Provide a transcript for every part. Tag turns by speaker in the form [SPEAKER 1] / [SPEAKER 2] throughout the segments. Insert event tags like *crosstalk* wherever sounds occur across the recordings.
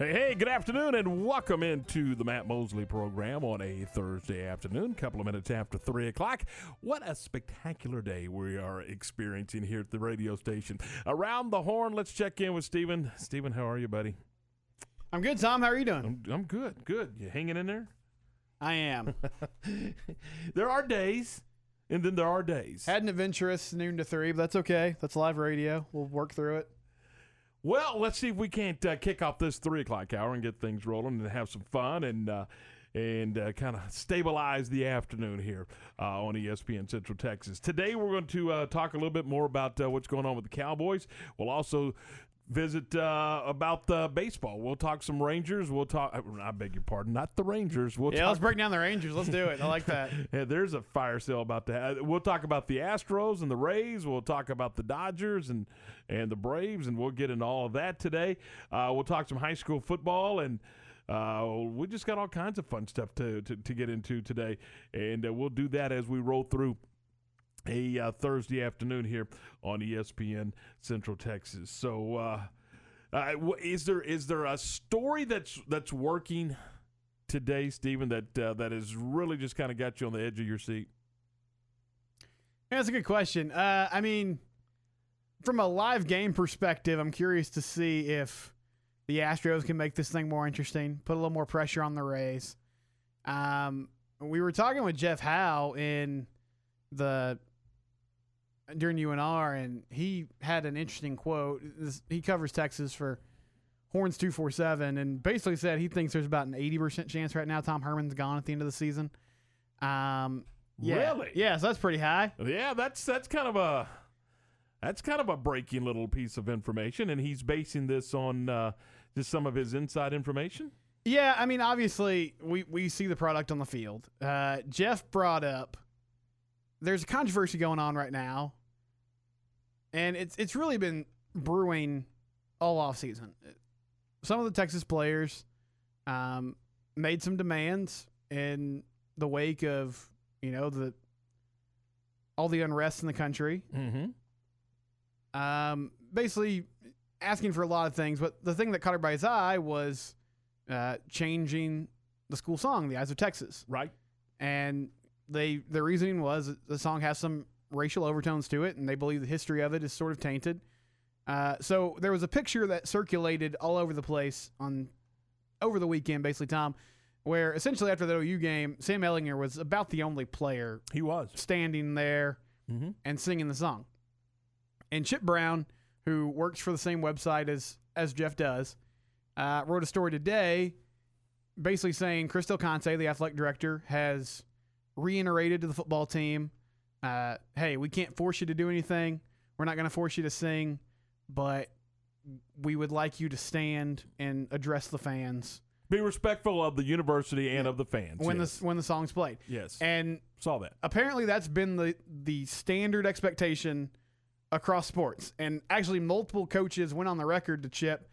[SPEAKER 1] Hey, good afternoon, and welcome into the Matt Mosley program on a Thursday afternoon, couple of minutes after 3 o'clock. What a spectacular day we are experiencing here at the radio station. Around the horn, let's check in with Steven. Steven, how are you, buddy?
[SPEAKER 2] I'm good, Tom. How are you doing?
[SPEAKER 1] I'm, I'm good, good. You hanging in there?
[SPEAKER 2] I am. *laughs*
[SPEAKER 1] there are days, and then there are days.
[SPEAKER 2] Had an adventurous noon to three, but that's okay. That's live radio. We'll work through it.
[SPEAKER 1] Well, let's see if we can't uh, kick off this three o'clock hour and get things rolling and have some fun and uh, and uh, kind of stabilize the afternoon here uh, on ESPN Central Texas. Today, we're going to uh, talk a little bit more about uh, what's going on with the Cowboys. We'll also visit uh, about the baseball. We'll talk some Rangers. We'll talk. I beg your pardon, not the Rangers. We'll
[SPEAKER 2] yeah,
[SPEAKER 1] talk,
[SPEAKER 2] let's break down the Rangers. Let's do it. I like that. *laughs*
[SPEAKER 1] yeah, there's a fire sale about that. We'll talk about the Astros and the Rays. We'll talk about the Dodgers and and the Braves, and we'll get into all of that today. Uh, we'll talk some high school football and. Uh, we just got all kinds of fun stuff to, to, to get into today, and uh, we'll do that as we roll through a uh, Thursday afternoon here on ESPN Central Texas. So, uh, uh, is there is there a story that's that's working today, Stephen? That uh, that has really just kind of got you on the edge of your seat.
[SPEAKER 2] Yeah, that's a good question. Uh, I mean, from a live game perspective, I'm curious to see if the Astros can make this thing more interesting, put a little more pressure on the Rays. Um, we were talking with Jeff Howe in the during UNR, and he had an interesting quote. This, he covers Texas for Horns two four seven, and basically said he thinks there's about an eighty percent chance right now Tom Herman's gone at the end of the season. Um, yeah,
[SPEAKER 1] Really?
[SPEAKER 2] Yeah, so that's pretty high.
[SPEAKER 1] Yeah, that's that's kind of a that's kind of a breaking little piece of information, and he's basing this on uh, just some of his inside information.
[SPEAKER 2] Yeah, I mean, obviously, we, we see the product on the field. Uh, Jeff brought up there's a controversy going on right now, and it's it's really been brewing all off season. Some of the Texas players um, made some demands in the wake of you know the all the unrest in the country.
[SPEAKER 1] Mm-hmm.
[SPEAKER 2] Um, basically asking for a lot of things, but the thing that caught everybody's eye was uh, changing the school song, "The Eyes of Texas,"
[SPEAKER 1] Right.
[SPEAKER 2] and they the reasoning was the song has some racial overtones to it, and they believe the history of it is sort of tainted. Uh, so there was a picture that circulated all over the place on over the weekend, basically, Tom, where essentially after the OU game, Sam Ehlinger was about the only player
[SPEAKER 1] He was.
[SPEAKER 2] standing there
[SPEAKER 1] Mm-hmm.
[SPEAKER 2] and singing the song. And Chip Brown, who works for the same website as as Jeff does, uh, wrote a story today, basically saying Chris Del Conte, the athletic director, has reiterated to the football team, uh, "Hey, we can't force you to do anything. We're not going to force you to sing, but we would like you to stand and address the fans
[SPEAKER 1] Be respectful of the university and of the fans.
[SPEAKER 2] when
[SPEAKER 1] yes.
[SPEAKER 2] the when the song's played."
[SPEAKER 1] yes.
[SPEAKER 2] And
[SPEAKER 1] saw that.
[SPEAKER 2] apparently that's been the the standard expectation across sports. And actually, multiple coaches went on the record to Chip,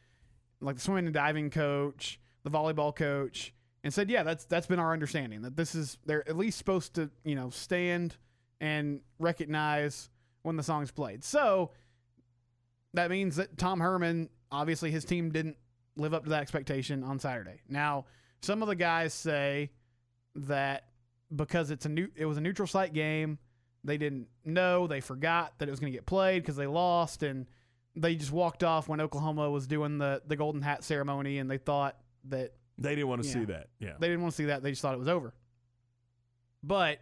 [SPEAKER 2] like the swimming and diving coach, the volleyball coach, and said, "Yeah, that's that's been our understanding that this is they're at least supposed to you know stand and recognize when the song's played." So that means that Tom Herman, obviously, his team didn't live up to that expectation on Saturday. Now, some of the guys say that because it's a new it was a neutral site game they didn't know they forgot that it was going to get played because they lost and they just walked off when oklahoma was doing the the golden hat ceremony and they thought that
[SPEAKER 1] They didn't want to see
[SPEAKER 2] Yeah.
[SPEAKER 1] that. Yeah.
[SPEAKER 2] they didn't want to see that they just thought it was over but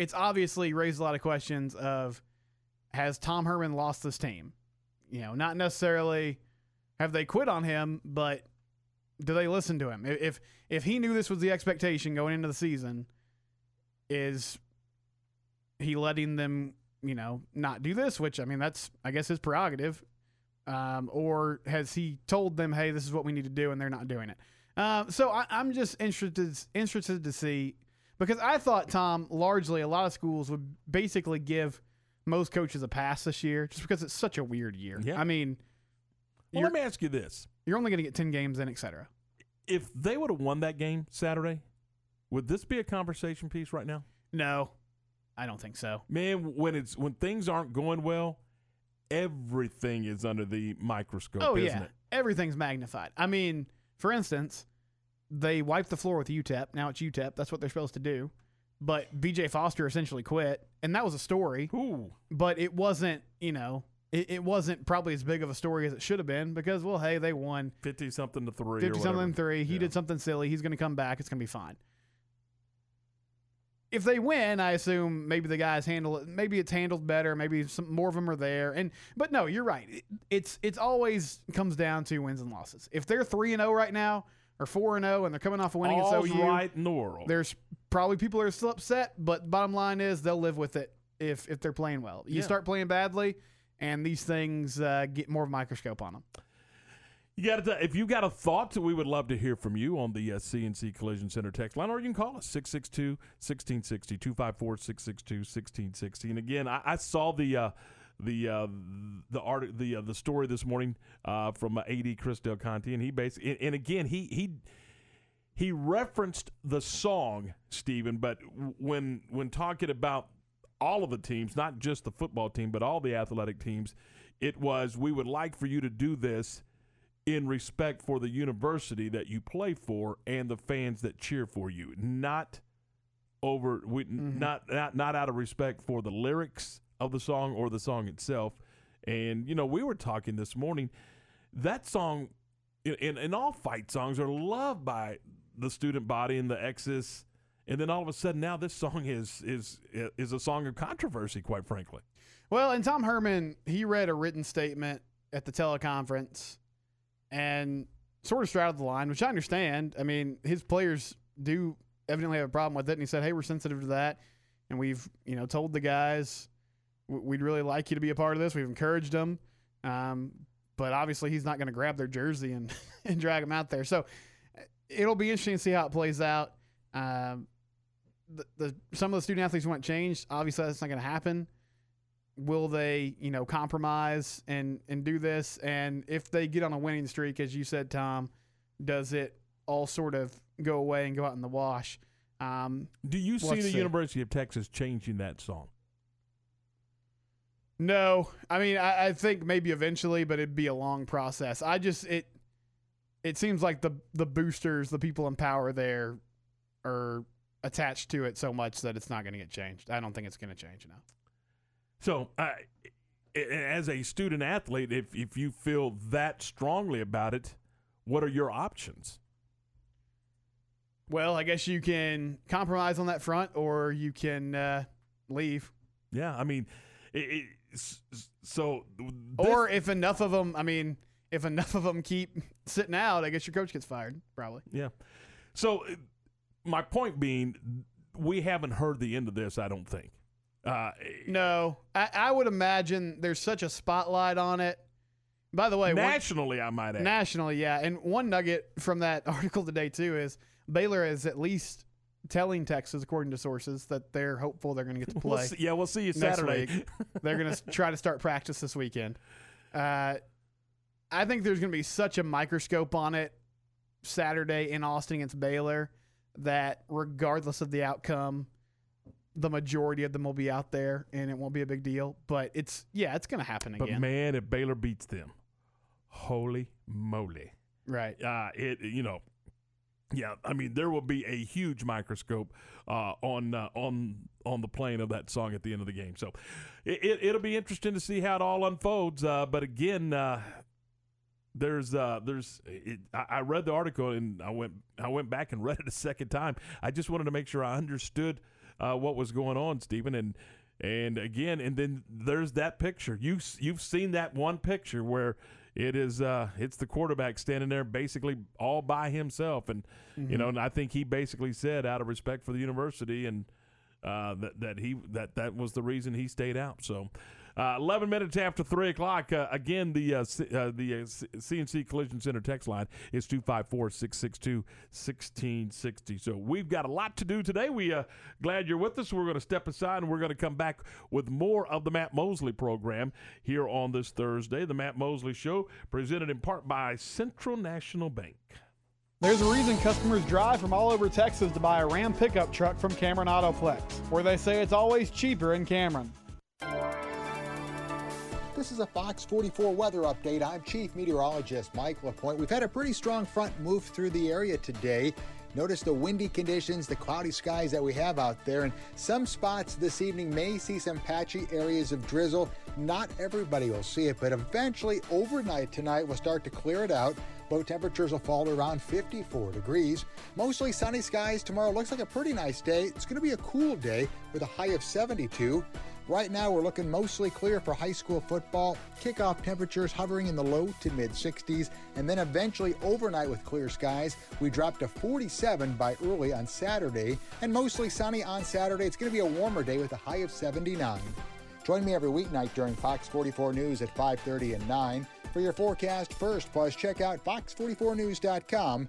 [SPEAKER 2] it's obviously raised a lot of questions of has tom herman lost this team? You know not necessarily have they quit on him but do they listen to him? If if he knew this was the expectation going into the season is he letting them you know not do this? Which i mean that's i guess his prerogative. Um, or has he told them hey this is what we need to do and they're not doing it? Um, so I, i'm just interested interested to see because i thought tom largely a lot of schools would basically give most coaches a pass this year just because it's such a weird year
[SPEAKER 1] Yeah.
[SPEAKER 2] i mean
[SPEAKER 1] well, let me ask you this:
[SPEAKER 2] you're only going to get 10 games in etc
[SPEAKER 1] If they would have won that game Saturday, would this be a conversation piece right now?
[SPEAKER 2] no i don't think so
[SPEAKER 1] Man, when it's when things aren't going well, everything is under the microscope,
[SPEAKER 2] Oh
[SPEAKER 1] isn't
[SPEAKER 2] yeah,
[SPEAKER 1] it?
[SPEAKER 2] everything's magnified. I mean, For instance, they wiped the floor with UTEP. Now it's UTEP. That's what they're supposed to do. But BJ Foster essentially quit, and that was a story.
[SPEAKER 1] Ooh.
[SPEAKER 2] But it wasn't, you know, it, it wasn't probably as big of a story as it should have been because, well, hey, they won
[SPEAKER 1] 50 something to 3 or
[SPEAKER 2] 50 something
[SPEAKER 1] whatever.
[SPEAKER 2] three. He
[SPEAKER 1] Yeah.
[SPEAKER 2] did something silly. He's going to come back. It's going to be fine. If they win, I assume maybe the guys handle it. Maybe it's handled better. Maybe some more of them are there. And but no, you're right. It- It's it's always comes down to wins and losses. If they're three and zero right now or four and zero and they're coming off of winning
[SPEAKER 1] All's
[SPEAKER 2] against OU,
[SPEAKER 1] right in the world.
[SPEAKER 2] there's probably people are still upset. But bottom line is they'll live with it if if they're playing well. You
[SPEAKER 1] Yeah.
[SPEAKER 2] start playing badly, and these things uh, get more of a microscope on them.
[SPEAKER 1] You got to. If you got a thought, we would love to hear from you on the uh, CNC Collision Center text line, or you can call us 662 1660 254 662 1660. And again, I, I saw the. Uh, the uh, the art the uh, the story this morning uh, from uh, AD Chris Del Conte, and he basically and, and again he he he referenced the song Stephen, but when when talking about all of the teams, not just the football team, but all the athletic teams, it was we would like for you to do this in respect for the university that you play for and the fans that cheer for you, not over we, not not not out of respect for the lyrics of the song or the song itself. And you know, we were talking this morning. That song, and, in all fight songs, are loved by the student body and the exes. And then all of a sudden, now this song is is is a song of controversy. Quite frankly,
[SPEAKER 2] Well, and Tom Herman, he read a written statement at the teleconference and sort of straddled the line, which I understand. I mean, his players do evidently have a problem with it, and he said, "Hey, we're sensitive to that, and we've you know told the guys we'd really like you to be a part of this. We've encouraged them, um, but obviously he's not going to grab their jersey and *laughs* and drag them out there. So uh, it'll be interesting to see how it plays out. Um, the, the some of the student athletes want change. Obviously, that's not going to happen will they you know compromise and and do this and if they get on a winning streak as you said tom does it all sort of go away and go out in the wash um,
[SPEAKER 1] do you see the. University of Texas changing that song?
[SPEAKER 2] No i mean I, I think maybe eventually but it'd be a long process. I just it it seems like the the boosters the people in power there are attached to it so much that it's not going to get changed. I don't think it's going to change now
[SPEAKER 1] So, uh, as a student athlete, if if you feel that strongly about it, what are your options?
[SPEAKER 2] well i guess you can compromise on that front or you can uh, leave.
[SPEAKER 1] Yeah, I mean, it, it, so this-
[SPEAKER 2] Or if enough of them, I mean, if enough of them keep *laughs* sitting out, I guess your coach gets fired, probably.
[SPEAKER 1] yeah. So, uh, my point being, we haven't heard the end of this. I don't think. Uh,
[SPEAKER 2] No, I, I would imagine there's such a spotlight on it. By the way, one,
[SPEAKER 1] nationally, I might add.
[SPEAKER 2] nationally, yeah. And one nugget from that *laughs* article today too is Baylor is at least telling Texas, according to sources, that they're hopeful they're going to get to *laughs*
[SPEAKER 1] We'll
[SPEAKER 2] play.
[SPEAKER 1] see- yeah, we'll see you
[SPEAKER 2] next
[SPEAKER 1] Saturday.
[SPEAKER 2] week. *laughs* they're going to try to start practice this weekend. Uh, I think there's going to be such a microscope on it Saturday in Austin against Baylor that regardless of the outcome, the majority of them will be out there and it won't be a big deal. But it's yeah, it's going to happen
[SPEAKER 1] but
[SPEAKER 2] again.
[SPEAKER 1] man, if Baylor beats them, holy moly!
[SPEAKER 2] right.
[SPEAKER 1] uh, it you know, yeah. I mean, there will be a huge microscope uh, on uh, on on the playing of that song at the end of the game. So it, it, it'll be interesting to see how it all unfolds. Uh, but again, uh, there's uh, there's it, I, I read the article and I went I went back and *laughs* read it a second time. I just wanted to make sure I understood uh, what was going on, Stephen, and. And again, and then there's that picture. You you've seen that one picture where it is uh it's the quarterback standing there basically all by himself. And you know and I think he basically said out of respect for the university and uh that that he that that was the reason he stayed out. So uh, 11 minutes after 3 o'clock. Uh, again, the uh, C- uh, the uh, CNC Collision Center text line is 254 662 1660. So we've got a lot to do today. We uh, glad you're with us. We're going to step aside and we're going to come back with more of the Matt Mosley program here on this Thursday. The Matt Mosley Show, presented in part by Central National Bank.
[SPEAKER 2] There's a reason customers drive from all over Texas to buy a Ram pickup truck from Cameron Autoplex, where they say it's always cheaper in Cameron.
[SPEAKER 3] This is a Fox 44 weather update. I'm Chief Meteorologist Mike LaPointe. We've had a pretty strong front move through the area today. Notice the windy conditions, the cloudy skies that we have out there, and some spots this evening may see some patchy areas of drizzle. Not everybody will see it, but eventually overnight tonight we'll start to clear it out. Low temperatures will fall to around 54 degrees. Mostly sunny skies tomorrow. Looks like a pretty nice day. It's going to be a cool day with a high of 72. Right now, we're looking mostly clear for high school football. Kickoff temperatures hovering in the low to mid 60s, and then eventually overnight with clear skies, we drop to 47 by early on Saturday, and mostly sunny on Saturday. It's going to be a warmer day with a high of 79. Join me every weeknight during Fox 44 News at 5:30 and 9 for your forecast first. Plus, check out fox44news.com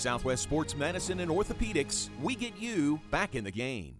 [SPEAKER 4] Southwest Sports Medicine and Orthopedics, we get you back in the game.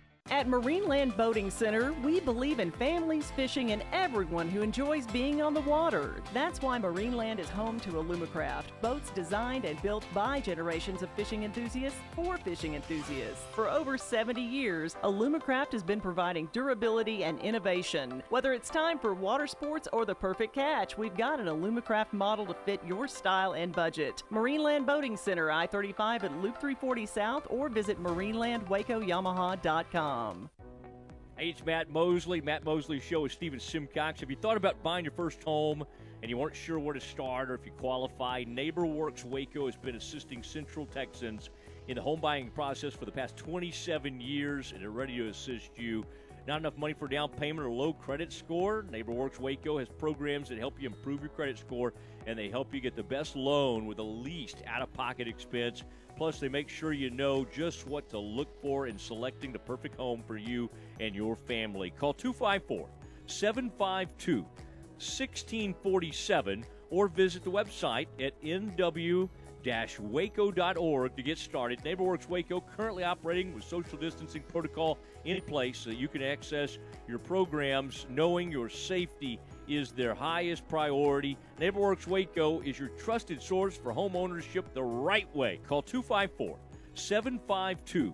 [SPEAKER 5] At Marineland Boating Center, we believe in families, fishing, and everyone who enjoys being on the water. That's why Marineland is home to Alumacraft, boats designed and built by generations of fishing enthusiasts for fishing enthusiasts. For over 70 years, Alumacraft has been providing durability and innovation. Whether it's time for water sports or the perfect catch, we've got an Alumacraft model to fit your style and budget. Marineland Boating Center, I 35 at Loop 340 South, or visit marinelandwacoyamaha.com.
[SPEAKER 6] Um, hey, it's Matt Mosley. Matt Mosley Show with Stephen Simcox. Have you thought about buying your first home and you weren't sure where to start or if you qualify? NeighborWorks Waco has been assisting Central Texans in the home buying process for the past 27 years and they're ready to assist you. Not enough money for down payment or low credit score? NeighborWorks Waco has programs that help you improve your credit score and they help you get the best loan with the least out of pocket expense. Plus, they make sure you know just what to look for in selecting the perfect home for you and your family. Call 254 752 1647 or visit the website at nw waco.org to get started. NeighborWorks Waco currently operating with social distancing protocol in place so you can access your programs knowing your safety is their highest priority. NeighborWorks Waco is your trusted source for home ownership the right way. Call 254 752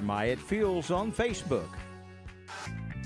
[SPEAKER 7] Myatt Fuels on Facebook.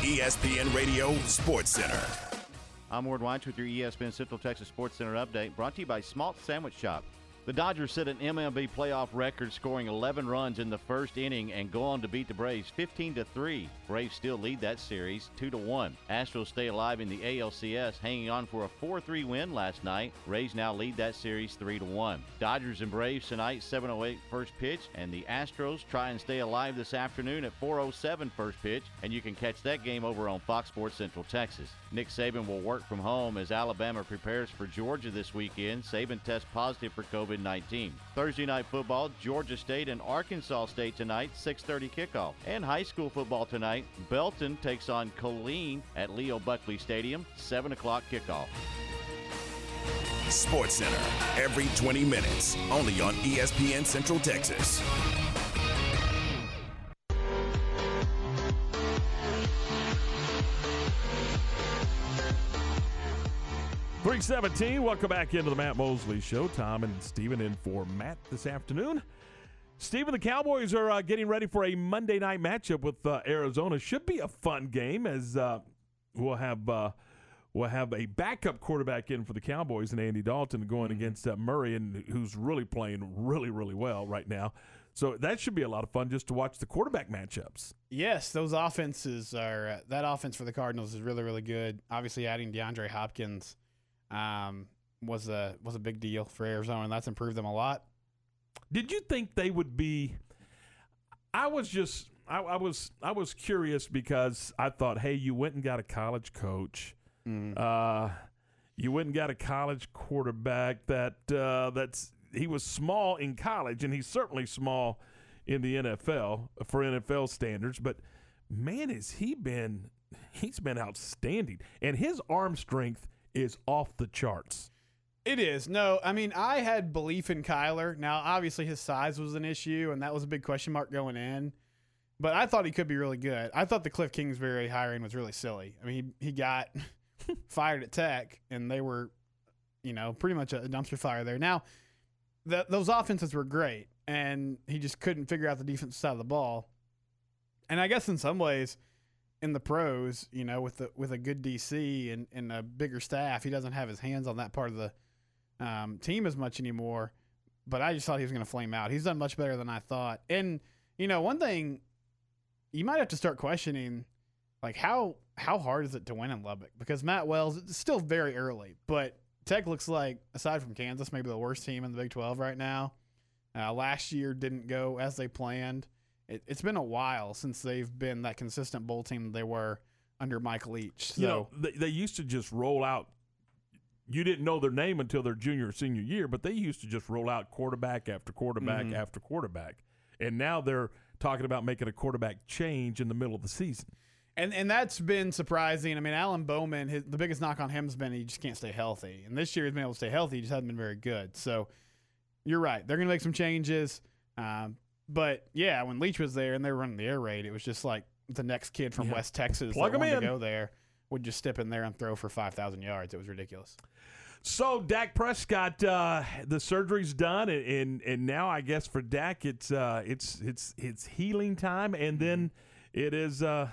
[SPEAKER 8] ESPN Radio Sports Center.
[SPEAKER 9] I'm Ward Weitz with your ESPN Central Texas Sports Center update brought to you by Schmaltz Sandwich Shop. The Dodgers set an MLB playoff record, scoring 11 runs in the first inning and go on to beat the Braves 15 to 3. Braves still lead that series 2 to 1. Astros stay alive in the ALCS, hanging on for a 4-3 win last night. Rays now lead that series 3 to 1. Dodgers and Braves tonight 7:08 first pitch, and the Astros try and stay alive this afternoon at 4:07 first pitch, and you can catch that game over on Fox Sports Central Texas. Nick Saban will work from home as Alabama prepares for Georgia this weekend. Saban tests positive for COVID 19. Thursday night football, Georgia State and Arkansas State tonight, 6:30 kickoff. And high school football tonight, Belton takes on Killeen at Leo Buckley Stadium, 7 o'clock kickoff.
[SPEAKER 8] Sports Center every 20 minutes, only on ESPN Central Texas.
[SPEAKER 1] Three seventeen. Welcome back into the Matt Mosley Show. Tom and Steven in for Matt this afternoon. Steven, the Cowboys are uh, getting ready for a Monday night matchup with uh, Arizona. Should be a fun game as uh, we'll have uh, we'll have a backup quarterback in for the Cowboys and Andy Dalton going against uh, Murray, and who's really playing really really well right now. So that should be a lot of fun just to watch the quarterback matchups.
[SPEAKER 2] Yes, those offenses are uh, that offense for the Cardinals is really really good. Obviously, adding DeAndre Hopkins um, was a was a big deal for Arizona, and that's improved them a lot.
[SPEAKER 1] Did you think they would be? I was just I, I was I was curious because I thought, hey, you went and got a college coach. Uh, you went and got a college quarterback that uh, that's he was small in college and he's certainly small in the NFL for NFL standards. But man, has he been he's been outstanding and his arm strength is off the charts.
[SPEAKER 2] It is. No, I mean, I had belief in Kyler. Now, obviously, his size was an issue, and that was a big question mark going in. But I thought he could be really good. I thought the Cliff Kingsbury hiring was really silly. I mean, he, he got *laughs* fired at Tech, and they were, you know, pretty much a dumpster fire there. Now, th- those offenses were great, and he just couldn't figure out the defensive side of the ball. And I guess in some ways, in the pros, you know, with the with a good DC and, and a bigger staff, he doesn't have his hands on that part of the um, team as much anymore. But I just thought he was going to flame out. He's done much better than I thought. And you know, one thing you might have to start questioning, like how how hard is it to win in Lubbock? Because Matt Wells, it's still very early, but Tech looks like, aside from Kansas, maybe the worst team in the Big Twelve right now. Uh, last year didn't go as they planned. It, it's been a while since they've been that consistent bowl team they were under Mike Leach. So
[SPEAKER 1] you know, they, they used to just roll out. You didn't know their name until their junior or senior year, but they used to just roll out quarterback after quarterback
[SPEAKER 2] Mhm.
[SPEAKER 1] after quarterback. And now they're talking about making a quarterback change in the middle of the season.
[SPEAKER 2] And and that's been surprising. I mean, Alan Bowman, his, the biggest knock on him has been he just can't stay healthy. And this year he's been able to stay healthy. He just hasn't been very good. So you're right. They're going to make some changes. Um, but yeah, when Leach was there and they were running the air raid, it was just like the next kid from
[SPEAKER 1] Yeah.
[SPEAKER 2] West Texas
[SPEAKER 1] Plug
[SPEAKER 2] that wanted
[SPEAKER 1] in.
[SPEAKER 2] to go there would just step in there and throw for 5,000 yards. It was ridiculous.
[SPEAKER 1] So Dak Prescott, uh, the surgery's done, and, and and now I guess for Dak, it's uh, it's it's it's healing time, and then it is uh,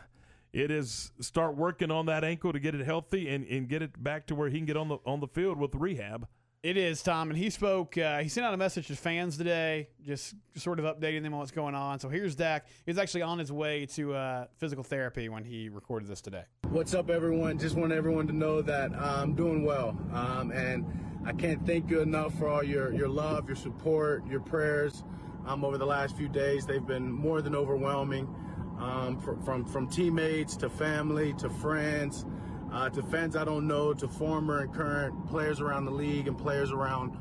[SPEAKER 1] it is start working on that ankle to get it healthy and, and get it back to where he can get on the on the field with rehab.
[SPEAKER 2] It is Tom, and he spoke. Uh, he sent out a message to fans today, just sort of updating them on what's going on. So here's Dak. He's actually on his way to uh, physical therapy when he recorded this today.
[SPEAKER 10] What's up, everyone? Just want everyone to know that I'm doing well, um, and I can't thank you enough for all your your love, your support, your prayers. Um, over the last few days, they've been more than overwhelming. Um, fr- from from teammates to family to friends, uh, to fans I don't know, to former and current players around the league and players around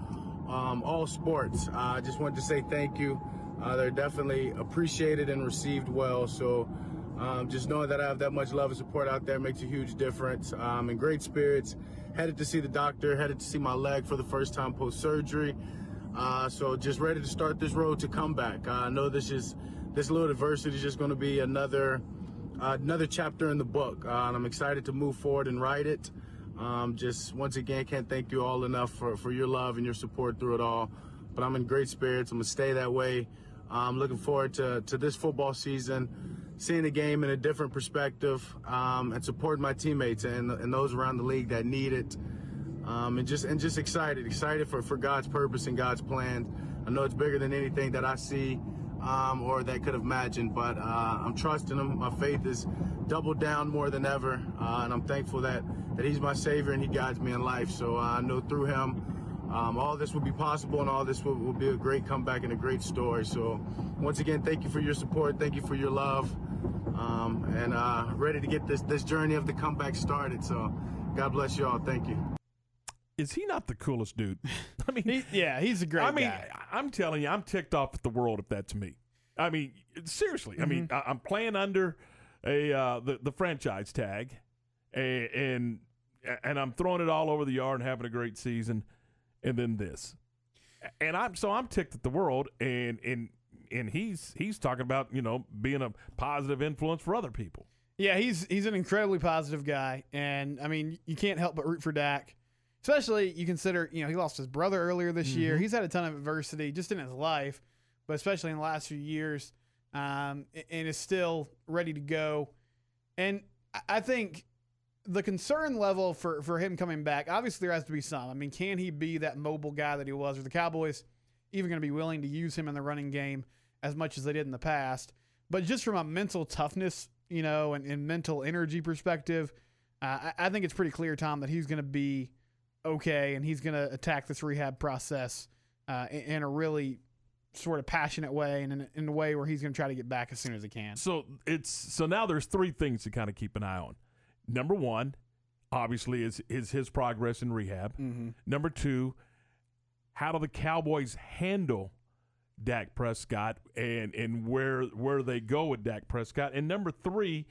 [SPEAKER 10] um, all sports. Uh, I just wanted to say thank you. Uh, they're definitely appreciated and received well. So um, just knowing that I have that much love and support out there makes a huge difference. Um, in great spirits. Headed to see the doctor. Headed to see my leg for the first time post surgery. Uh, so just ready to start this road to comeback. Uh, I know this is this little adversity is just going to be another another chapter in the book, uh, and I'm excited to move forward and write it. Um, just once again, can't thank you all enough for, for your love and your support through it all. But I'm in great spirits. I'm gonna stay that way. I'm looking forward to, to this football season, seeing the game in a different perspective, um, and supporting my teammates and, and those around the league that need it.
[SPEAKER 11] um, and just and just excited, excited for, for God's purpose and God's plan. I know it's bigger than anything that I see um, or that could have imagined, but uh, I'm trusting Him. My faith is doubled down more than ever, uh, and I'm thankful that that He's my Savior and He guides me in life. So uh, I know through Him. Um, all this will be possible, and all this will, will be a great comeback and a great story. So, once again, thank you for your support. Thank you for your love um, and uh, ready to get this this journey of the comeback started. So, God bless you all. Thank you.
[SPEAKER 1] Is he not the coolest dude? *laughs* *laughs* I mean,
[SPEAKER 2] He, yeah, he's a great
[SPEAKER 1] I mean,
[SPEAKER 2] guy.
[SPEAKER 1] I'm telling you, I'm ticked off at the world if that's me. I mean, seriously. I mean, I, I'm playing under a uh, the the franchise tag, and, and and I'm throwing it all over the yard and having a great season, and then this, and I'm so I'm ticked at the world, and and and he's he's talking about you know being a positive influence for other people.
[SPEAKER 2] Yeah, he's he's an incredibly positive guy, and I mean, you can't help but root for Dak. Especially, you consider, you know, he lost his brother earlier this year.
[SPEAKER 1] Mhm.
[SPEAKER 2] He's had a ton of adversity just in his life, but especially in the last few years, um, and is still ready to go. And I- I think the concern level for for him coming back, obviously, there has to be some. I mean, can he be that mobile guy that he was? Are the Cowboys even going to be willing to use him in the running game as much as they did in the past? But just from a mental toughness, you know, and, and mental energy perspective, uh, I, I think it's pretty clear, Tom, that he's going to be okay and he's going to attack this rehab process uh, in, a really sort of passionate way and in, in a way where he's going to try to get back as soon as he can.
[SPEAKER 1] So it's so now there's three things to kind of keep an eye on. Number one, obviously, is is his progress in rehab.
[SPEAKER 2] Mhm.
[SPEAKER 1] Number two, how do the Cowboys handle Dak Prescott and and where where they go with Dak Prescott? And number three,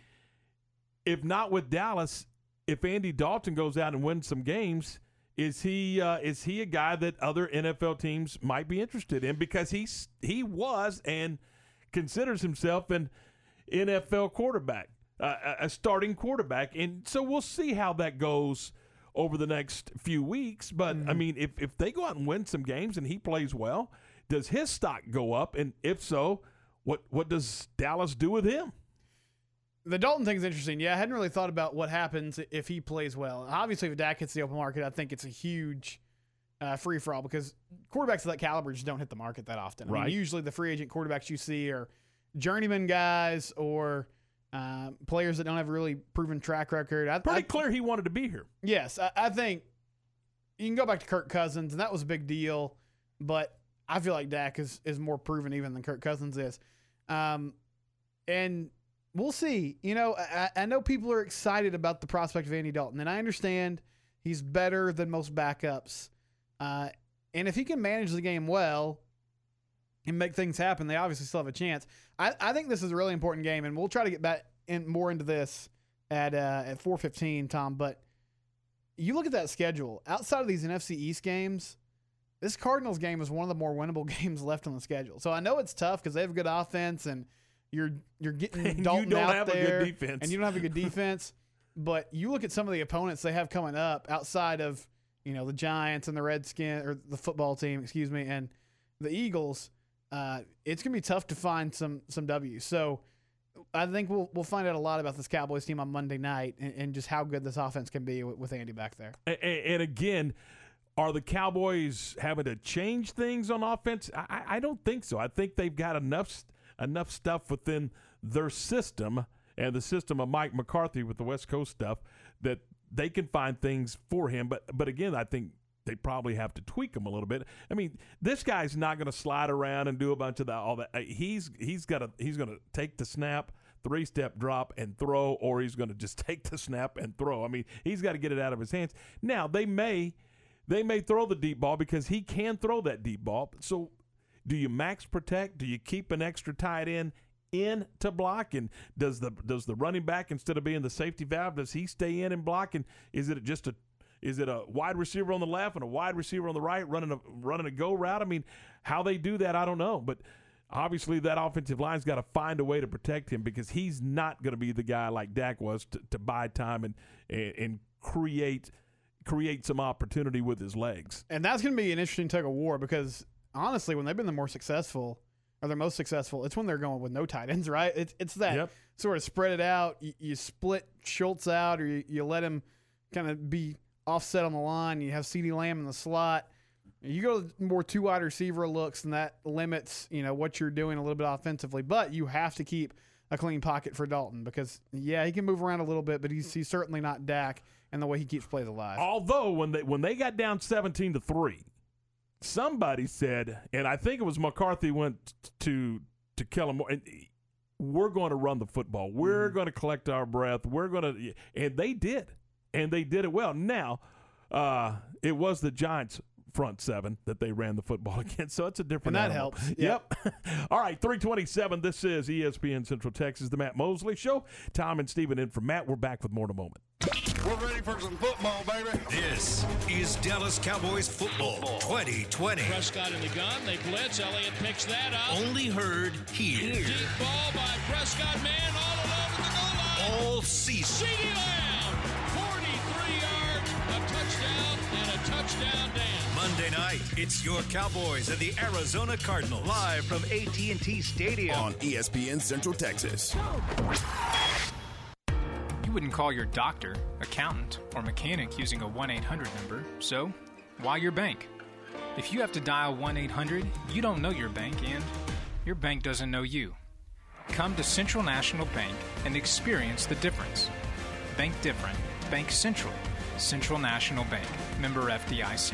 [SPEAKER 1] if not with Dallas, if Andy Dalton goes out and wins some games. Is he uh, is he a guy that other NFL teams might be interested in because he's he was and considers himself an NFL quarterback, uh, a- a starting quarterback, and so we'll see how that goes over the next few weeks. But I mean, if if they go out and win some games and he plays well, does his stock go up? And if so, what what does Dallas do with him?
[SPEAKER 2] The Dalton thing's interesting. Yeah, I hadn't really thought about what happens if he plays well. Obviously, if Dak hits the open market, I think it's a huge uh, free for all because quarterbacks of that caliber just don't hit the market that often. I mean,
[SPEAKER 1] Right.
[SPEAKER 2] usually, the free agent quarterbacks you see are journeyman guys or uh, players that don't have a really proven track record. I,
[SPEAKER 1] Pretty
[SPEAKER 2] I-
[SPEAKER 1] clear he wanted to be here.
[SPEAKER 2] Yes, I, I think you can go back to Kirk Cousins, and that was a big deal. But I feel like Dak is is more proven even than Kirk Cousins is. Um, and we'll see. You know, I, I know people are excited about the prospect of Andy Dalton, and I understand he's better than most backups. Uh, and if he can manage the game well and make things happen, they obviously still have a chance. I, I think this is a really important game, and we'll try to get back in more into this at uh, at 4:15, Tom. But you look at that schedule outside of these NFC East games. This Cardinals game is one of the more winnable *laughs* games left on the schedule. So I know it's tough because they have good offense and you're you're getting
[SPEAKER 1] And *laughs* you don't
[SPEAKER 2] out
[SPEAKER 1] have a good
[SPEAKER 2] there,
[SPEAKER 1] defense.
[SPEAKER 2] and you don't have a good defense. but you look at some of the opponents they have coming up outside of you know the Giants and the Redskins or the football team, excuse me, and the Eagles. Uh, it's gonna be tough to find some some W's. So I think we'll we'll find out a lot about this Cowboys team on Monday night and, and just how good this offense can be with, with Andy back there.
[SPEAKER 1] A- a- And again, are the Cowboys having to change things on offense? I- I, I don't think so. I think they've got enough enough stuff within their system and the system of Mike McCarthy with the West Coast stuff that they can find things for him. But but again, I think they probably have to tweak him a little bit. I mean, this guy's not going to slide around and do a bunch of that. All that Uh, he's he's got to he's going to take the snap. Three step drop and throw, or he's going to just *laughs* take the snap and throw. I mean, he's got to get it out of his hands. Now they may, they may throw the deep ball because he can throw that deep ball. So, do you max protect? Do you keep an extra tight end in to block? And does the does the running back instead of being the safety valve, does he stay in and block? And is it just a is it a wide receiver on the left and a wide receiver on the right running a running a go route? I mean, how they do that, I don't know, but. Obviously, that offensive line's got to find a way to protect him because he's not going to be the guy like Dak was to, to buy time and, and and create create some opportunity with his legs.
[SPEAKER 2] And that's going to be an interesting tug of war because honestly, when they've been the more successful or they're most successful, it's when they're going with no tight ends, *laughs* right? It's, it's that
[SPEAKER 1] Yep.
[SPEAKER 2] sort of spread it out. You, you split Schultz out or you, you let him kind of be offset on the line. You have CeeDee Lamb in the slot. You go to more two wide receiver looks, and that limits you know what you're doing a little bit offensively. But you have to keep a clean pocket for Dalton because yeah, he can move around a little bit, but he's he's certainly not Dak and the way he keeps plays alive.
[SPEAKER 1] Although when they when they got down seventeen to three, somebody said, and I think it was McCarthy went to to Kellen Moore, and we're going to run the football. We're
[SPEAKER 2] Mm-hmm.
[SPEAKER 1] going to collect our breath. We're going to, and they did, and they did it well. Now, uh, it was the Giants. Front seven that they ran the football *laughs* against, so it's a different.
[SPEAKER 2] And that
[SPEAKER 1] animal.
[SPEAKER 2] helps.
[SPEAKER 1] Yep. *laughs* All right, three twenty-seven. This is ESPN Central Texas, the Matt Mosley Show. Tom and Stephen in for Matt. We're back with more in a moment.
[SPEAKER 12] We're ready for some football, baby.
[SPEAKER 13] This is Dallas Cowboys football 2020.
[SPEAKER 14] Prescott in the gun. They blitz. Elliott picks that up.
[SPEAKER 13] Only heard here.
[SPEAKER 14] Deep ball by Prescott. Man all alone at the goal line.
[SPEAKER 13] All season.
[SPEAKER 14] CeeDee
[SPEAKER 13] Monday night, it's your Cowboys and the Arizona Cardinals. Live from AT&T Stadium.
[SPEAKER 8] On ESPN Central Texas.
[SPEAKER 15] You wouldn't call your doctor, accountant, or mechanic using a 1 800 number, so why your bank? If you have to dial 1 800, you don't know your bank and your bank doesn't know you. Come to Central National Bank and experience the difference. Bank different. Bank Central. Central National Bank. Member FDIC.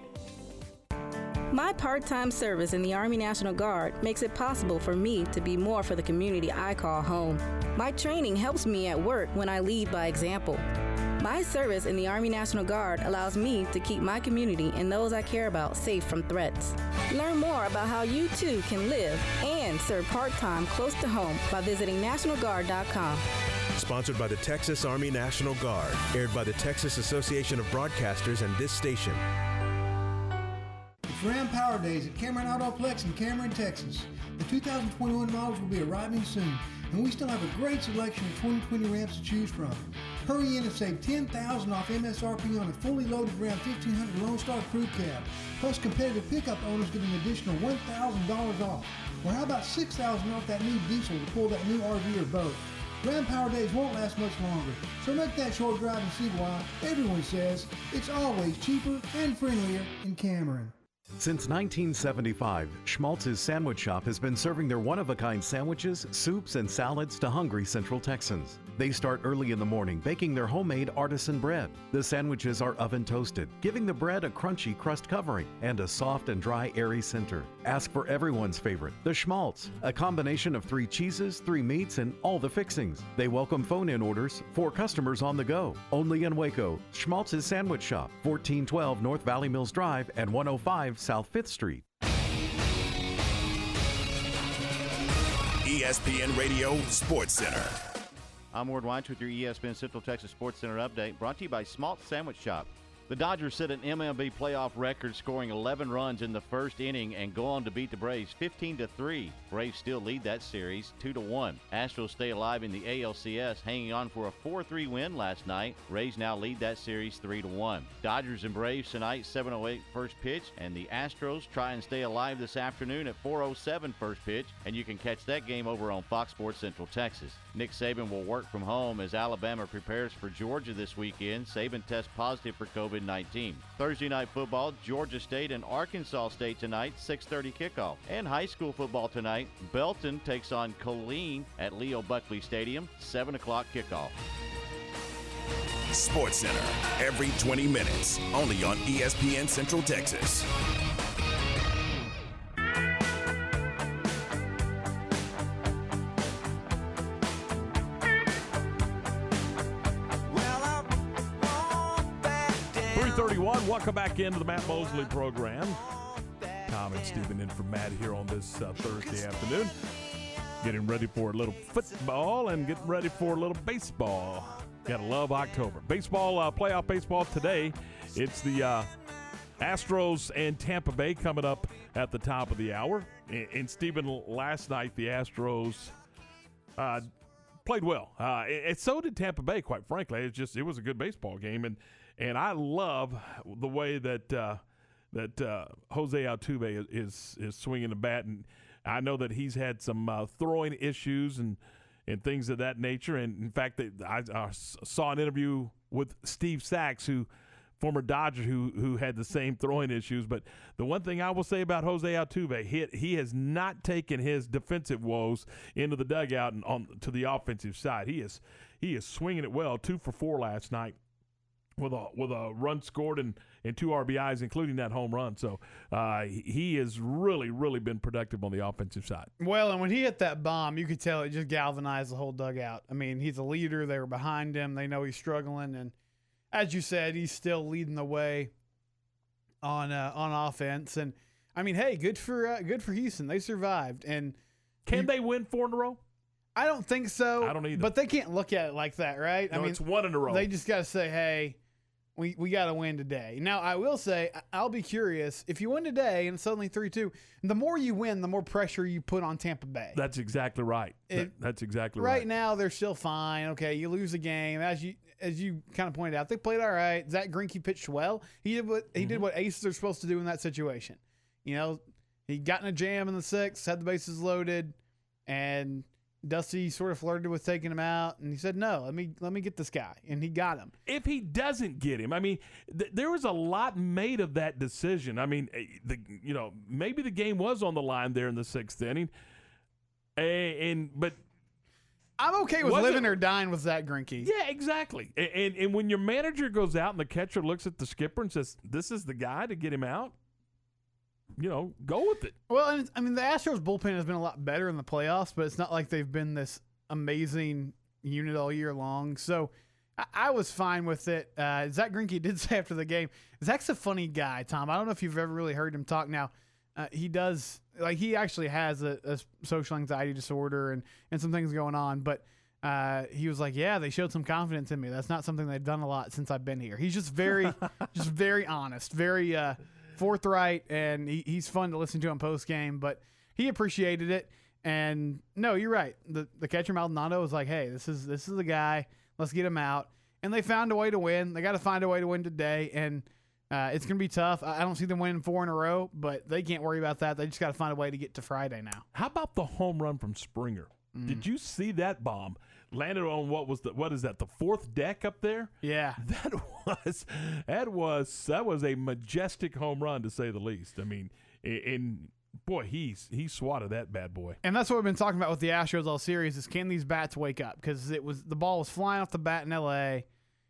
[SPEAKER 16] My part time service in the Army National Guard makes it possible for me to be more for the community I call home. My training helps me at work when I lead by example. My service in the Army National Guard allows me to keep my community and those I care about safe from threats. Learn more about how you too can live and serve part time close to home by visiting NationalGuard.com.
[SPEAKER 17] Sponsored by the Texas Army National Guard. Aired by the Texas Association of Broadcasters and this station.
[SPEAKER 18] Ram Power Days at Cameron Autoplex in Cameron, Texas. The 2021 models will be arriving soon, and we still have a great selection of 2020 Rams to choose from. Hurry in and save 10,000 off MSRP on a fully loaded Ram 1500 Lone Star Crew Cab. Plus, competitive pickup owners get an additional $1,000 off. Or how about 6,000 off that new diesel to pull that new RV or boat? Ram Power Days won't last much longer, so make that short drive and see why everyone says it's always cheaper and friendlier in Cameron.
[SPEAKER 19] Since 1975, Schmaltz's Sandwich Shop has been serving their one of a kind sandwiches, soups, and salads to hungry Central Texans. They start early in the morning baking their homemade artisan bread. The sandwiches are oven toasted, giving the bread a crunchy crust covering and a soft and dry, airy center. Ask for everyone's favorite, the Schmaltz, a combination of three cheeses, three meats, and all the fixings. They welcome phone in orders for customers on the go. Only in Waco, Schmaltz's Sandwich Shop, 1412 North Valley Mills Drive and 105 South 5th Street.
[SPEAKER 8] ESPN Radio Sports Center.
[SPEAKER 9] I'm Ward Weitz with your ESPN Central Texas Sports Center update, brought to you by Schmaltz Sandwich Shop. The Dodgers set an MLB playoff record, scoring 11 runs in the first inning and go on to beat the Braves 15 to 3. Braves still lead that series 2 to 1. Astros stay alive in the ALCS, hanging on for a 4-3 win last night. Rays now lead that series 3 to 1. Dodgers and Braves tonight 7:08 first pitch, and the Astros try and stay alive this afternoon at 4:07 first pitch, and you can catch that game over on Fox Sports Central Texas. Nick Saban will work from home as Alabama prepares for Georgia this weekend. Saban tests positive for COVID-19. Thursday night football, Georgia State and Arkansas State tonight, 6:30 kickoff. And high school football tonight, Belton takes on Killeen at Leo Buckley Stadium, 7 o'clock kickoff.
[SPEAKER 8] Sports Center. Every 20 minutes. Only on ESPN Central Texas.
[SPEAKER 1] Thirty-one. Welcome back into the Matt Mosley program. Tom and Stephen in for Matt here on this uh, Thursday afternoon. Getting ready for a little football and getting ready for a little baseball. Gotta love October. Baseball, uh, playoff baseball today It's the uh, Astros and Tampa Bay coming up at the top of the hour. And, and Stephen, last night the Astros uh, played well, uh, and so did Tampa Bay. Quite frankly, it's just it was a good baseball game, and and I love the way that uh, that uh, Jose Altuve is is swinging the bat, and I know that he's had some uh, throwing issues and and things of that nature. And in fact, I, I saw an interview with Steve Sax, who former Dodger who who had the same throwing issues. But the one thing I will say about Jose Altuve, he, he has not taken his defensive woes into the dugout and on to the offensive side. He is he is swinging it well, two for four last night with a with a run scored and, and two RBIs, including that home run. So uh, he has really really been productive on the offensive side.
[SPEAKER 2] Well, and when he hit that bomb, you could tell it just galvanized the whole dugout. I mean, he's a leader. They were behind him. They know he's struggling, and as you said, he's still leading the way on uh, on offense. And I mean, hey, good for uh, good for Houston. They survived. And
[SPEAKER 1] can
[SPEAKER 2] you,
[SPEAKER 1] they win four in a row?
[SPEAKER 2] I don't think so.
[SPEAKER 1] I don't either.
[SPEAKER 2] But they can't look at it like that, right?
[SPEAKER 1] No,
[SPEAKER 2] I mean,
[SPEAKER 1] it's one in a row.
[SPEAKER 2] They just got to say, hey. We, we got to win today. Now, I will say, I'll be curious. If you win today and suddenly 3 2, the more you win, the more pressure you put on Tampa Bay.
[SPEAKER 1] That's exactly right.
[SPEAKER 2] It-
[SPEAKER 1] that's exactly
[SPEAKER 2] right
[SPEAKER 1] right.
[SPEAKER 2] now they're still fine. Okay, you lose a game as you as you kind of pointed out. They played all right. Zach Greinke pitched well. He did what he
[SPEAKER 1] Mm-hmm.
[SPEAKER 2] did what aces are supposed to do in that situation. You know, he got in a jam in the sixth, had the bases loaded, and Dusty sort of flirted with taking him out, and he said, "No, let me let me get this guy," and he got him.
[SPEAKER 1] if he doesn't get him, I mean, th- there was a lot made of that decision. I mean, eh, the you know maybe the game was on the line there in the sixth inning, Eh, and but
[SPEAKER 2] I'm okay with living
[SPEAKER 1] it-
[SPEAKER 2] or dying with Zach Greinke.
[SPEAKER 1] yeah, exactly. A- And and when your manager goes out and the catcher looks at the skipper and says, "This is the guy to get him out," you know, go with it.
[SPEAKER 2] Well, I mean, the Astros bullpen has been a lot better in the playoffs, but it's not like they've been this amazing unit all year long. So I, I was fine with it. Uh, Zach Greinke *laughs* did say after the game, Zach's a funny guy, Tom. I don't know if you've ever really heard him talk. Now, uh, he does like he actually has a, a social anxiety disorder and and some things going on, but. Uh, he was like, "Yeah, they showed some confidence in me. That's not something they've done a lot since I've been here." He's just very, *laughs* just very honest, very uh, forthright, and he, he's fun to listen to on post game. But he appreciated it. And no, you're right. The the catcher Maldonado was like, "Hey, this is this is the guy. Let's get him out." And they found a way to win. They got to find a way to win today, and uh, it's gonna be tough. I I don't see them winning four in a row, but they can't worry about that. They just got to find a way to get to Friday now.
[SPEAKER 1] How about the home run from Springer?
[SPEAKER 2] Mm.
[SPEAKER 1] Did you see that bomb landed on what was the what is that the fourth deck up there?
[SPEAKER 2] Yeah, *laughs*
[SPEAKER 1] That was that was that was a majestic home run to say the least. I mean, and boy, he's he swatted that bad boy.
[SPEAKER 2] And that's what we've been talking about with the Astros all series is can these bats wake up? Because it was the ball was flying off the bat in L.A.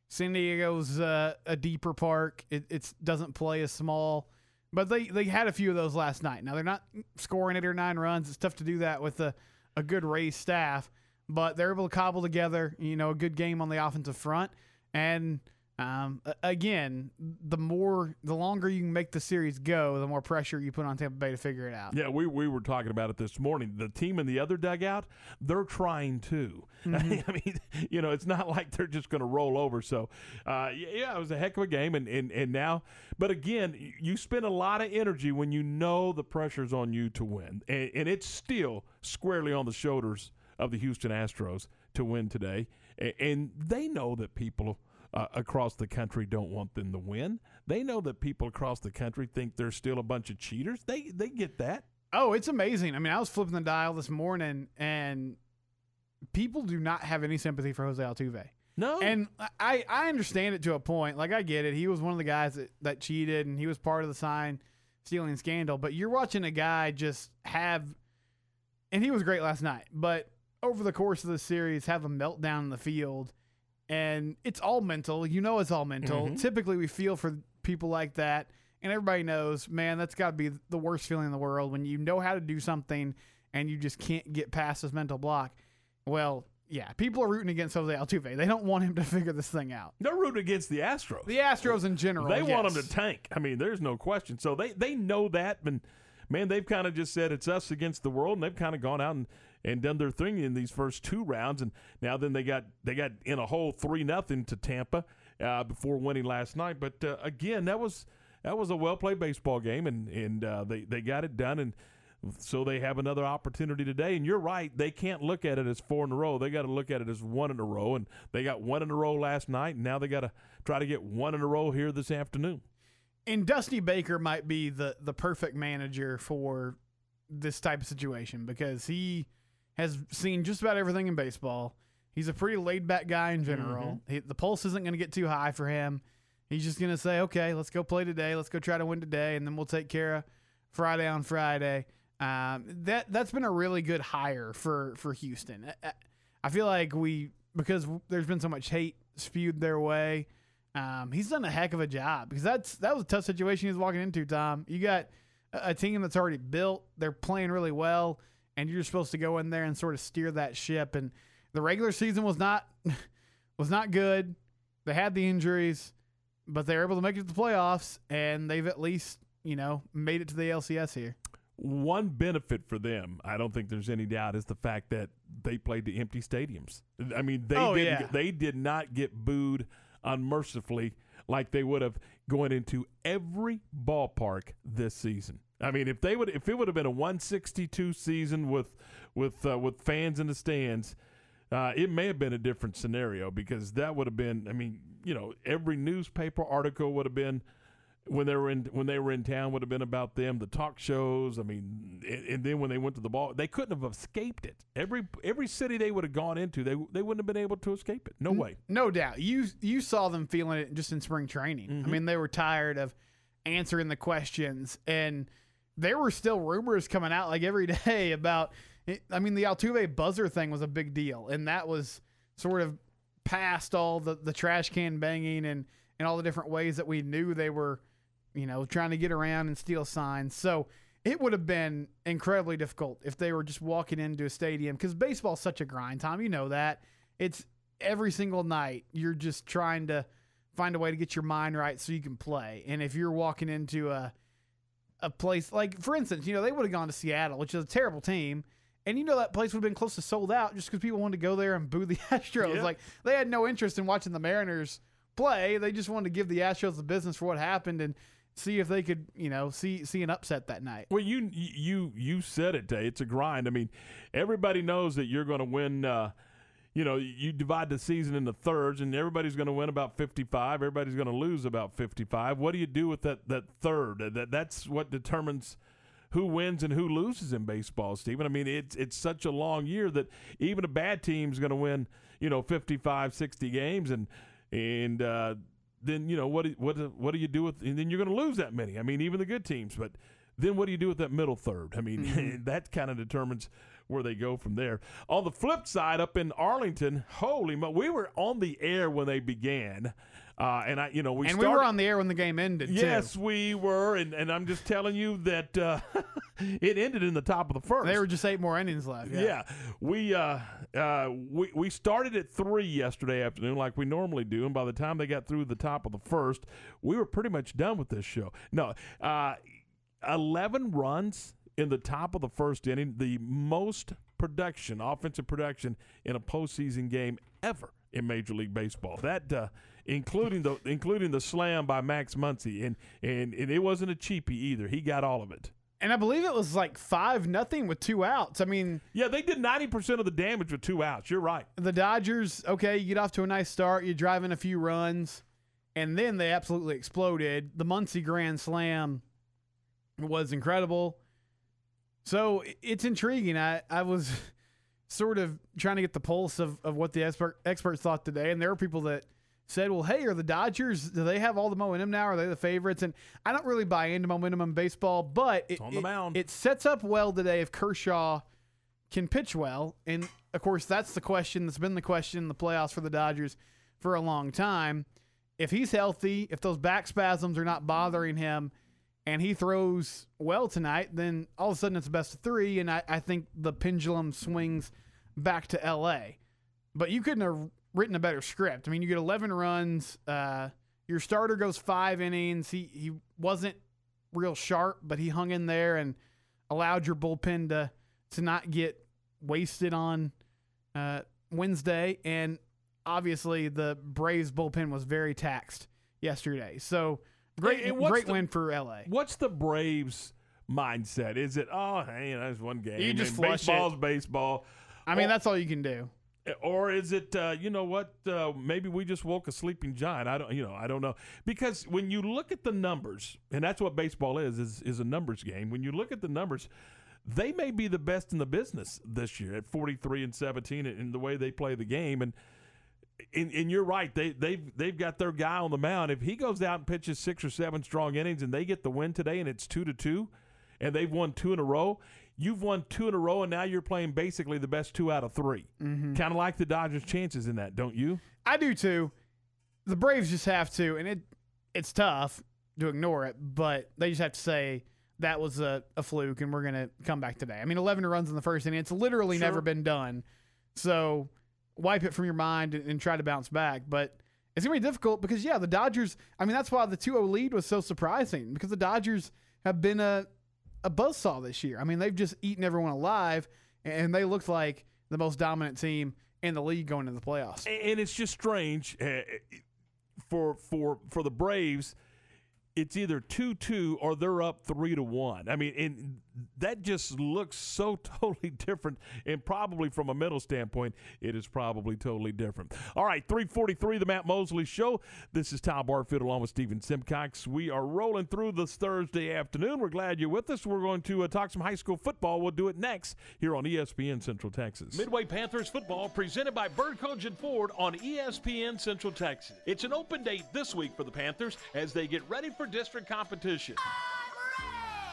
[SPEAKER 2] San Diego's uh, a deeper park. It it's, doesn't play as small, but they they had a few of those last night. Now they're not scoring eight or nine runs. It's tough to do that with a a good Rays staff, but they're able to cobble together you know a good game on the offensive front. And um, again, the more the longer you can make the series go, the more pressure you put on Tampa Bay to figure it out.
[SPEAKER 1] Yeah, we, we were talking about it this morning. The team in the other dugout, they're trying too. *laughs*
[SPEAKER 2] Mhm.
[SPEAKER 1] I mean, *laughs* you know, it's not like they're just going to roll over. So, uh, yeah, yeah, it was a heck of a game. And, and, and now, but again, you spend a lot of energy when you know the pressure's on you to win. And, and it's still squarely on the shoulders of the Houston Astros to win today. And they know that people uh, across the country don't want them to win. They know that people across the country think they're still a bunch of cheaters. They they get that.
[SPEAKER 2] Oh, it's amazing. I mean, I was flipping the dial this morning, and people do not have any sympathy for Jose Altuve.
[SPEAKER 1] No,
[SPEAKER 2] and I I understand it to a point. Like I get it. He was one of the guys that, that cheated, and he was part of the sign stealing scandal. But you're watching a guy just have, and he was great last night. But over the course of the series, have a meltdown in the field, and it's all mental. You know, it's all mental.
[SPEAKER 1] Mhm.
[SPEAKER 2] Typically, we feel for people like that, and everybody knows, man, that's got to be the worst feeling in the world when you know how to do something and you just can't get past this mental block. Well, yeah, people are rooting against Jose Altuve. They don't want him to *laughs* figure this thing out.
[SPEAKER 1] They're rooting against the Astros.
[SPEAKER 2] The Astros in general.
[SPEAKER 1] They want him to tank. I mean, there's no question. So they they know that, and man, they've kind of just said it's us against the world, and they've kind of gone out and, and done their thing in these first two rounds, and now then they got they got in a hole three nothing to Tampa, uh, before winning last night. But uh, again, that was that was a well played baseball game, and and uh, they they got it done, and so they have another opportunity today. And you're right, they can't look at it as four in a row. They got to look at it as one in a row, and they got one in a row last night, and now they got to try to get one in a row here this afternoon.
[SPEAKER 2] And Dusty Baker might be the the perfect manager for this type of situation because he has seen just about everything in baseball. He's a pretty laid back guy in general. He, the pulse isn't going to get too high for him. He's just going to say, okay, let's go play today. Let's go try to win today, and then we'll take care of Friday on Friday. Um, that that's been a really good hire for for Houston. I, I feel like we because there's been so much hate spewed their way. Um, he's done a heck of a job because that's that was a tough situation he was walking into. Tom, you got a, a team that's already built. They're playing really well, and you're supposed to go in there and sort of steer that ship. And the regular season was not *laughs* was not good. They had the injuries, but they were able to make it to the playoffs, and they've at least you know made it to the LCS here.
[SPEAKER 1] One benefit for them, I don't think there's any doubt, is the fact that they played the empty stadiums. I mean, they
[SPEAKER 2] Oh,
[SPEAKER 1] didn't,
[SPEAKER 2] yeah.
[SPEAKER 1] they did not get booed unmercifully like they would have going into every ballpark this season. I mean, if they would, if it would have been a 162 season with with uh, with fans in the stands, uh, it may have been a different scenario because that would have been. I mean, you know, every newspaper article would have been when they were in when they were in town would have been about them. The talk shows. I mean, and, and then when they went to the ball, they couldn't have escaped it. Every every city they would have gone into, they they wouldn't have been able to escape it. No way.
[SPEAKER 2] No doubt. You you saw them feeling it just in spring training. I
[SPEAKER 1] Mhm.
[SPEAKER 2] mean, they were tired of answering the questions, and there were still rumors coming out like every *laughs* day about. Eh, I mean, the Altuve buzzer thing was a big deal, and that was sort of past all the the trash can banging and and all the different ways that we knew they were, you know, trying to get around and steal signs. So. It would have been incredibly difficult if they were just walking into a stadium because baseball's such a grind, Tom. You know that. It's every single night you're just trying to find a way to get your mind right so you can play. And if you're walking into a a place like for instance, you know, they would have gone to Seattle, which is a terrible team. And you know that place would have been close to sold out just because people wanted to go there and boo the *laughs* Astros. Like they had no interest in watching the Mariners play. They just wanted to give the Astros the business for what happened and see if they could, you know, see see an upset that night.
[SPEAKER 1] Well, you you you said it, Tay. It's a grind. I mean, everybody knows that you're going to win. Uh, you know, you divide the season into thirds, and everybody's going to win about 55. Everybody's going to lose about 55. What do you do with that that third? That that's what determines who wins and who loses in baseball, Stephen. I mean, it's it's such a long year that even a bad team's going to win, you know, 55, 60 games, and and uh, then you know what do- what what do you do with? And then you're going to lose that many. I mean, even the good teams, but then what do you do with that middle third? I mean,
[SPEAKER 2] Mhm. *laughs*
[SPEAKER 1] that kind of determines where they go from there. On the flip side, up in Arlington, holy mo, we were on the air when they began, uh, and I, you know, we
[SPEAKER 2] and
[SPEAKER 1] started,
[SPEAKER 2] we were on the air when the game ended. too.
[SPEAKER 1] Yes, we were, and, and I'm just telling you that uh, *laughs* it ended in the top of the first.
[SPEAKER 2] There were just eight more innings left. Yeah.
[SPEAKER 1] Yeah, we uh, uh, we we started at three yesterday afternoon, like we normally do, and by the time they got through the top of the first, we were pretty much done with this show. No, uh, eleven runs in the top of the first inning, the most production, offensive production in a postseason game ever in Major League Baseball. That. Uh, Including the including the slam by Max Muncy, and, and and it wasn't a cheapie either. He got all of it.
[SPEAKER 2] And I believe it was like five nothing with two outs. I mean,
[SPEAKER 1] Yeah, they did ninety percent of the damage with two outs. You're right.
[SPEAKER 2] the Dodgers, okay, you get off to a nice start, you drive in a few runs, and then they absolutely exploded. The Muncy Grand Slam was incredible. So it's intriguing. I, I was *laughs* sort of trying to get the pulse of, of what the expert, experts thought today, and there were people that said, well, hey, are the Dodgers, do they have all the momentum now? Are they the favorites? And I don't really buy into momentum in baseball, but it,
[SPEAKER 1] on the
[SPEAKER 2] it-
[SPEAKER 1] mound.
[SPEAKER 2] it sets up well today if Kershaw can pitch well. And of course, that's the question that's been the question in the playoffs for the Dodgers for a long time. If he's healthy, if those back spasms are not bothering him, and he throws well tonight, then all of a sudden it's best of three, and I, I think the pendulum swings back to LA. But you couldn't have written a better script. I mean, you get 11 runs. Uh, your starter goes five innings. He he wasn't real sharp, but he hung in there and allowed your bullpen to to not get wasted on uh, Wednesday. And obviously the Braves bullpen was very taxed yesterday. So great,
[SPEAKER 1] and
[SPEAKER 2] great
[SPEAKER 1] the-
[SPEAKER 2] win for LA.
[SPEAKER 1] What's the Braves mindset? Is it oh hey, that's one game?
[SPEAKER 2] You just flush
[SPEAKER 1] baseball's
[SPEAKER 2] it.
[SPEAKER 1] baseball.
[SPEAKER 2] I mean,
[SPEAKER 1] Or-
[SPEAKER 2] that's all you can do.
[SPEAKER 1] or is it uh, you know what uh, maybe we just woke a sleeping giant i don't you know i don't know because when you look at the numbers and that's what baseball is is, is a numbers game when you look at the numbers they may be the best in the business this year at 43 and 17 in the way they play the game and and, and you're right they they've they've got their guy on the mound if he goes out and pitches six or seven strong innings and they get the win today and it's two to two and they've won two in a row you've won two in a row and now you're playing basically the best two out of 3
[SPEAKER 2] Mhm.
[SPEAKER 1] kind of like the dodgers chances in that don't you
[SPEAKER 2] I do too. The Braves just have to, and it it's tough to ignore it, but they just have to say that was a, a fluke, and we're gonna come back today. I mean, 11 runs in the first inning. It's literally
[SPEAKER 1] Sure.
[SPEAKER 2] never been done. So wipe it from your mind and, and try to bounce back. But it's gonna be difficult because yeah, the Dodgers. I mean, that's why the 2-0 lead was so surprising because the Dodgers have been a a buzzsaw this year. I mean, they've just eaten everyone alive, and they looked like the most dominant team in the league going into the playoffs.
[SPEAKER 1] and it's just strange uh, for for for the Braves. It's either two two or they're up three to one. I mean, and that just looks so *laughs* totally different. And probably from a mental standpoint, it is probably totally different. All right, three forty three, the Matt Mosley Show. This is Tom Barfield along with Steven Simcox. We are rolling through this Thursday afternoon. We're glad you're with us. We're going to uh, talk some high school football. We'll do it next here on ESPN Central Texas. Midway Panthers football presented by Bird Kultgen Ford on ESPN Central Texas. It's an open date this week for the Panthers as they get ready for district competition.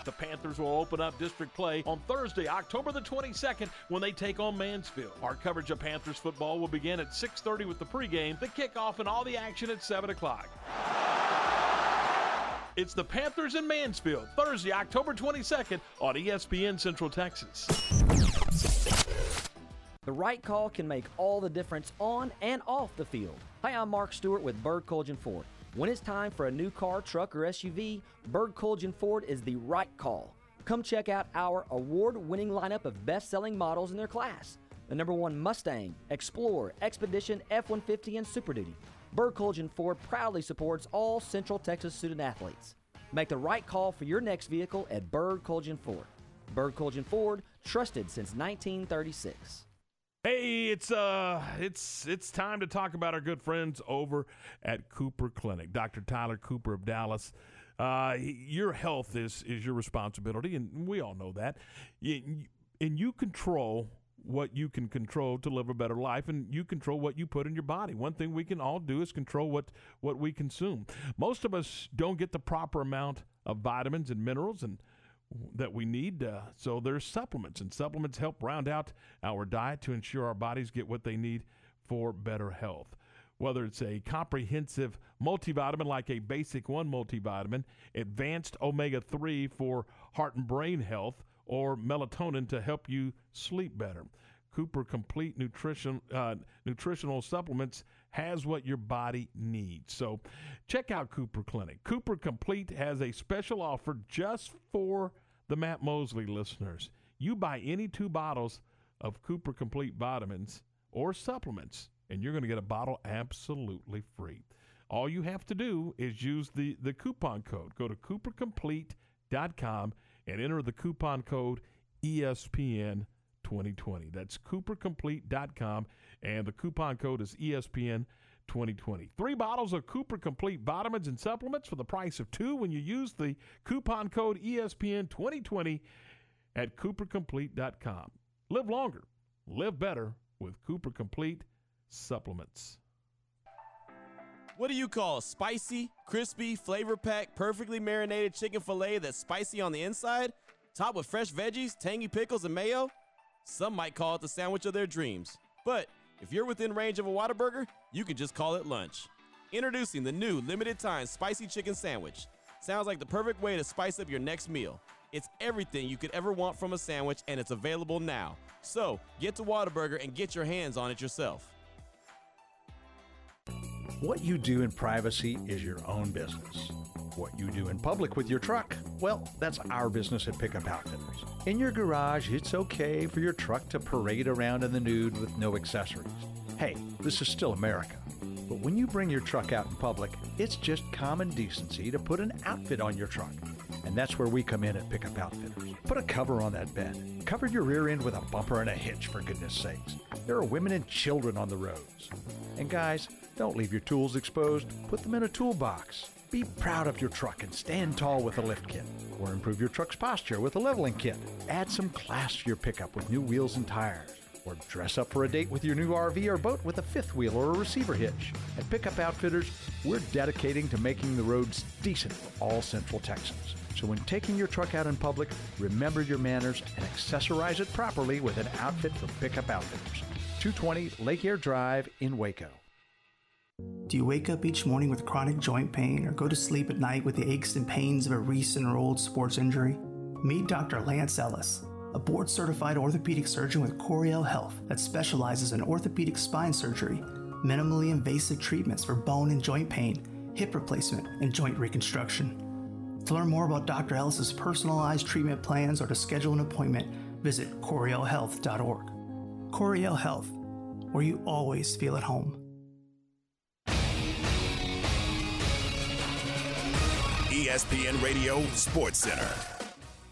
[SPEAKER 1] The Panthers will open up district play on Thursday, October the 22nd, when they take on Mansfield. Our coverage of Panthers football will begin at 6:30 with the pregame, the kickoff, and all the action at 7 o'clock. It's the Panthers in Mansfield, Thursday, October 22nd on ESPN Central Texas.
[SPEAKER 20] The right call can make all the difference on and off the field. Hi, I'm Mark Stewart with Bird Kultgen Ford. When it's time for a new car, truck, or SUV, Bird Kultgen Ford is the right call. Come check out our award winning lineup of best selling models in their class the number one Mustang, Explorer, Expedition, F 150, and Super Duty. Bird Kultgen Ford proudly supports all Central Texas student athletes. Make the right call for your next vehicle at Bird Kultgen Ford. Bird Kultgen Ford, trusted since 1936.
[SPEAKER 1] Hey, it's uh it's it's time to talk about our good friends over at Cooper Clinic. Dr. Tyler Cooper of Dallas. Uh, your health is is your responsibility, and we all know that. And you control what you can control to live a better life, and you control what you put in your body. One thing we can all do is control what what we consume. Most of us don't get the proper amount of vitamins and minerals and that we need. Uh, so there's supplements, and supplements help round out our diet to ensure our bodies get what they need for better health. Whether it's a comprehensive multivitamin like a Basic One multivitamin, advanced omega 3 for heart and brain health, or melatonin to help you sleep better. Cooper Complete Nutrition uh, Nutritional Supplements has what your body needs. So check out Cooper Clinic. Cooper Complete has a special offer just for the Matt Mosley listeners. You buy any two bottles of Cooper Complete vitamins or supplements, and you're going to get a bottle absolutely free. All you have to do is use the, the coupon code. Go to coopercomplete.com and enter the coupon code ESPN 2020. That's coopercomplete.com and the coupon code is ESPN 2020. Three bottles of Cooper Complete vitamins and supplements for the price of two when you use the coupon code ESPN 2020 at coopercomplete.com. Live longer, live better with Cooper Complete supplements.
[SPEAKER 21] What do you call spicy, crispy, flavor packed, perfectly marinated chicken filet that's spicy on the inside, topped with fresh veggies, tangy pickles, and mayo? Some might call it the sandwich of their dreams. But if you're within range of a Whataburger, you can just call it lunch. Introducing the new limited time spicy chicken sandwich. Sounds like the perfect way to spice up your next meal. It's everything you could ever want from a sandwich, and it's available now. So get to Whataburger and get your hands on it yourself.
[SPEAKER 22] What you do in privacy is your own business. What you do in public with your truck, well, that's our business at Pickup Outfitters. In your garage, it's okay for your truck to parade around in the nude with no accessories.
[SPEAKER 19] Hey, this is still America. But when you bring your truck out in public, it's just common decency to put an outfit on your truck. And that's where we come in at Pickup Outfitters. Put a cover on that bed. Cover your rear end with a bumper and a hitch, for goodness sakes. There are women and children on the roads. And guys, don't leave your tools exposed. Put them in a toolbox. Be proud of your truck and stand tall with a lift kit. Or improve your truck's posture with a leveling kit. Add some class to your pickup with new wheels and tires. Or dress up for a date with your new RV or boat with a fifth wheel or a receiver hitch. At Pickup Outfitters, we're dedicating to making the roads decent for all Central Texans. So when taking your truck out in public, remember your manners and accessorize it properly with an outfit from Pickup Outfitters. 220 Lake Air Drive in Waco.
[SPEAKER 23] Do you wake up each morning with chronic joint pain or go to sleep at night with the aches and pains of a recent or old sports injury? Meet Dr. Lance Ellis, a board certified orthopedic surgeon with Coryell Health that specializes in orthopedic spine surgery, minimally invasive treatments for bone and joint pain, hip replacement, and joint reconstruction. To learn more about Dr. Ellis's personalized treatment plans or to schedule an appointment, visit CoryellHealth.org. Coryell Health, where you always feel at home.
[SPEAKER 8] ESPN Radio Sports Center.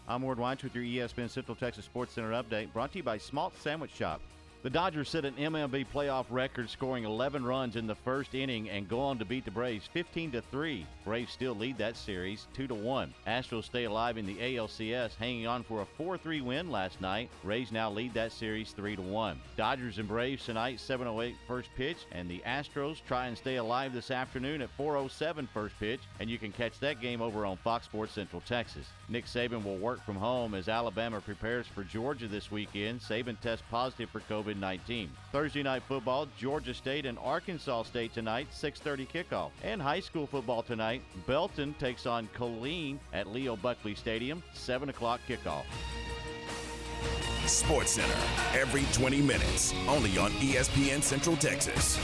[SPEAKER 9] I'm Ward Weitz with your ESPN Central Texas Sports Center update, brought to you by Schmaltz Sandwich Shop. The Dodgers set an MLB playoff record, scoring 11 runs in the first inning and go on to beat the Braves 15 to 3. Braves still lead that series 2 to 1. Astros stay alive in the ALCS, hanging on for a 4-3 win last night. Rays now lead that series 3 to 1. Dodgers and Braves tonight 7:08 first pitch, and the Astros try and stay alive this afternoon at 4:07 first pitch, and you can catch that game over on Fox Sports Central Texas. Nick Saban will work from home as Alabama prepares for Georgia this weekend. Saban tests positive for COVID-19. Thursday night football, Georgia State and Arkansas State tonight, 6:30 kickoff. And high school football tonight, Belton takes on Killeen at Leo Buckley Stadium, 7 o'clock kickoff.
[SPEAKER 8] Sports Center every 20 minutes, only on ESPN Central Texas.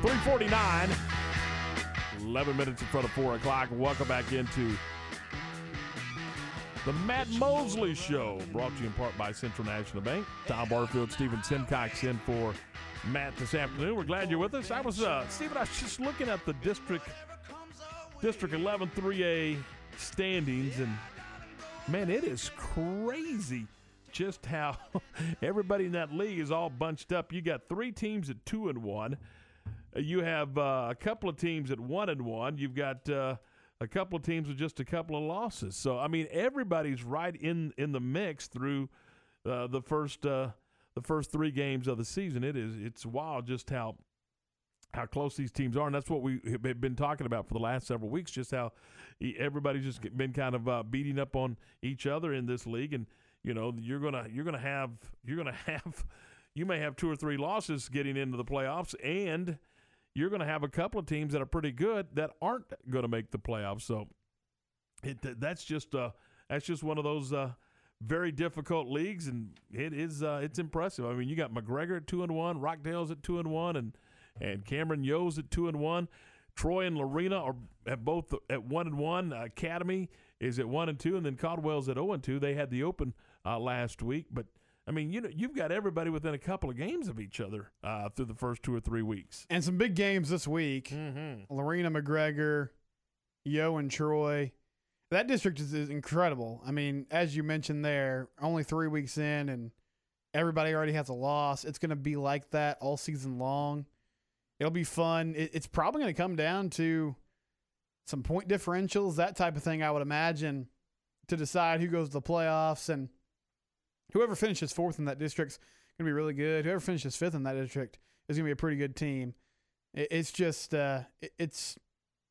[SPEAKER 1] Three forty-nine. Eleven minutes in front of four o'clock. Welcome back into the Matt Mosley Show, brought to you in part by Central National Bank. Tom Barfield, Stephen Simcox in for Matt this afternoon. We're glad you're with us. I was, uh, Stephen, I was just looking at the district, District 11 3A standings, and man, it is crazy just how *laughs* everybody in that league is all bunched up. You got three teams at two and one. You have uh, a couple of teams at one and one. You've got uh, a couple of teams with just a couple of losses. So I mean, everybody's right in in the mix through uh, the first uh, the first three games of the season. It is it's wild just how how close these teams are, and that's what we have been talking about for the last several weeks. Just how everybody's just been kind of uh, beating up on each other in this league, and you know you're gonna you're gonna have you're gonna *laughs* have you may have two or three losses getting into the playoffs, and you're going to have a couple of teams that are pretty good that aren't going to make the playoffs. So it that's just uh that's just one of those uh very difficult leagues, and it is uh, it's impressive. I mean, you got McGregor at two and one, Rockdale's at two and one, and and Cameron Yoe's at two and one. Troy and Lorena are at both at one and one. Academy is at one and two, and then Caldwell's at zero and two. They had the Open uh, last week, but I mean, you know, you've got everybody within a couple of games of each other uh, through the first two or three weeks.
[SPEAKER 2] And some big games this week.
[SPEAKER 1] Mm-hmm.
[SPEAKER 2] Lorena McGregor, Yoe and Troy. That district is, is incredible. I mean, as you mentioned there, only three weeks in and everybody already has a loss. It's going to be like that all season long. It'll be fun. It, it's probably going to come down to some point differentials, that type of thing, I would imagine, to decide who goes to the playoffs. And whoever finishes fourth in that district's going to be really good. Whoever finishes fifth in that district is going to be a pretty good team. It's just, uh, it's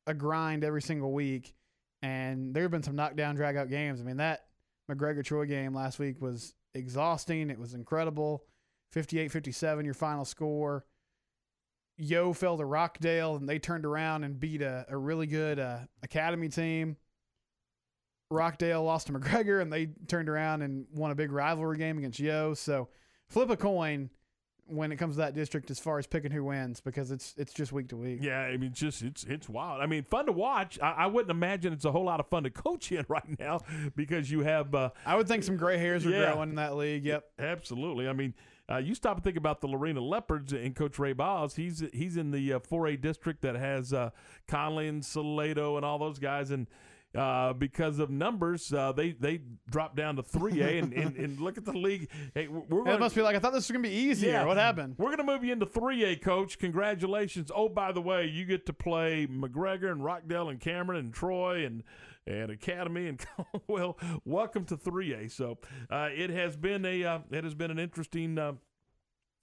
[SPEAKER 2] a grind every single week. And there have been some knockdown, drag out games. I mean, that McGregor Troy game last week was exhausting. It was incredible. 58 57, your final score. Yoe fell to Rockdale, and they turned around and beat a, a really good uh, academy team. Rockdale lost to McGregor, and they turned around and won a big rivalry game against Yoe. So flip a coin when it comes to that district as far as picking who wins because it's it's just week to week.
[SPEAKER 1] Yeah, I mean, just it's it's wild. I mean, fun to watch. I, I wouldn't imagine it's a whole lot of fun to coach *laughs* in right now because you have. Uh,
[SPEAKER 2] I would think some gray hairs are
[SPEAKER 1] Yeah.
[SPEAKER 2] growing in that league. Yep.
[SPEAKER 1] Absolutely. I mean, uh, you stop and think about the Lorena Leopards and Coach Ray Biles. He's he's in the uh, 4A district that has uh, Connally and Salado and all those guys, and uh, because of numbers, uh, they they dropped down to 3A. *laughs* and, and, and look at the league. Hey, we're
[SPEAKER 2] It must be like I thought this was gonna be easier. What happened?
[SPEAKER 1] We're going to move you into 3A, Coach. Congratulations. Oh, by the way, you get to play McGregor and Rockdale and Cameron and Troy and and Academy and *laughs* well, welcome to 3A. So uh, it has been a uh, it has been an interesting. Uh,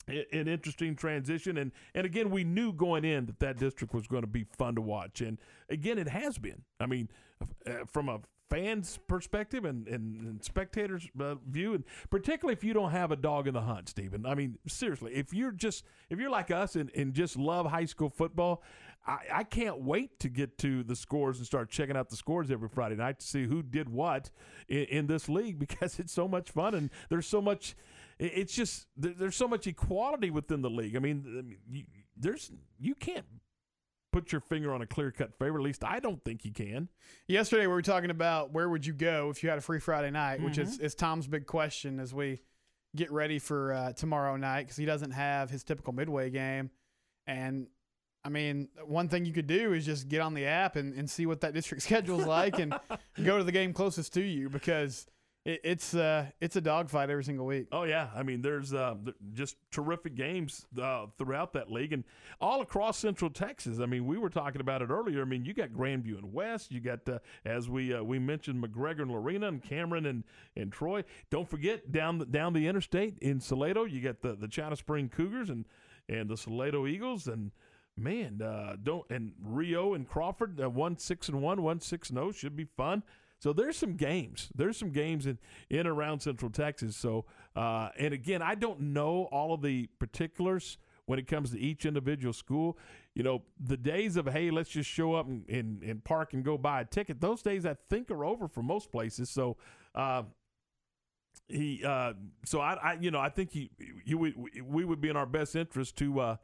[SPEAKER 1] an interesting transition and and again we knew going in that that district was going to be fun to watch and again it has been i mean uh, from a fans perspective and, and, and spectators uh, view and particularly if you don't have a dog in the hunt stephen i mean seriously if you're just if you're like us and, and just love high school football I, I can't wait to get to the scores and start checking out the scores every friday night to see who did what in, in this league *laughs* because it's so much fun and there's so much it's just there's so much equality within the league. I mean, there's you can't put your finger on a clear cut favorite. At least I don't think you can.
[SPEAKER 2] Yesterday we were talking about where would you go if you had a free Friday night, which is,
[SPEAKER 1] Mhm.
[SPEAKER 2] is Tom's big question as we get ready for uh, tomorrow night because he doesn't have his typical midway game. And I mean, one thing you could do is just get on the app and, and see what that district *laughs* schedule's like and go to the game closest to you because it, it's uh, it's a dogfight every single week.
[SPEAKER 1] Oh yeah, I mean, there's uh, just terrific games uh, throughout that league and all across Central Texas. I mean, we were talking about it earlier. I mean, you got Grandview and West. You got uh, as we uh, we mentioned McGregor and Lorena and Cameron and and Troy. Don't forget down the, down the interstate in Salado, you got the the China Spring Cougars and and the Salado Eagles and. Man, uh, don't and Rio and Crawford, one six and one, one six zero should be fun. So there's some games. There's some games in in around Central Texas. So uh, and again, I don't know all of the particulars when it comes to each individual school. You know, the days of hey, let's just show up and, and, and park and go buy a ticket. Those days I think are over for most places. So. Uh, he uh, so I, I you know I think he you would we would be in our best interest to uh,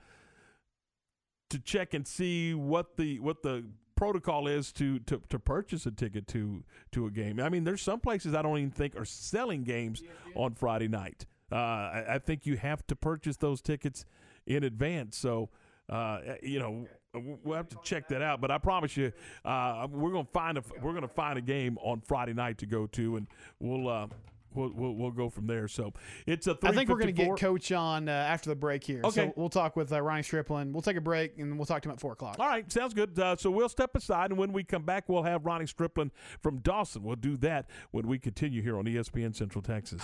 [SPEAKER 1] to check and see what the what the protocol is to, to to purchase a ticket to to a game. I mean, there's some places I don't even think are selling games on Friday night. Uh, I, I think you have to purchase those tickets in advance. So, uh, you know, we'll have to check that out. But I promise you, uh, we're gonna find a we're gonna find a game on Friday night to go to, and we'll. We'll, we'll, we'll go from there. So it's a.
[SPEAKER 2] I think we're going to get Coach on uh, after the break here.
[SPEAKER 1] Okay.
[SPEAKER 2] So we'll talk with uh, Ryan Striplin. We'll take a break and we'll talk to him at 4 o'clock.
[SPEAKER 1] All right, sounds good. Uh, so we'll step aside, and when we come back, we'll have Ronnie Striplin from Dawson. We'll do that when we continue here on ESPN Central Texas.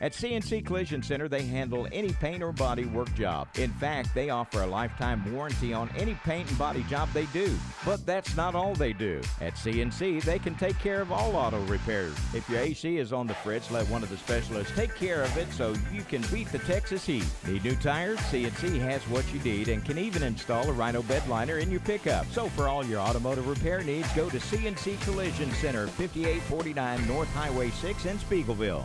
[SPEAKER 7] At CNC Collision Center, they handle any paint or body work job. In fact, they offer a lifetime warranty on any paint and body job they do. But that's not all they do. At CNC, they can take care of all auto repairs. If your AC is on the fritz, let one of the specialists take care of it so you can beat the Texas heat. Need new tires? CNC has what you need and can even install a Rhino bed liner in your pickup. So for all your automotive repair needs, go to CNC Collision Center, 5849 North Highway 6 in Speegleville.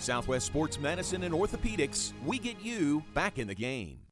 [SPEAKER 24] Southwest Sports Medicine and Orthopedics, we get you back in the game.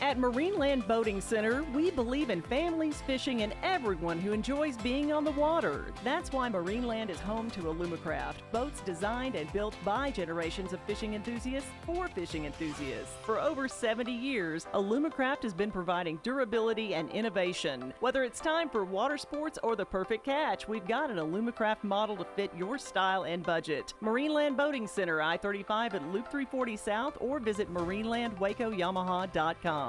[SPEAKER 5] At Marineland Boating Center, we believe in families, fishing, and everyone who enjoys being on the water. That's why Marineland is home to Alumacraft, boats designed and built by generations of fishing enthusiasts for fishing enthusiasts. For over 70 years, Alumacraft has been providing durability and innovation. Whether it's time for water sports or the perfect catch, we've got an Alumacraft model to fit your style and budget. Marineland Boating Center, I 35 at Loop 340 South, or visit marinelandwacoyamaha.com.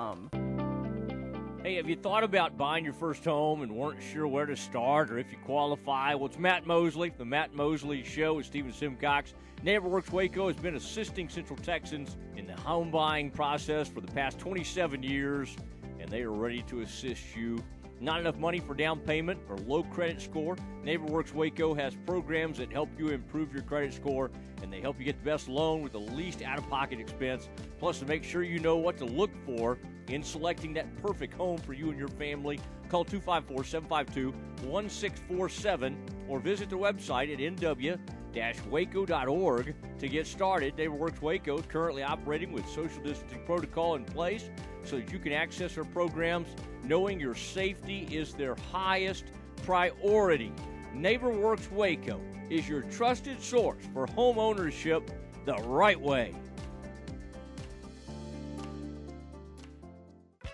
[SPEAKER 6] Hey, have you thought about buying your first home and weren't sure where to start or if you qualify? Well, it's Matt Mosley, the Matt Mosley Show with Stephen Simcox. NeighborWorks Waco has been assisting Central Texans in the home buying process for the past 27 years, and they are ready to assist you. Not enough money for down payment or low credit score? NeighborWorks Waco has programs that help you improve your credit score, and they help you get the best loan with the least out of pocket expense. Plus, to make sure you know what to look for in selecting that perfect home for you and your family, call 254 752 1647 or visit their website at nw waco.org to get started. NeighborWorks Waco is currently operating with social distancing protocol in place so that you can access their programs knowing your safety is their highest priority. NeighborWorks Waco is your trusted source for home ownership the right way.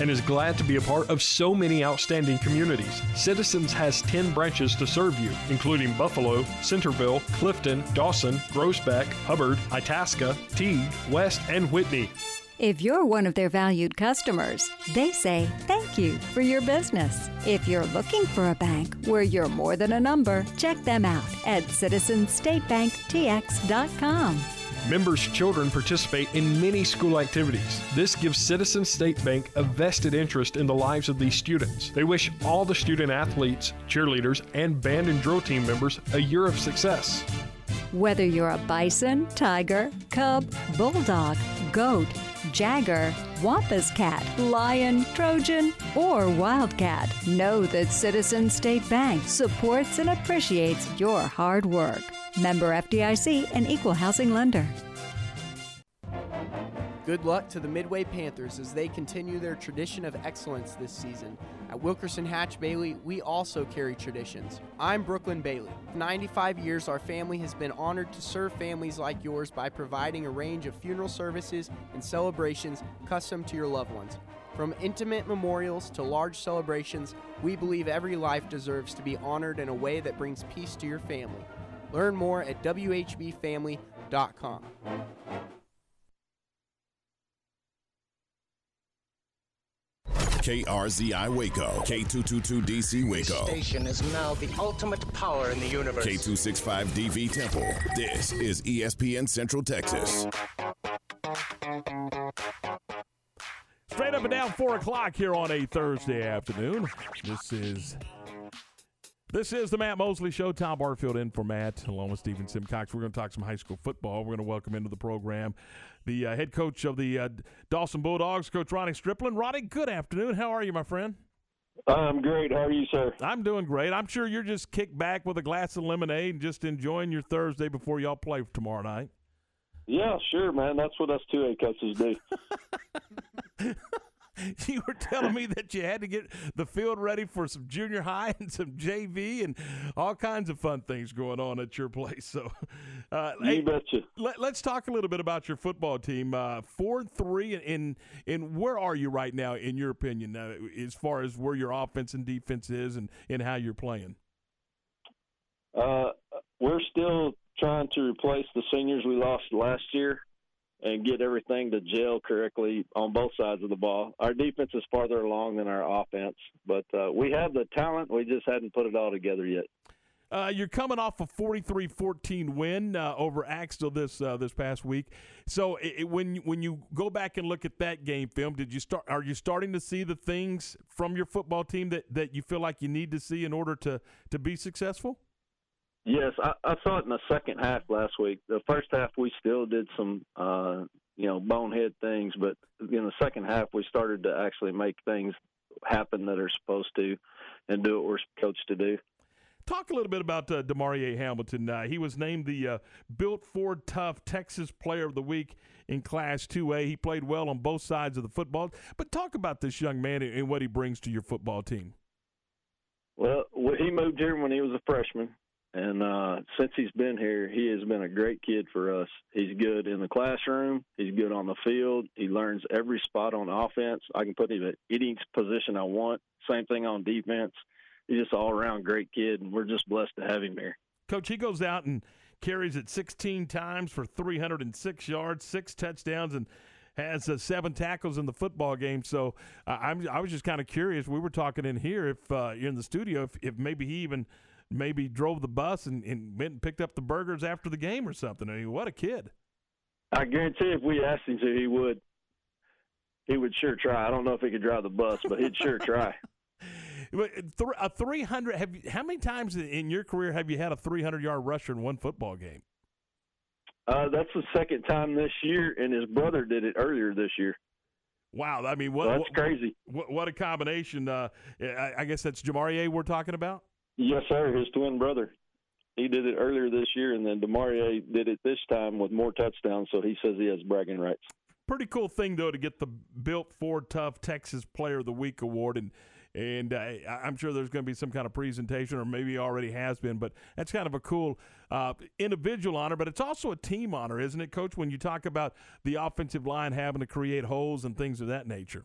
[SPEAKER 25] and is glad to be a part of so many outstanding communities. Citizens has 10 branches to serve you, including Buffalo, Centerville, Clifton, Dawson, Groesbeck, Hubbard, Itasca, Teague, West, and Whitney.
[SPEAKER 26] If you're one of their valued customers, they say thank you for your business. If you're looking for a bank where you're more than a number, check them out at citizenstatebanktx.com.
[SPEAKER 25] Members' children participate in many school activities. This gives Citizen State Bank a vested interest in the lives of these students. They wish all the student athletes, cheerleaders, and band and drill team members a year of success.
[SPEAKER 26] Whether you're a bison, tiger, cub, bulldog, goat, jagger, wampus cat, lion, trojan, or wildcat, know that Citizen State Bank supports and appreciates your hard work. Member FDIC and equal housing lender.
[SPEAKER 27] Good luck to the Midway Panthers as they continue their tradition of excellence this season. At Wilkerson Hatch Bailey, we also carry traditions. I'm Brooklyn Bailey. For 95 years, our family has been honored to serve families like yours by providing a range of funeral services and celebrations custom to your loved ones. From intimate memorials to large celebrations, we believe every life deserves to be honored in a way that brings peace to your family. Learn more at WHBFamily.com.
[SPEAKER 8] KRZI Waco, K222DC Waco,
[SPEAKER 28] station is now the ultimate power in the universe.
[SPEAKER 8] K265DV Temple. This is ESPN Central Texas.
[SPEAKER 1] Straight up and down, four o'clock here on a Thursday afternoon. This is this is the Matt Mosley Show. Tom Barfield in for Matt, along with Stephen Simcox. We're going to talk some high school football. We're going to welcome into the program the uh, head coach of the uh, Dawson Bulldogs, Coach Ronnie Striplin. Ronnie, good afternoon. How are you, my friend?
[SPEAKER 29] I'm great. How are you, sir?
[SPEAKER 1] I'm doing great. I'm sure you're just kicked back with a glass of lemonade and just enjoying your Thursday before y'all play tomorrow night.
[SPEAKER 29] Yeah, sure, man. That's what us two A coaches do. *laughs* *laughs*
[SPEAKER 1] you were telling me that you had to get the field ready for some junior high and some JV and all kinds of fun things going on at your place. *laughs* So, uh,
[SPEAKER 29] you hey, betcha.
[SPEAKER 1] Let, us talk a little bit about your football team. Uh, four and three, in in where are you right now, in your opinion, uh, as far as where your offense and defense is, and and how you're playing?
[SPEAKER 29] Uh, we're still trying to replace the seniors we lost last year and get everything to gel correctly on both sides of the ball. Our defense is farther along than our offense, but uh, we have the talent. We just hadn't put it all together yet.
[SPEAKER 1] Uh, you're coming off a 43-14 win uh, over Axtell this uh, this past week. So it, when when you go back and look at that game film, did you start? Are you starting to see the things from your football team that, that you feel like you need to see in order to to be successful?
[SPEAKER 29] Yes, I, I saw it in the second half last week. The first half we still did some, uh, you know, bonehead things, but in the second half we started to actually make things happen that are supposed to, and do what we're coached to do.
[SPEAKER 1] Talk a little bit about uh, Demarie Hamilton. Uh, he was named the uh, Built Ford Tough Texas Player of the Week in Class 2A. He played well on both sides of the football. But talk about this young man and what he brings to your football team.
[SPEAKER 29] Well, he moved here when he was a freshman. And uh, since he's been here, he has been a great kid for us. He's good in the classroom. He's good on the field. He learns every spot on offense. I can put him at any position I want. Same thing on defense. He's just all around great kid, and we're just blessed to have him here.
[SPEAKER 1] Coach, he goes out and carries it 16 times for 306 yards, six touchdowns, and has uh, seven tackles in the football game. So uh, I'm, I was just kind of curious. We were talking in here, if uh, you're in the studio, if, if maybe he even – maybe drove the bus and, and went and picked up the burgers after the game or something. I mean, what a kid!
[SPEAKER 29] I guarantee if we asked him to, he would. He would sure try. I don't know if he could drive the bus, but he'd sure try. *laughs*
[SPEAKER 1] a 300 have you, how many times in your career have you had a 300 yard rusher in one football game
[SPEAKER 29] uh, that's the second time this year and his brother did it earlier this year
[SPEAKER 1] wow i mean what,
[SPEAKER 29] so that's
[SPEAKER 1] what,
[SPEAKER 29] crazy
[SPEAKER 1] what, what, a combination uh, I, I, guess that's jamarie we're talking about
[SPEAKER 29] Yes, sir. His twin brother. He did it earlier this year, and then Demarie did it this time with more touchdowns. So he says he has bragging rights.
[SPEAKER 1] Pretty cool thing though to get the Built Ford Tough Texas Player of the Week award, and and uh, I'm sure there's going to be some kind of presentation, or maybe already has been. But that's kind of a cool uh, individual honor, but it's also a team honor, isn't it, Coach? When you talk about the offensive line having to create holes and things of that nature.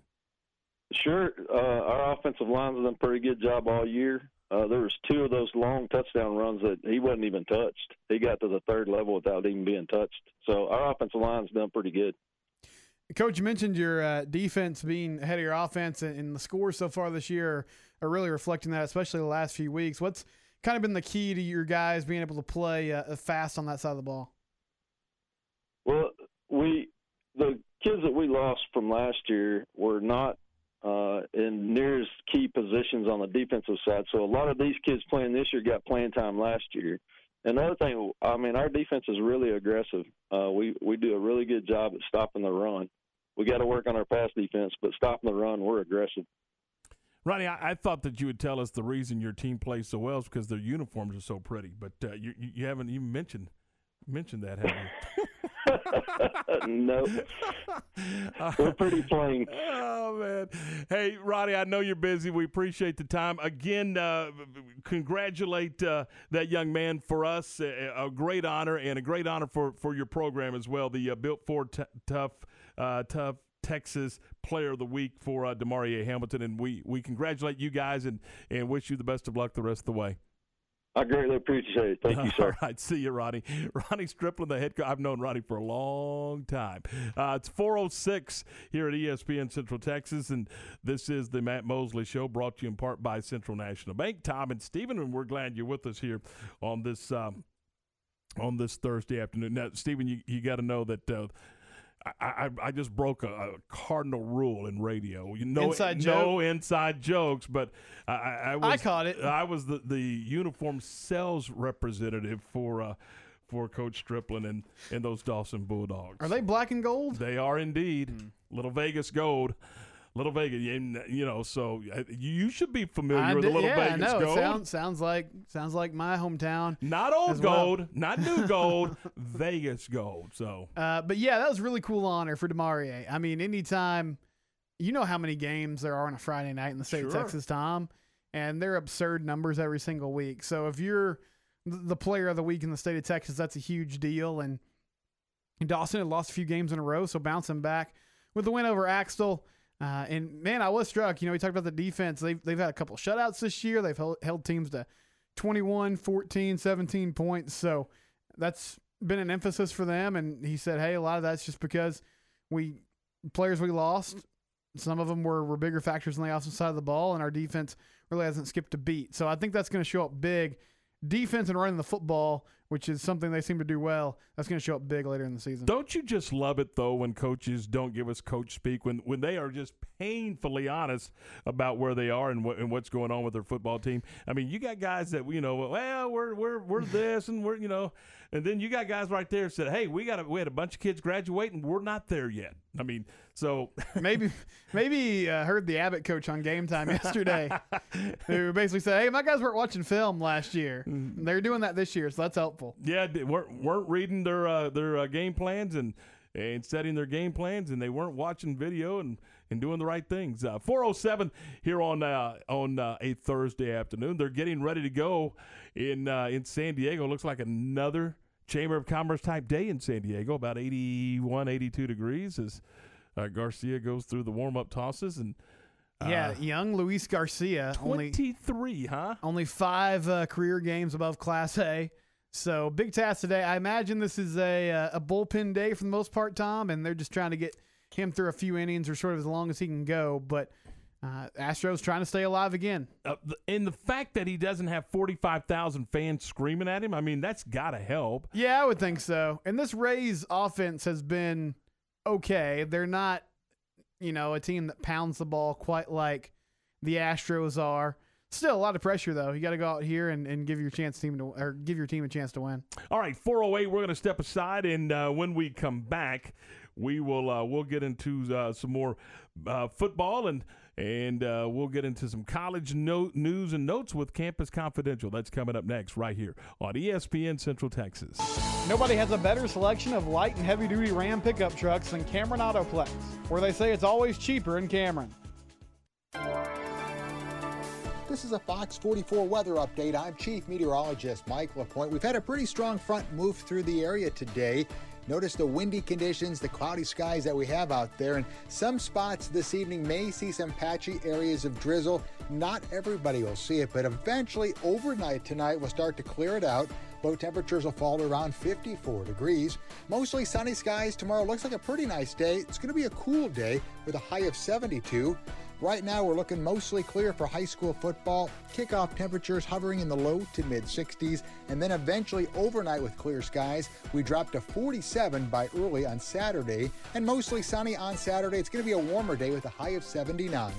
[SPEAKER 29] Sure, uh, our offensive line's done a pretty good job all year. Uh, there was two of those long touchdown runs that he wasn't even touched. He got to the third level without even being touched. So our offensive line's done pretty good.
[SPEAKER 2] Coach, you mentioned your uh, defense being ahead of your offense, and the scores so far this year are really reflecting that, especially the last few weeks. What's kind of been the key to your guys being able to play uh, fast on that side of the ball?
[SPEAKER 29] Well, we the kids that we lost from last year were not uh, in near as key positions on the defensive side. So a lot of these kids playing this year got playing time last year. Another thing, I mean, our defense is really aggressive. Uh, we we do a really good job at stopping the run. We got to work on our pass defense, but stopping the run, we're aggressive.
[SPEAKER 1] Ronnie, I, I, thought that you would tell us the reason your team plays so well is because their uniforms are so pretty, but uh, you you haven't even mentioned mentioned that, have you? *laughs* *laughs*
[SPEAKER 29] no. We're pretty plain.
[SPEAKER 1] Oh, man. Hey, Roddy, I know you're busy. We appreciate the time. Again, uh, congratulate uh, that young man for us. A, a, great honor and a great honor for, for your program as well. The uh, Built for t- Tough, uh, Tough Texas Player of the Week for uh, Demarie Hamilton. And we, we congratulate you guys and, and wish you the best of luck the rest of the way.
[SPEAKER 29] I greatly appreciate it. Thank you, *laughs* sir.
[SPEAKER 1] All right. See you, Ronnie. *laughs* Ronnie Stripling, the head coach. I've known Ronnie for a long time. Uh, it's 406 here at ESPN Central Texas, and this is the Matt Mosley Show brought to you in part by Central National Bank. Tom and Stephen, and we're glad you're with us here on this. Um, on this Thursday afternoon. Now, Stephen, you, you got to know that uh, I, I, just broke a, a, cardinal rule in radio. You know,
[SPEAKER 2] inside
[SPEAKER 1] no
[SPEAKER 2] joke.
[SPEAKER 1] inside jokes, but I, I, was,
[SPEAKER 2] I caught it.
[SPEAKER 1] I was the, the uniform sales representative for uh, for Coach Stripling and, and those Dawson Bulldogs.
[SPEAKER 2] Are they black and gold?
[SPEAKER 1] They are indeed. Mm. Little Vegas gold. Little Vegas, you know, so uh, you should be familiar
[SPEAKER 2] I
[SPEAKER 1] with
[SPEAKER 2] did,
[SPEAKER 1] Little
[SPEAKER 2] yeah,
[SPEAKER 1] Vegas gold.
[SPEAKER 2] Sounds, sounds like sounds like my hometown.
[SPEAKER 1] Not old gold,
[SPEAKER 2] well.
[SPEAKER 1] not new *laughs* gold, Vegas gold. So,
[SPEAKER 2] uh, but yeah, that was a really cool honor for Demarie. I mean, anytime you know how many games there are on a Friday night in the state of Texas, Tom, and they're absurd numbers every single week. So if you're the player of the week in the state of Texas, that's a huge deal. And Dawson had lost a few games in a row, so bouncing back with the win over Axtell. Uh, and man, I was struck. You know, we talked about the defense. They've, they've had a couple shutouts this year. They've held, held teams to 21, 14, 17 points. So that's been an emphasis for them. And he said, hey, a lot of that's just because we players we lost, some of them were, were bigger factors on the offensive side of the ball, and our defense really hasn't skipped a beat. So I think that's going to show up big. Defense and running the football, which is something they seem to do well, that's going to show up big later in the season.
[SPEAKER 1] Don't you just love it though when coaches don't give us coach speak when when they are just painfully honest about where they are and, what, and what's going on with their football team? I mean, you got guys that you know, well, we're we're we're this and we're you know, and then you got guys right there said, hey, we got a, we had a bunch of kids graduate and we're not there yet. I mean, so *laughs*
[SPEAKER 2] maybe maybe uh, heard the Abbott coach on game time yesterday, *laughs* who basically said, "Hey, my guys weren't watching film last year. They're doing that this year, so that's helpful."
[SPEAKER 1] Yeah, they weren't weren't reading their uh, their uh, game plans and and setting their game plans, and they weren't watching video and, and doing the right things. Uh, 407 here on uh, on uh, a Thursday afternoon. They're getting ready to go in uh, in San Diego. Looks like another Chamber of Commerce type day in San Diego, about 81, 82 degrees as uh, Garcia goes through the warm up tosses and.
[SPEAKER 2] Yeah,
[SPEAKER 1] uh,
[SPEAKER 2] young Luis Garcia, only
[SPEAKER 1] 23, huh?
[SPEAKER 2] Only five uh, career games above Class A. So big task today. I imagine this is a uh, a bullpen day for the most part, Tom, and they're just trying to get him through a few innings or sort of as long as he can go. But uh, Astros trying to stay alive again.
[SPEAKER 1] Uh, and the fact that he doesn't have 45,000 fans screaming at him, I mean, that's got to help.
[SPEAKER 2] Yeah, I would think so. And this Rays offense has been okay. They're not, you know, a team that pounds the ball quite like the Astros are. Still a lot of pressure though. You got to go out here and, and give your chance team to or give your team a chance to win.
[SPEAKER 1] All right, 408, we're going to step aside, and uh, when we come back, we will uh, we'll get into uh, some more uh, football and and uh, we'll get into some college no- news and notes with Campus Confidential. That's coming up next, right here on ESPN Central Texas.
[SPEAKER 2] Nobody has a better selection of light and heavy duty Ram pickup trucks than Cameron Autoplex, where they say it's always cheaper in Cameron.
[SPEAKER 3] This is a Fox 44 weather update. I'm Chief Meteorologist Mike LaPointe. We've had a pretty strong front move through the area today. Notice the windy conditions, the cloudy skies that we have out there, and some spots this evening may see some patchy areas of drizzle. Not everybody will see it, but eventually overnight tonight we'll start to clear it out. Low temperatures will fall to around 54 degrees. Mostly sunny skies tomorrow. Looks like a pretty nice day. It's going to be a cool day with a high of 72. Right now, we're looking mostly clear for high school football. Kickoff temperatures hovering in the low to mid 60s, and then eventually overnight with clear skies, we drop to 47 by early on Saturday, and mostly sunny on Saturday. It's going to be a warmer day with a high of 79.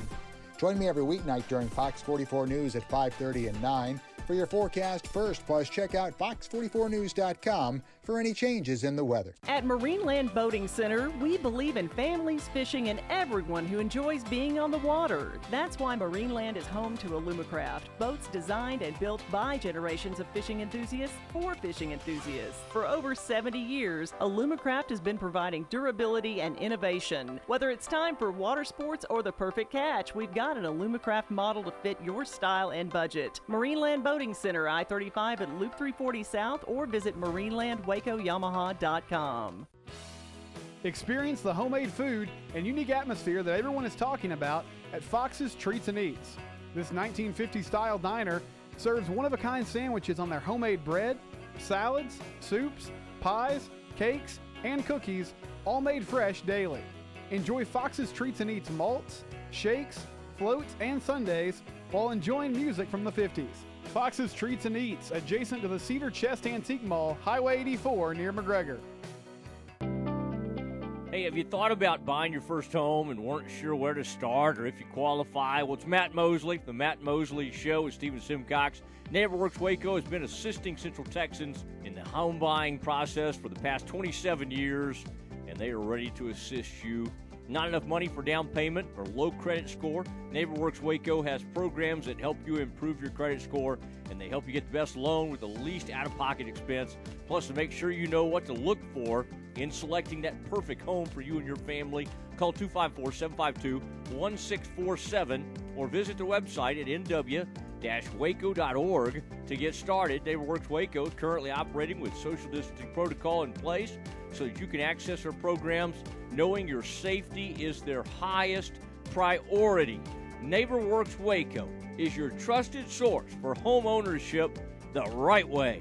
[SPEAKER 3] Join me every weeknight during Fox 44 News at 5:30 and 9 for your forecast first. Plus, check out fox44news.com for any changes in the weather.
[SPEAKER 5] At Marineland Boating Center, we believe in families, fishing, and everyone who enjoys being on the water. That's why Marineland is home to Alumacraft, boats designed and built by generations of fishing enthusiasts for fishing enthusiasts. For over 70 years, Alumacraft has been providing durability and innovation. Whether it's time for water sports or the perfect catch, we've got an Alumacraft model to fit your style and budget. Marineland Boating Center, I 35 at Loop 340 South, or visit MarinelandWacoYamaha.com.
[SPEAKER 2] Experience the homemade food and unique atmosphere that everyone is talking about at Fox's Treats and Eats. This 1950 style diner serves one of a kind sandwiches on their homemade bread, salads, soups, pies, cakes, and cookies, all made fresh daily. Enjoy Fox's Treats and Eats malts, shakes, floats, and sundaes while enjoying music from the 50s. Fox's Treats and Eats, adjacent to the Cedar Chest Antique Mall, Highway 84 near McGregor.
[SPEAKER 6] Hey, have you thought about buying your first home and weren't sure where to start or if you qualify? Well, it's Matt Mosley, the Matt Mosley Show with Stephen Simcox. NeighborWorks Waco has been assisting Central Texans in the home buying process for the past 27 years, and they are ready to assist you Not enough money for down payment or low credit score? NeighborWorks Waco has programs that help you improve your credit score and they help you get the best loan with the least out of pocket expense. Plus, to make sure you know what to look for in selecting that perfect home for you and your family, call 254 752 1647 or visit their website at nw waco.org to get started. NeighborWorks Waco is currently operating with social distancing protocol in place so that you can access our programs knowing your safety is their highest priority. NeighborWorks Waco is your trusted source for home ownership the right way.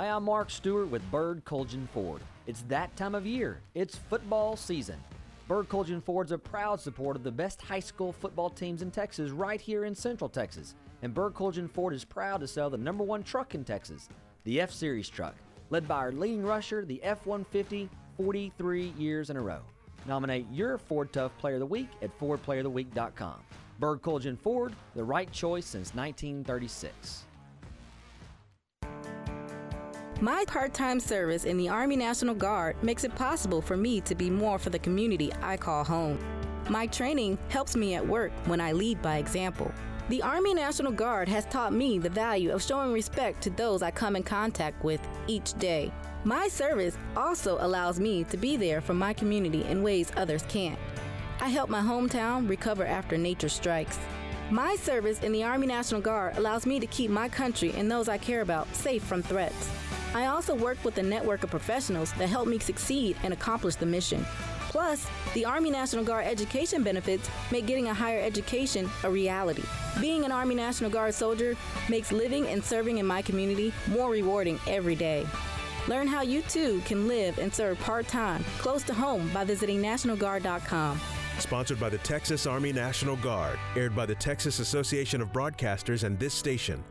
[SPEAKER 20] Hi, I'm Mark Stewart with Bird Kultgen Ford. It's that time of year. It's football season. Bird Kultgen Ford's a proud supporter of the best high school football teams in Texas right here in Central Texas. And Bird Kultgen Ford is proud to sell the number one truck in Texas, the F Series truck, led by our leading rusher, the F 150, 43 years in a row. Nominate your Ford Tough Player of the Week at FordPlayerOfTheWeek.com. Bird Kultgen Ford, the right choice since 1936.
[SPEAKER 30] My part time service in the Army National Guard makes it possible for me to be more for the community I call home. My training helps me at work when I lead by example. The Army National Guard has taught me the value of showing respect to those I come in contact with each day. My service also allows me to be there for my community in ways others can't. I help my hometown recover after nature strikes. My service in the Army National Guard allows me to keep my country and those I care about safe from threats. I also work with a network of professionals that help me succeed and accomplish the mission. Plus, the Army National Guard education benefits make getting a higher education a reality. Being an Army National Guard soldier makes living and serving in my community more rewarding every day. Learn how you too can live and serve part time close to home by visiting NationalGuard.com.
[SPEAKER 31] Sponsored by the Texas Army National Guard, aired by the Texas Association of Broadcasters and this station.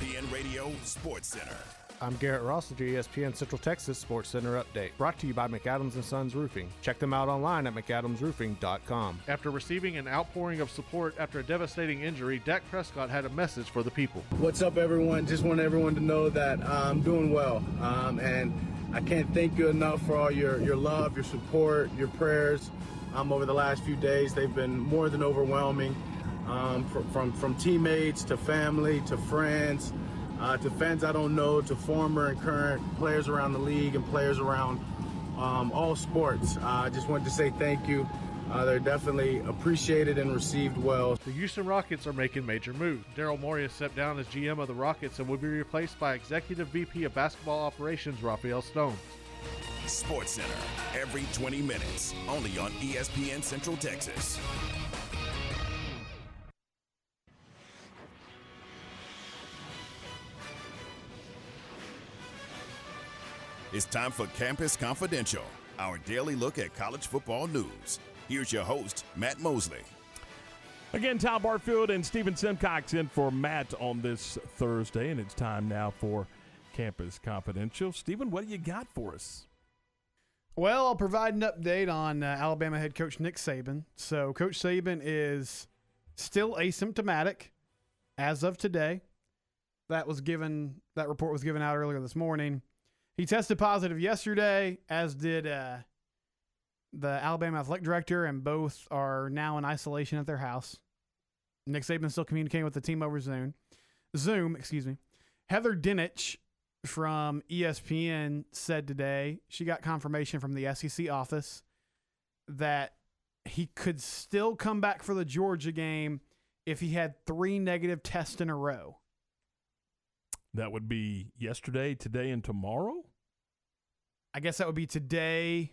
[SPEAKER 8] ESPN Radio Sports Center.
[SPEAKER 32] I'm Garrett Ross with your ESPN Central Texas Sports Center update, brought to you by McAdams and Sons Roofing. Check them out online at mcadamsroofing.com.
[SPEAKER 33] After receiving an outpouring of support after a devastating injury, Dak Prescott had a message for the people.
[SPEAKER 10] What's up, everyone? Just want everyone to know that I'm doing well, um, and I can't thank you enough for all your your love, your support, your prayers. Um, over the last few days, they've been more than overwhelming. Um, from, from from teammates to family to friends uh, to fans I don't know, to former and current players around the league and players around um, all sports. Uh, I just wanted to say thank you. Uh, they're definitely appreciated and received well.
[SPEAKER 33] The Houston Rockets are making major moves. Daryl Morey has stepped down as GM of the Rockets and will be replaced by Executive VP of Basketball Operations Rafael Stone.
[SPEAKER 8] Sports Center, every 20 minutes, only on ESPN Central Texas. It's time for Campus Confidential, our daily look at college football news. Here's your host, Matt Mosley.
[SPEAKER 1] Again, Tom Barfield and Stephen Simcox in for Matt on this Thursday, and it's time now for Campus Confidential. Stephen, what do you got for us?
[SPEAKER 2] Well, I'll provide an update on uh, Alabama head coach Nick Saban. So, Coach Saban is still asymptomatic as of today. That was given. That report was given out earlier this morning. He tested positive yesterday, as did uh, the Alabama athletic director, and both are now in isolation at their house. Nick Saban still communicating with the team over Zoom. Zoom, excuse me. Heather Dinich from ESPN said today she got confirmation from the SEC office that he could still come back for the Georgia game if he had three negative tests in a row.
[SPEAKER 1] That would be yesterday, today, and tomorrow?
[SPEAKER 2] I guess that would be today,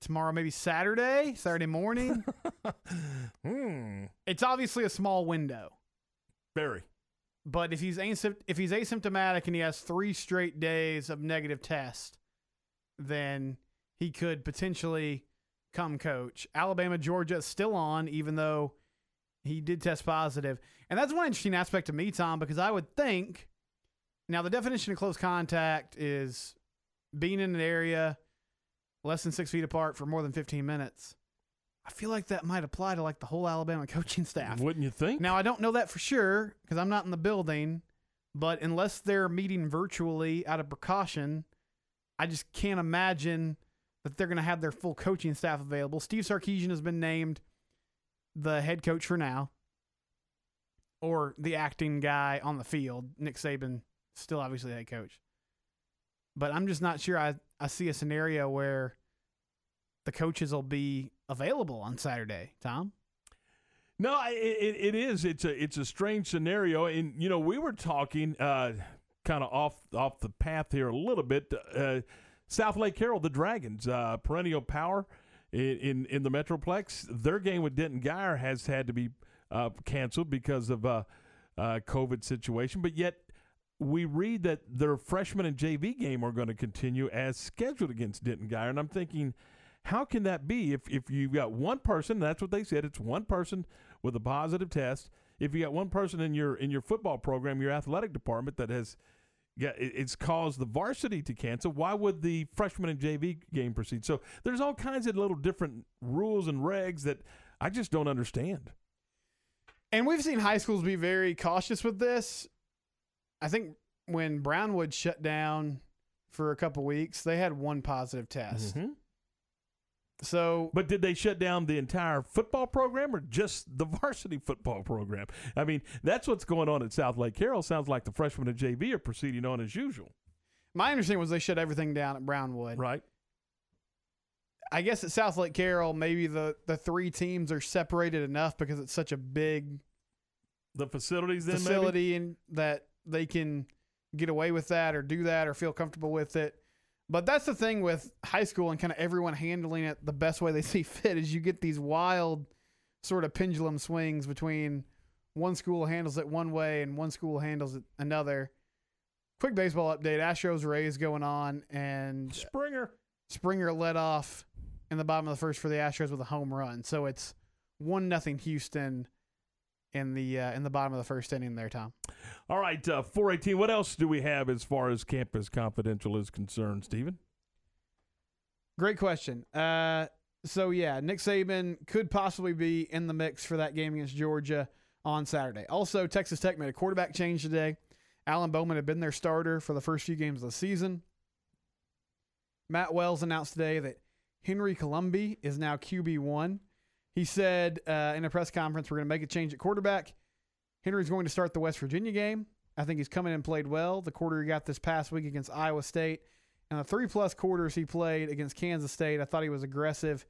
[SPEAKER 2] tomorrow, maybe Saturday, Saturday morning. *laughs*
[SPEAKER 1] hmm.
[SPEAKER 2] It's obviously a small window.
[SPEAKER 1] Very.
[SPEAKER 2] But if he's asympt- if he's asymptomatic and he has three straight days of negative test, then he could potentially come coach. Alabama, Georgia is still on, even though he did test positive. And that's one interesting aspect to me, Tom, because I would think now the definition of close contact is being in an area less than six feet apart for more than 15 minutes. I feel like that might apply to like the whole Alabama *laughs* coaching staff.
[SPEAKER 1] Wouldn't you think?
[SPEAKER 2] Now I don't know that for sure because I'm not in the building, but unless they're meeting virtually out of precaution, I just can't imagine that they're going to have their full coaching staff available. Steve Sarkisian has been named the head coach for now, or the acting guy on the field. Nick Saban still obviously head coach, but I'm just not sure. I I see a scenario where the coaches will be available on Saturday. Tom.
[SPEAKER 1] No, it, it is. It's a it's a strange scenario, and you know we were talking uh, kind of off off the path here a little bit. Uh, Southlake Carroll, the Dragons, uh, perennial power in, in in the Metroplex. Their game with Denton Guyer has had to be uh, canceled because of uh, uh, COVID situation, but yet we read that their freshman and JV game are going to continue as scheduled against Denton Guyer, and I'm thinking. How can that be if, if you've got one person? That's what they said. It's one person with a positive test. If you got one person in your in your football program, your athletic department that has yeah, it's caused the varsity to cancel. Why would the freshman and JV game proceed? So there's all kinds of little different rules and regs that I just don't understand.
[SPEAKER 2] And we've seen high schools be very cautious with this. I think when Brownwood shut down for a couple weeks, they had one positive test.
[SPEAKER 1] Mm-hmm.
[SPEAKER 2] So,
[SPEAKER 1] but did they shut down the entire football program or just the *laughs* varsity football program? I mean, that's what's going on at Southlake Carroll. Sounds like the freshmen and JV are proceeding on as usual.
[SPEAKER 2] My understanding was they shut everything down at Brownwood.
[SPEAKER 1] Right.
[SPEAKER 2] I guess at Southlake Carroll, maybe the the three teams are separated enough because it's such a big
[SPEAKER 1] the facilities then
[SPEAKER 2] facility
[SPEAKER 1] maybe?
[SPEAKER 2] and that they can get away with that or do that or feel comfortable with it. But that's the thing with high school and kind of everyone handling it the best way they *laughs* see fit is you get these wild sort of pendulum swings between one school handles it one way and one school handles it another. Quick baseball update: Astros Rays going on, and
[SPEAKER 1] Springer
[SPEAKER 2] Springer led off in the bottom of the first for the Astros with a home run. So it's one nothing Houston in the uh, in the bottom of the first inning there, Tom.
[SPEAKER 1] All right, uh, 418. What else do we have as far as Campus Confidential is concerned, Stephen?
[SPEAKER 2] Great question. Uh, so yeah, Nick Saban could possibly be in the mix for that game against Georgia on Saturday. Also, Texas Tech made a quarterback change today. Alan Bowman had been their starter for the first few games of the season. Matt Wells announced today that Henry Colombi is now QB one. He said uh, in a press conference, "We're going to make a change at quarterback. Henry's going to start the West Virginia game. I think he's come in and played well. The quarter he got this past week against Iowa State, and the three plus quarters he played against Kansas State, I thought he was aggressive,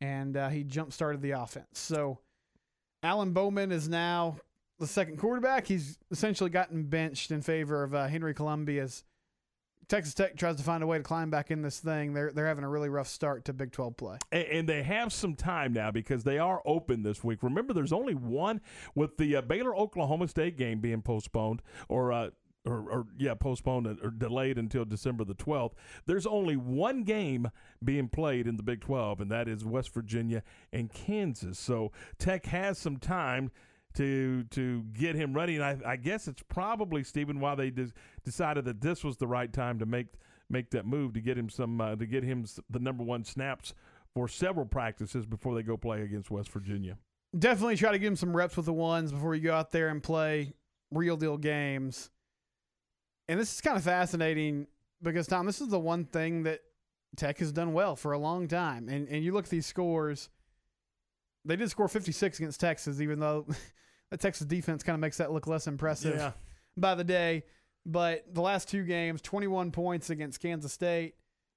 [SPEAKER 2] and uh, he jump started the offense. So, Alan Bowman is now the second quarterback. He's essentially gotten benched in favor of uh, Henry Colombi's." Texas Tech tries to find a way to climb back in this thing. They're they're having a really rough start to Big 12 play.
[SPEAKER 1] And, and they have some time now because they are open this week. Remember, there's only one with the uh, Baylor Oklahoma State game being postponed or. Uh, or, or, yeah, postponed or delayed until December the 12th. There's only one game being played in the Big 12, and that is West Virginia and Kansas. So Tech has some time to to get him ready. And I, I guess it's probably Stephen why they des- decided that this was the right time to make make that move to get him some uh, to get him the number one snaps for several practices before they go play against West Virginia.
[SPEAKER 2] Definitely try to give him some reps with the ones before you go out there and play real deal games. And this is kind of fascinating because Tom, this is the one thing that Tech has done well for a long time. And and you look at these scores, they did score 56 against Texas, even though *laughs* the Texas defense kind of makes that look less impressive
[SPEAKER 1] Yeah. *laughs*
[SPEAKER 2] by the day. But the last two games, 21 points against Kansas State,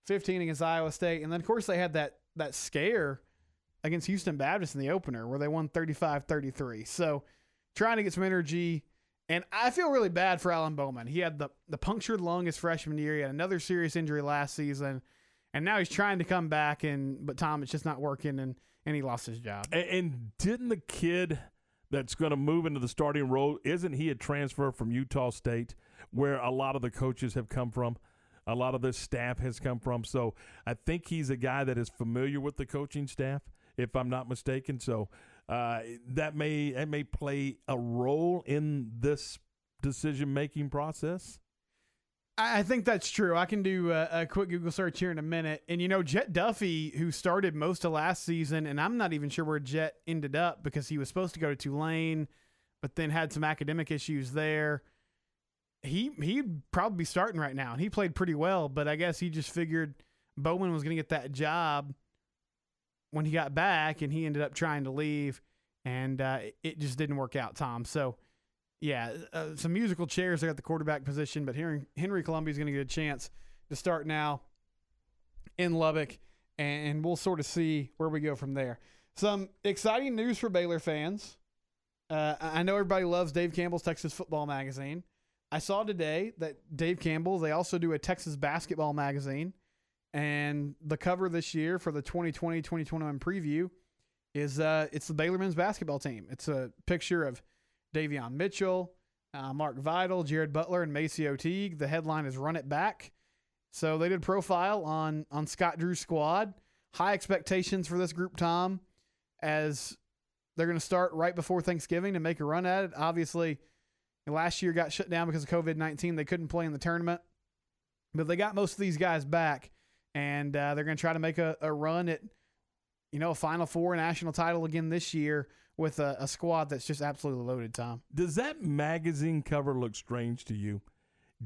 [SPEAKER 2] 15 against Iowa State, and then of course they had that that scare against Houston Baptist in the opener where they won 35-33. So trying to get some energy and I feel really bad for Alan Bowman. He had the the punctured lung his freshman year, he had another serious injury last season, and now he's trying to come back and but Tom it's just not working and and he lost his job.
[SPEAKER 1] And, and didn't the kid that's going to move into the starting role. Isn't he a transfer from Utah State, where a lot of the coaches have come from? A lot of the staff has come from. So I think he's a guy that is familiar with the coaching staff, if I'm not mistaken. So uh, that may that may play a role in this decision making process.
[SPEAKER 2] I think that's true. I can do a, a, quick Google search here in a minute. And, you know, Jett Duffey, who started most of last season, and I'm not even sure where Jett ended up because he was supposed to go to Tulane, but then had some academic issues there. He, he'd probably be starting right now. And he played pretty well, but I guess he just figured Bowman was going to get that job when he got back, and he ended up trying to leave. And uh, it just didn't work out, Tom. So, yeah, uh, some musical chairs at the quarterback position, but Henry, Henry Colombi is going to get a chance to start now in Lubbock, and we'll sort of see where we go from there. Some exciting news for Baylor fans. Uh, I know everybody loves Dave Campbell's Texas Football Magazine. I saw today that Dave Campbell, they also do a Texas Basketball Magazine, and the cover this year for the 2020-2021 preview is uh, it's the Baylor men's basketball team. It's a picture of – Davion Mitchell, uh, Mark Vital, Jared Butler, and MaCio Teague. The headline is "Run It Back." So they did profile on on Scott Drew's squad. High expectations for this group, Tom, as they're going to start right before Thanksgiving and make a run at it. Obviously, last year got shut down because of COVID nineteen. They couldn't play in the tournament, but they got most of these guys back, and uh, they're going to try to make a, a run at you know a Final Four national title again this year with a, a squad that's just absolutely loaded, Tom.
[SPEAKER 1] Does that magazine cover look strange to you?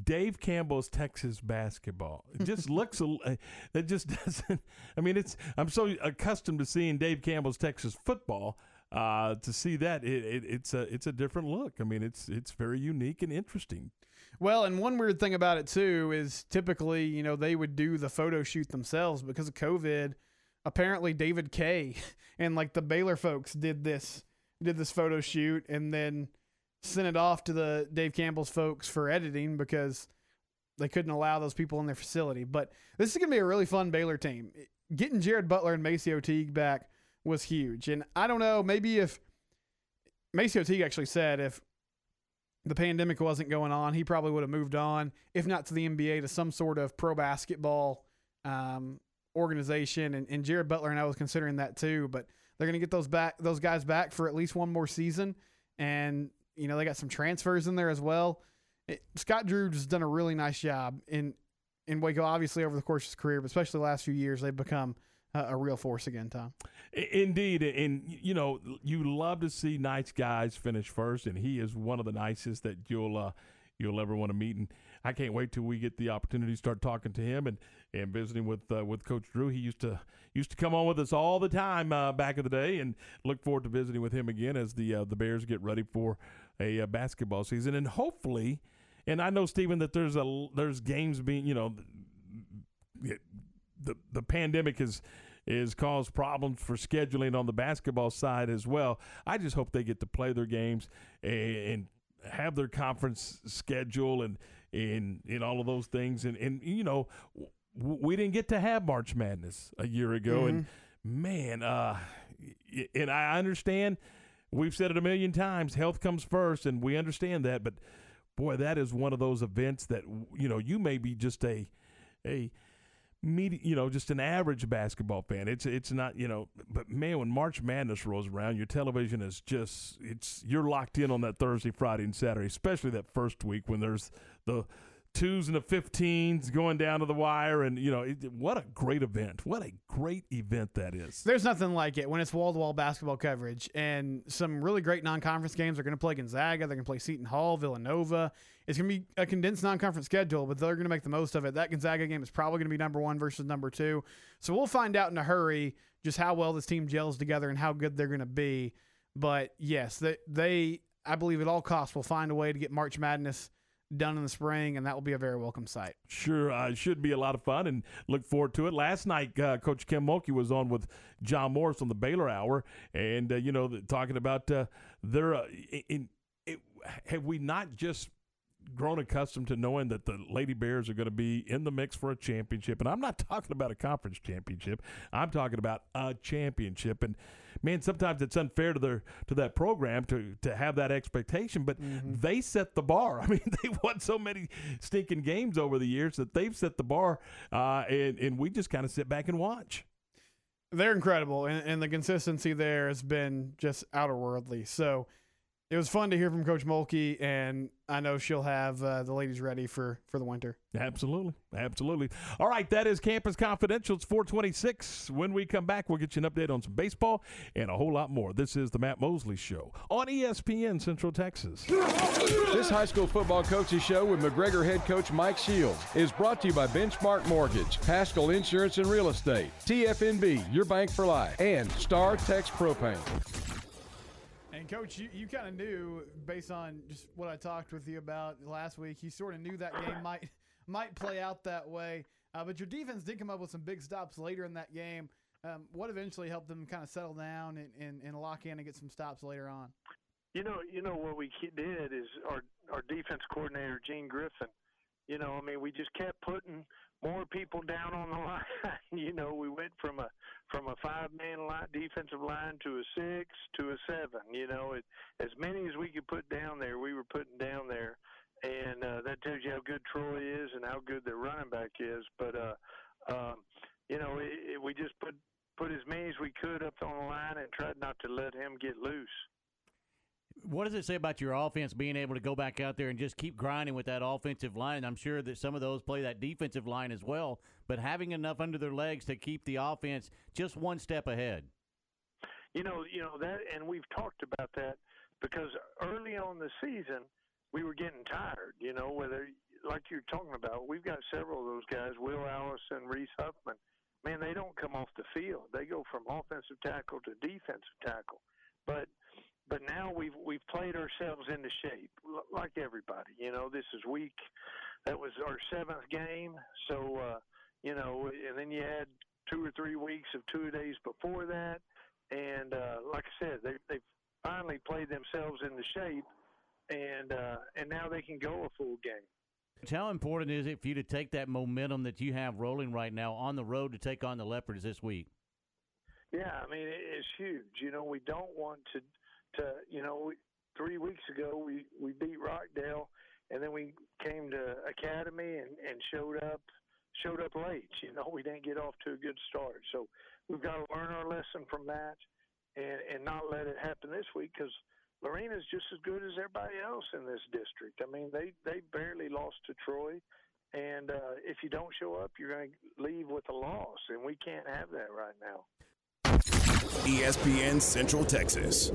[SPEAKER 1] Dave Campbell's Texas basketball. It just *laughs* looks a. It just *laughs* doesn't. I mean, it's. I'm so accustomed to seeing Dave Campbell's Texas football. Uh, to see that it, it, it's a it's a different look. I mean, it's it's very unique and interesting.
[SPEAKER 2] Well, and one weird thing about it too is typically, you know, they would do the photo shoot themselves because of COVID apparently David Kay *laughs* and like the Baylor folks did this did this photo shoot and then sent it off to the Dave Campbell's folks for editing because they couldn't allow those people in their facility. But this is going to be a really fun Baylor team. Getting Jared Butler and MaCio Teague back was huge. And I don't know, maybe if MaCio Teague actually said if the pandemic wasn't going on, he probably would have moved on, if not to the NBA, to some sort of pro basketball um, organization, and, and Jared Butler and I was considering that too. But they're going to get those back, those guys back for at least one more season, and you know they got some transfers in there as well. It, Scott Drew has done a really nice job in in Waco, obviously over the course of his career, but especially the last few years, they've become a, real force again. Tom,
[SPEAKER 1] indeed, and you know you love to see nice guys finish first, and he is one of the nicest that you'll uh, you'll ever want to meet. And I can't wait till we get the opportunity to start talking to him and, and visiting with uh, with Coach Drew. He used to used to come on with us all the time uh, back in the day, and look forward to visiting with him again as the uh, the Bears get ready for a uh, basketball season, and hopefully. And I know Stephen that there's a there's games being you know the the pandemic is is caused problems for scheduling on the basketball side as well. I just hope they get to play their games and, and have their conference schedule and in in all of those things. And and you know, w- we didn't get to have March Madness a year ago, mm-hmm. and man, uh, and I understand. We've said it a million times. Health comes first, and we understand that. But boy, that is one of those events that you know you may be just a a Media, you know, just an average basketball fan. It's it's not, you know, but man, when March Madness rolls around, your television is just it's you're locked in on that Thursday, Friday, and Saturday, especially that first week when there's the twos and the 15s going down to the wire and you know what a great event. What a great event that is.
[SPEAKER 2] There's nothing like it when it's wall-to-wall basketball coverage and some really great non-conference games are going to play gonzaga they're going to play seton hall villanova. It's going to be a condensed non-conference schedule but they're going to make the most of it. That gonzaga game is probably going to be number one versus number two. So we'll find out in a hurry just how well this team gels together and how good they're going to be. But yes they, they i believe at all costs will find a way to get march madness done in the spring, and that will be a very welcome sight.
[SPEAKER 1] Sure, uh, it should be a lot of fun, and look forward to it. Last night, uh, Coach Kim Mulkey was on with John Morris on the Baylor Hour, and uh, you know, talking about uh, their. Uh, in, it, have we not just grown accustomed to knowing that the Lady Bears are going to be in the mix for a championship. And I'm not talking about a conference championship. I'm talking about a championship. And man, sometimes it's unfair to their to that program to to have that expectation, but
[SPEAKER 2] Mm-hmm.
[SPEAKER 1] they set the bar. *laughs* I mean, they've won so many stinking games over the years that they've set the bar, uh, and and we just kind of sit back and watch.
[SPEAKER 2] They're incredible, and, and the consistency there has been just outerworldly. So it was fun to hear from Coach Mulkey, and I know she'll have uh, the ladies ready for for the winter.
[SPEAKER 1] Absolutely. Absolutely. All right, that is Campus Confidential. It's 426. When we come back, we'll get you an update on some baseball and a whole lot more. This is the Matt Mosley Show on ESPN Central Texas.
[SPEAKER 34] This high school football coaches show with McGregor head coach Mike Shields is brought to you by Benchmark Mortgage, Pascal Insurance and Real Estate, TFNB, your bank for life, and Star Tex Propane.
[SPEAKER 2] And coach, you, you kind of knew based on just what I talked with you about last week. You sort of knew that game *clears throat* might might play out that way. Uh, but your defense did come up with some big stops later in that game. Um, what eventually helped them kind of settle down and, and, and lock in and get some stops later on?
[SPEAKER 35] You know, you know what we did is our our defense coordinator Gene Griffin. You know, I mean, we just kept putting more people down on the *laughs* line. you know, we went from a from a five man line defensive line to a six to a seven. You know, it, as many as we could put down there, we were putting down there, and uh, that tells you how good Troy is and how good their running back is. But uh, um, you know, it, it, we just put put as many as we could up on the line and tried not to let him get loose.
[SPEAKER 36] What does it say about your offense being able to go back out there and just keep grinding with that offensive line? I'm sure that some of those play that defensive line as well, but having enough under their legs to keep the offense just one step ahead.
[SPEAKER 35] You know, you know that, and we've talked about that because early on the season we were getting tired. You know, whether like you're talking about, we've got several of those guys, Will Allison, Reese Huffman. Man, they don't come off the field; they go from offensive tackle to defensive tackle. But but now we've we've played ourselves into shape, like everybody. You know, this is week. That was our seventh game, so uh, you know, and then you had two or three weeks of two days before that, and uh, like I said, they they finally played themselves into shape, and uh, and now they can go a full game.
[SPEAKER 36] How important is it for you to take that momentum that you have rolling right now on the road to take on the Leopards this week?
[SPEAKER 35] Yeah, I mean it's huge. You know, we don't want to to you know three weeks ago we we beat Rockdale, and then we came to Academy and and showed up showed up late. You know, we didn't get off to a good start. So we've got to learn our lesson from that, and and not let it happen this week because. Lorena's just as good as everybody else in this district. I mean, they they barely lost to Troy, and uh, if you don't show up, you're going to leave with a loss, and we can't have that right now.
[SPEAKER 8] ESPN Central Texas.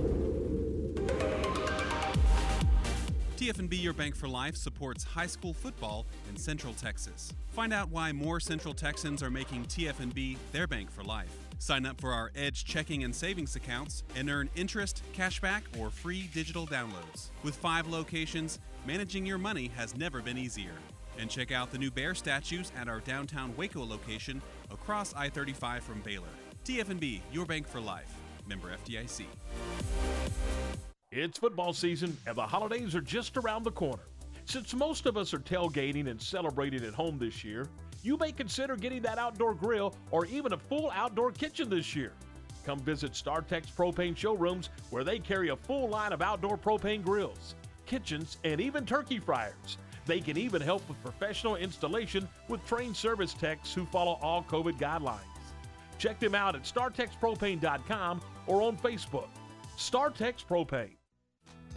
[SPEAKER 37] TFNB Your Bank for Life supports high school football in Central Texas. Find out why more Central Texans are making TFNB their bank for life. Sign up for our Edge checking and savings accounts and earn interest, cashback, or free digital downloads. With five locations, managing your money has never been easier. And check out the new bear statues at our downtown Waco location across I 35 from Baylor. TFNB, your bank for life. Member FDIC.
[SPEAKER 1] It's football season, and the holidays are just around the corner. Since most of us are tailgating and celebrating at home this year, you may consider getting that outdoor grill or even a full outdoor kitchen this year. Come visit StarTex Propane showrooms where they carry a full line of outdoor propane grills, kitchens, and even turkey fryers. They can even help with professional installation with trained service techs who follow all COVID guidelines. Check them out at StarTexPropane.com or on Facebook. StarTex Propane.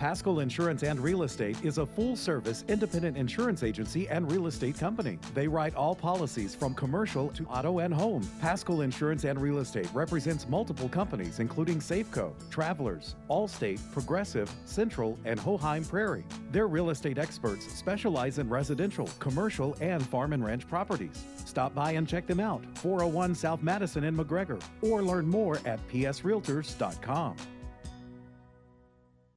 [SPEAKER 38] Pascal Insurance and Real Estate is a full service independent insurance agency and real estate company. They write all policies from commercial to auto and home. Pascal Insurance and Real Estate represents multiple companies, including Safeco, Travelers, Allstate, Progressive, Central, and Hochheim Prairie. Their real estate experts specialize in residential, commercial, and farm and ranch properties. Stop by and check them out. 401 South Madison in McGregor, or learn more at psrealtors.com.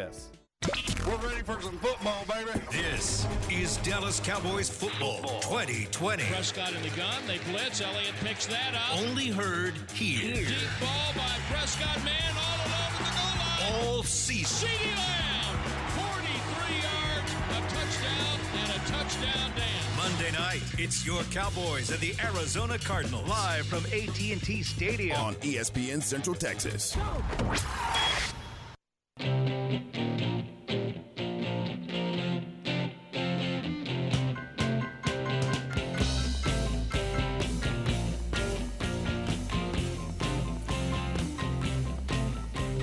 [SPEAKER 39] U.S.
[SPEAKER 40] We're ready for some football, baby.
[SPEAKER 41] This is Dallas Cowboys football, football 2020.
[SPEAKER 42] Prescott in the gun. They blitz. Elliott picks that up.
[SPEAKER 41] Only heard here.
[SPEAKER 42] Deep ball by Prescott. Man all alone at the goal line.
[SPEAKER 41] All season.
[SPEAKER 42] CeeDee Lamb. 43 yards. A touchdown and a touchdown dance.
[SPEAKER 41] Monday night, it's your Cowboys and the Arizona Cardinals. Live from AT&T Stadium.
[SPEAKER 8] On ESPN Central Texas.
[SPEAKER 1] Go.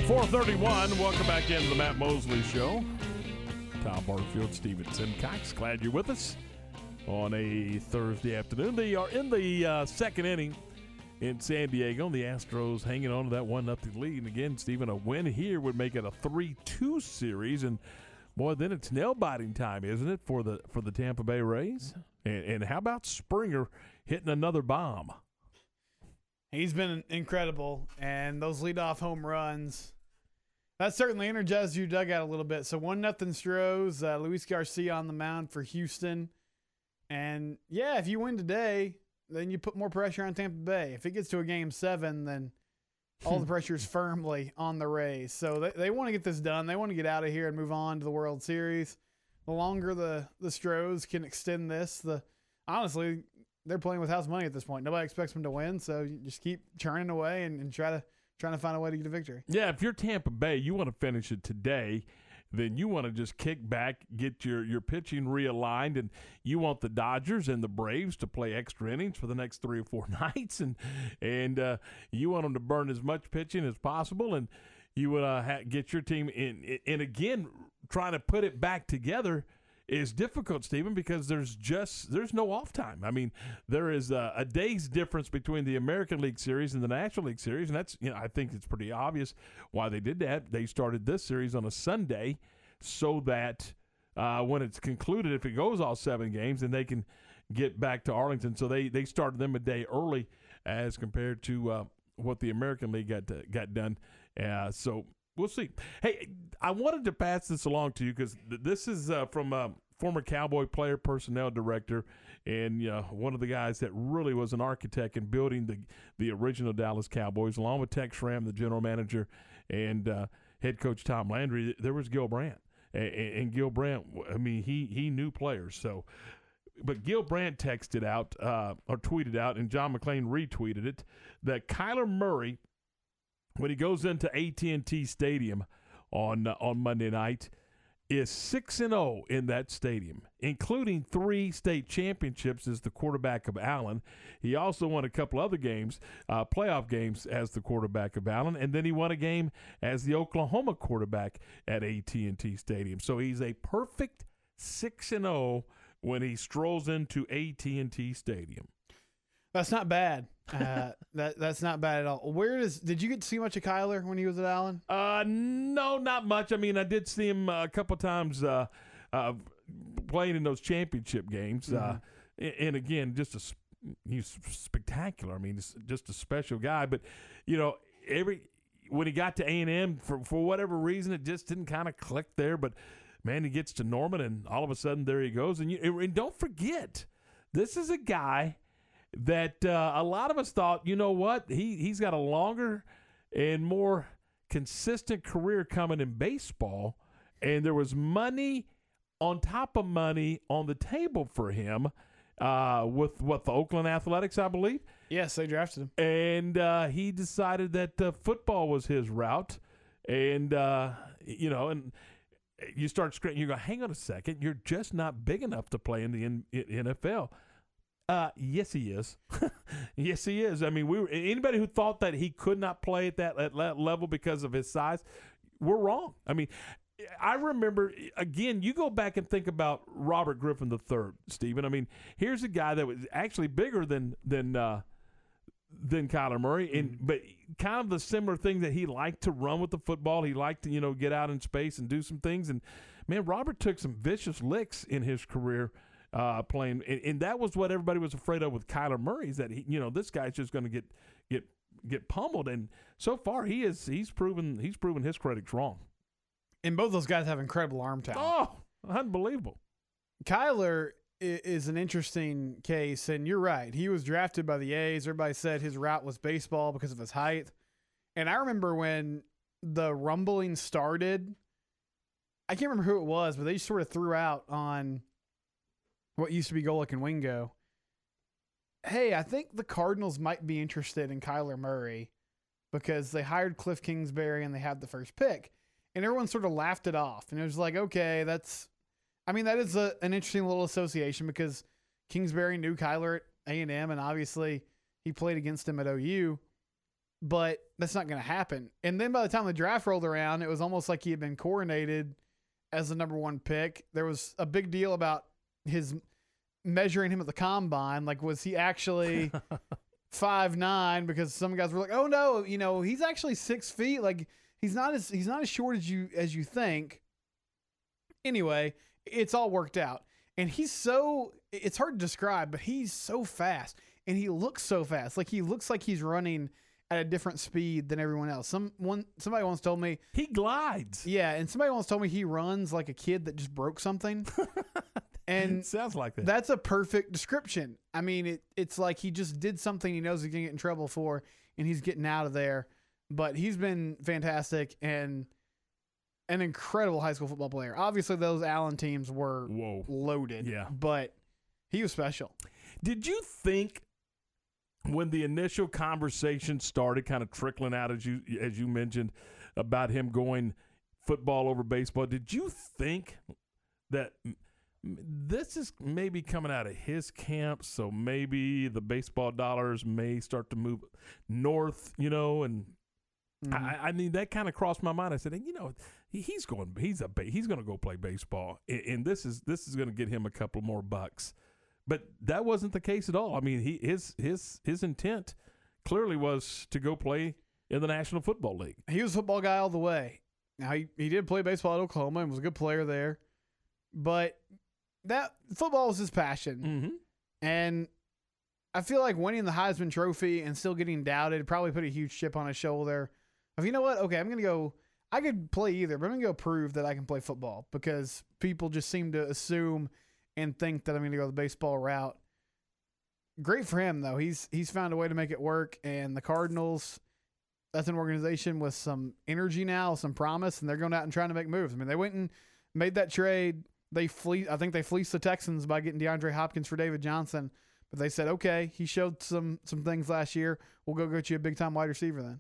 [SPEAKER 1] 431. Welcome back into the Matt Mosley Show. Tom Barfield, Stephen Simcox. Glad you're with us on a Thursday afternoon. They are in the uh, second inning in San Diego. And the Astros hanging on to that one nothing lead. And again, Steven, a win here would make it a three-two series. And boy, then it's nail biting time, isn't it, for the for the Tampa Bay Rays? And, and how about Springer hitting another bomb?
[SPEAKER 2] He's been incredible, and those leadoff home runs. That certainly energized your dugout a little bit. So one nothing Stros, uh, Luis Garcia on the mound for Houston, and yeah, if you win today, then you put more pressure on Tampa Bay. If it gets to a game seven, then all the hmm. pressure is firmly on the Rays. So they, they want to get this done. They want to get out of here and move on to the World Series. The longer the the Stros can extend this, the honestly they're playing with house money at this point. Nobody expects them to win, so you just keep churning away and, and try to trying to find a way to get a victory.
[SPEAKER 1] Yeah, if you're Tampa Bay, you want to finish it today. Then you want to just kick back, get your, your pitching realigned, and you want the Dodgers and the Braves to play extra innings for the next three or four *laughs* nights, and and uh, you want them to burn as much pitching as possible, and you would uh, ha- get your team in. And again, trying to put it back together is difficult, Stephen, because there's just there's no off time. I mean, there is a, a, day's difference between the American League Series and the National League Series, and that's you know I think it's pretty obvious why they did that. They started this series on a Sunday so that uh, when it's concluded, if it goes all seven games, then they can get back to Arlington. So they they started them a day early as compared to uh, what the American League got to, got done. Uh, so we'll see. Hey, I wanted to pass this along to you because th- this is uh, from a former Cowboy player personnel director and know, one of the guys that really was an architect in building the the original Dallas Cowboys, along with Tex Schramm, the general manager, and uh, head coach Tom Landry. There was Gil Brandt, and, and Gil Brandt. I mean, he he knew players so. But Gil Brandt texted out uh, or tweeted out, and John McClain retweeted it that Kyler Murray when he goes into AT&T Stadium on uh, on Monday night is 6 and 0 in that stadium, including 3 state championships as the quarterback of Allen. He also won a couple other games, uh, playoff games as the quarterback of Allen, and then he won a game as the Oklahoma quarterback at AT&T Stadium. So he's a perfect 6 and 0 when he strolls into AT&T Stadium.
[SPEAKER 2] That's not bad. Uh, that that's not bad at all. Where does did you get to see much of Kyler when he was at Allen?
[SPEAKER 1] Uh, no, not much. I mean, I did see him uh, a couple times uh, uh, playing in those championship games. Uh,
[SPEAKER 2] Mm-hmm.
[SPEAKER 1] and again, just a he's spectacular. I mean, he's just a special guy. But you know, every when he got to A and M for for whatever reason, it just didn't kind of click there. But man, he gets to Norman, and all of a sudden there he goes. And you and don't forget, this is a guy that uh, a lot of us thought, you know what, he he's got a longer and more consistent career coming in baseball, and there was money on top of money on the table for him uh, with what the Oakland Athletics, I believe.
[SPEAKER 2] Yes, they drafted him,
[SPEAKER 1] and uh, he decided that uh, football was his route, and uh, you know, and you start screaming. You go, hang on a second, you're just not big enough to play in the N- NFL. Uh, yes, he is. *laughs* yes, he is. I mean, we were, anybody who thought that he could not play at that, at that level because of his size, we're wrong. I mean, I remember again. You go back and think about Robert Griffin III, Stephen. I mean, here's a guy that was actually bigger than than uh, than Kyler Murray, and but kind of the similar thing that he liked to run with the football. He liked to you know get out in space and do some things. And man, Robert took some vicious licks in his career uh, playing, and, and that was what everybody was afraid of with Kyler Murray. Is that he, you know this guy's just going to get get get pummeled, and so far he is he's proven he's proven his critics wrong.
[SPEAKER 2] And both those guys have incredible arm talent.
[SPEAKER 1] Oh, unbelievable!
[SPEAKER 2] Kyler is an interesting case, and you're right. He was drafted by the A's. Everybody said his route was baseball because of his height. And I remember when the rumbling started, I can't remember who it was, but they just sort of threw out on what used to be Golic and Wingo. Hey, I think the Cardinals might be interested in Kyler Murray because they hired Cliff Kingsbury and they had the first pick. And everyone sort of laughed it off. And it was like, okay, that's I mean, that is a, an interesting little association because Kingsbury knew Kyler at A and M, and obviously he played against him at OU. But that's not going to happen. And then by the time the draft rolled around, it was almost like he had been coronated as the number one pick. There was a big deal about his measuring him at the combine. Like, was he actually *laughs* five nine? Because some guys were like, "Oh no, you know, he's actually six feet. Like, he's not as he's not as short as you as you think." Anyway, it's all worked out. And he's so it's hard to describe, but he's so fast and he looks so fast. Like he looks like he's running at a different speed than everyone else. Some one somebody once told me
[SPEAKER 1] he glides.
[SPEAKER 2] Yeah, and somebody once told me he runs like a kid that just broke something. *laughs* and
[SPEAKER 1] sounds like that.
[SPEAKER 2] That's a perfect description. I mean, it it's like he just did something he knows he's gonna get in trouble for, and he's getting out of there. But he's been fantastic and an incredible high school football player. Obviously, those Allen teams were Whoa. loaded.
[SPEAKER 1] Yeah.
[SPEAKER 2] but he was special.
[SPEAKER 1] Did you think when the initial conversation started, kind of trickling out as you as you mentioned about him going football over baseball? Did you think that this is maybe coming out of his camp, so maybe the baseball dollars may start to move north, you know, and I, mm-hmm. I mean that kind of crossed my mind. I said, you know, he's going, he's a, he's going to go play baseball, and, and this is this is going to get him a couple more bucks. But that wasn't the case at all. I mean, he his his his intent clearly was to go play in the National Football League.
[SPEAKER 2] He was a football guy all the way. Now he, he did play baseball at Oklahoma and was a good player there, but that football was his passion.
[SPEAKER 1] Mm-hmm.
[SPEAKER 2] And I feel like winning the Heisman Trophy and still getting doubted probably put a huge chip on his shoulder. Of you know what? Okay, I'm gonna go. I could play either, but I'm gonna go prove that I can play football because people just seem to assume and think that I'm gonna go the baseball route. Great for him though. He's he's found a way to make it work, and the Cardinals. That's an organization with some energy now, some promise, and they're going out and trying to make moves. I mean, they went and made that trade. They flee. I think they fleeced the Texans by getting DeAndre Hopkins for David Johnson. But they said, okay, he showed some some things last year. We'll go get you a big time wide receiver then.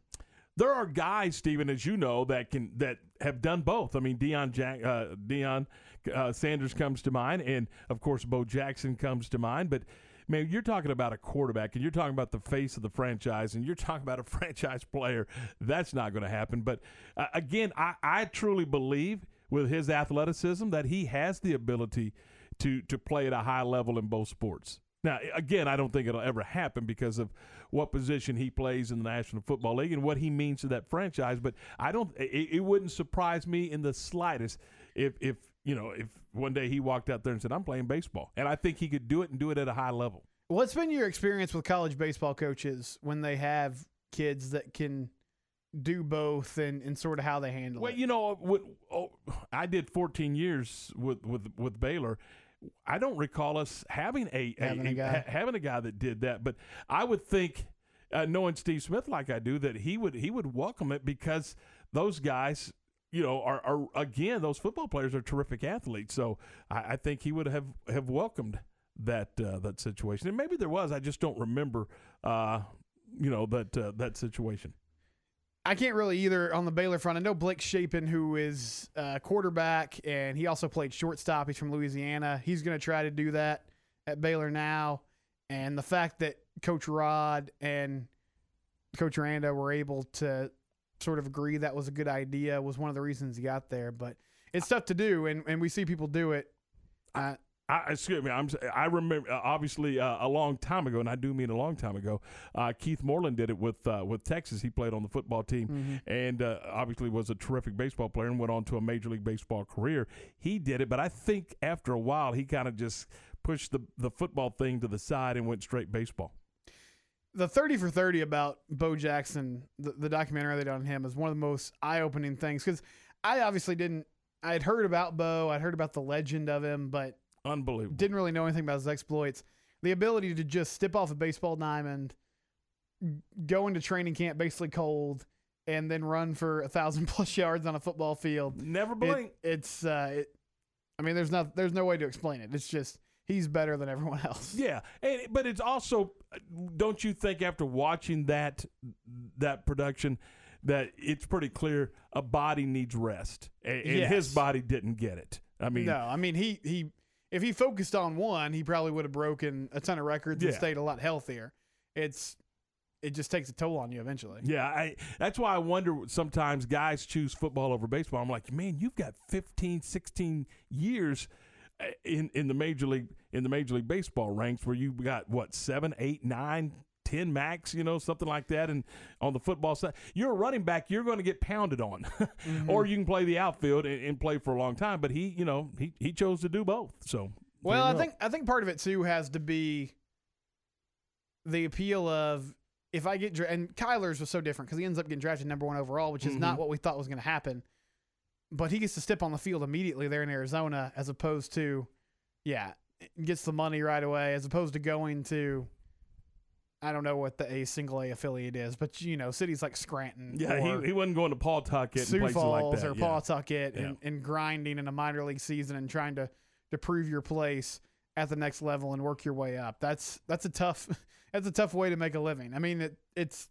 [SPEAKER 1] There are guys, Stephen, as you know, that can that have done both. I mean, Deion Jack, uh, Deion uh, Sanders comes to mind, and of course, Bo Jackson comes to mind. But man, you're talking about a quarterback, and you're talking about the face of the franchise, and you're *laughs* talking about a franchise player. That's not going to happen. But uh, again, I, I truly believe with his athleticism that he has the ability to to play at a high level in both sports. Now, again, I don't think it'll ever happen because of what position he plays in the National Football League and what he means to that franchise. But I don't. It, it wouldn't surprise me in the slightest if if you know if one day he walked out there and said, "I'm playing baseball," and I think he could do it and do it at a high level.
[SPEAKER 2] What's been your experience with college baseball coaches when they have kids that can do both and, and sort of how they handle
[SPEAKER 1] Well,
[SPEAKER 2] it?
[SPEAKER 1] Well, you know, oh, I did 14 years with with with Baylor. I don't recall us having a, a,
[SPEAKER 2] Having a
[SPEAKER 1] a-
[SPEAKER 2] guy.
[SPEAKER 1] ha- having a guy that did that, but I would think, uh, knowing Steve Smith like I do, that he would he would welcome it because those guys, you know, are, are again those football players are terrific athletes. So I, I think he would have have welcomed that uh, that situation, and maybe there was. I just don't remember, uh, you know, that uh, that situation.
[SPEAKER 2] I can't really either on the Baylor front. I know Blake Shapen, who is uh, quarterback, and he also played shortstop. He's from Louisiana. He's going to try to do that at Baylor now. And the fact that Coach Rod and Coach Randa were able to sort of agree that was a good idea was one of the reasons he got there. But it's tough to do, and, and we see people do it. Uh,
[SPEAKER 1] I, excuse me. I'm. I remember uh, obviously uh, a long time ago, and I do mean a long time ago. Uh, Keith Moreland did it with uh, with Texas. He played on the football team,
[SPEAKER 2] Mhm.
[SPEAKER 1] and uh, obviously was a terrific baseball player and went on to a major league baseball career. He did it, but I think after a while he kind of just pushed the the football thing to the side and went straight baseball.
[SPEAKER 2] The 30 for 30 about Bo Jackson, the, the documentary they did on him, is one of the most eye opening things because I obviously didn't. I had heard about Bo, I'd heard about the legend of him, but
[SPEAKER 1] unbelievable.
[SPEAKER 2] Didn't really know anything about his exploits. The ability to just step off a baseball diamond, go into training camp basically cold, and then run for a thousand *laughs* plus yards on a football field.
[SPEAKER 1] Never
[SPEAKER 2] It-
[SPEAKER 1] blink.
[SPEAKER 2] it's. Uh, it, I mean, there's not. There's no way to explain it. It's just he's better than everyone else.
[SPEAKER 1] Yeah, and, but it's also, don't you think after watching that that production that it's pretty clear a body needs rest, and, and his body didn't get it. I mean,
[SPEAKER 2] no, I mean he he if he focused on one, he probably would have broken a ton of records and stayed a lot healthier. It's it just takes a toll on you eventually.
[SPEAKER 1] Yeah, I, that's why I wonder sometimes guys choose football over baseball. I'm like, man, you've got 15, 16 years in in the major league in the major league baseball ranks where you got what seven, eight, nine, ten max, you know, something like that. And on the football side, you're a running back, you're going to get pounded on, *laughs* or you can play the outfield and, and play for a long time. But he, you know, he he chose to do both. So
[SPEAKER 2] Well, I think I think part of it too has to be the appeal of if I get dra- and Kyler's was so different because he ends up getting drafted number one overall, which is not
[SPEAKER 1] Mhm.
[SPEAKER 2] what we thought was going to happen. But he gets to step on the field immediately there in Arizona, as opposed to, yeah, gets the money right away, as opposed to going to. I don't know what the A single A affiliate is, but you know, cities like Scranton,
[SPEAKER 1] yeah, he, he wasn't going to Pawtucket and
[SPEAKER 2] Sioux
[SPEAKER 1] places
[SPEAKER 2] Falls
[SPEAKER 1] like that.
[SPEAKER 2] or
[SPEAKER 1] yeah.
[SPEAKER 2] Pawtucket
[SPEAKER 1] Yeah.
[SPEAKER 2] and, and grinding in a minor league season and trying to to prove your place at the next level and work your way up. That's that's a tough *laughs* that's a tough way to make a living. I mean, it, it's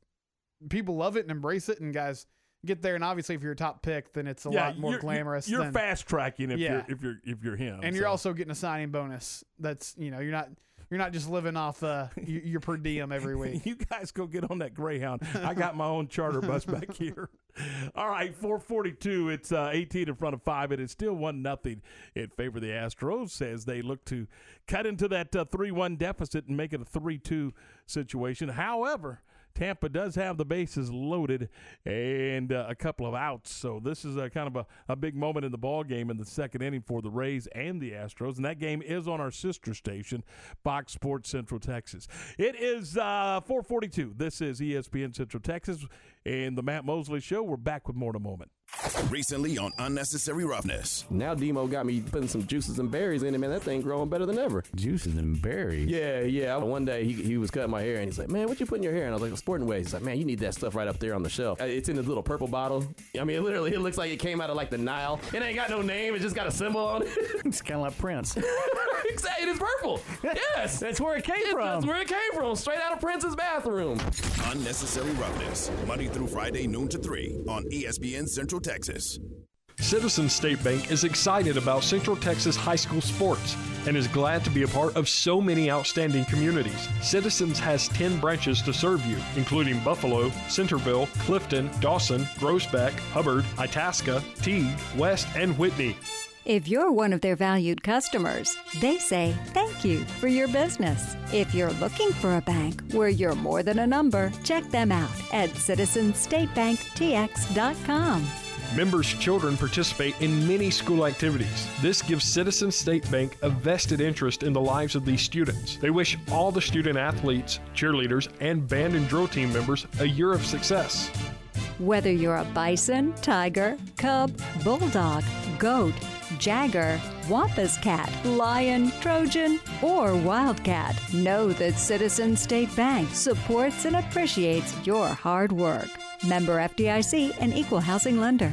[SPEAKER 2] people love it and embrace it, and guys get there. And obviously, if you're a top pick, then it's a
[SPEAKER 1] Yeah,
[SPEAKER 2] lot more
[SPEAKER 1] you're-
[SPEAKER 2] glamorous.
[SPEAKER 1] You're
[SPEAKER 2] than,
[SPEAKER 1] fast tracking if
[SPEAKER 2] Yeah.
[SPEAKER 1] you're if you're if you're him,
[SPEAKER 2] and you're also getting a signing bonus. That's you know you're not you're not just living off uh, *laughs* your, per diem every *laughs* week.
[SPEAKER 1] you guys go get on that Greyhound. I got my own charter bus *laughs* back here. All right, 442. It's uh, 18 in front of five. and It is still one nothing in favor of the Astros as they look to cut into that uh, 3-1 deficit and make it a 3-2 situation. However, Tampa does have the bases loaded and uh, a couple of outs. So this is a kind of a, a big moment in the ball game in the second inning for the Rays and the Astros. And that game is on our sister station, Fox Sports Central Texas. It is uh, 442. This is ESPN Central Texas and the Matt Mosley Show. We're back with more in a moment.
[SPEAKER 8] Recently on Unnecessary Roughness.
[SPEAKER 43] Now Demo got me putting some juices and berries in it, man. That thing growing better than ever.
[SPEAKER 44] Juices and berries.
[SPEAKER 43] Yeah, yeah. One day he, he was cutting my hair and he's like, "Man, what you put in your hair?" And I was like, "Sporting Ways." He's like, "Man, you need that stuff right up there on the shelf." Uh, It's in this little purple bottle. I mean, *laughs* literally, it looks like it came out of like the Nile. It ain't got no name. It just got a symbol on it. *laughs*
[SPEAKER 19] it's kind of like Prince. *laughs*
[SPEAKER 43] exactly. It is purple. Yes,
[SPEAKER 19] that's where it came from.
[SPEAKER 43] That's where it came from. Straight out of Prince's bathroom.
[SPEAKER 8] Unnecessary Roughness. Monday through Friday, noon to 3 on ESPN Central Texas.
[SPEAKER 25] Citizens State Bank is excited about Central Texas high school sports and is glad to be a part of so many outstanding communities. Citizens has 10 branches to serve you, including Buffalo, Centerville, Clifton, Dawson, Groesbeck, Hubbard, Itasca, Teague, West, and Whitney.
[SPEAKER 26] If you're one of their valued customers, they say thank you for your business. If you're looking for a bank where you're more than a number, check them out at citizenstatebanktx.com.
[SPEAKER 25] Members' children participate in many school activities. This gives Citizen State Bank a vested interest in the lives of these students. They wish all the student athletes, cheerleaders, and band and drill team members a year of success.
[SPEAKER 26] Whether you're a bison, tiger, cub, bulldog, goat, jagger, wampus cat, lion, trojan, or wildcat, know that Citizen State Bank supports and appreciates your hard work. Member FDIC and equal housing lender.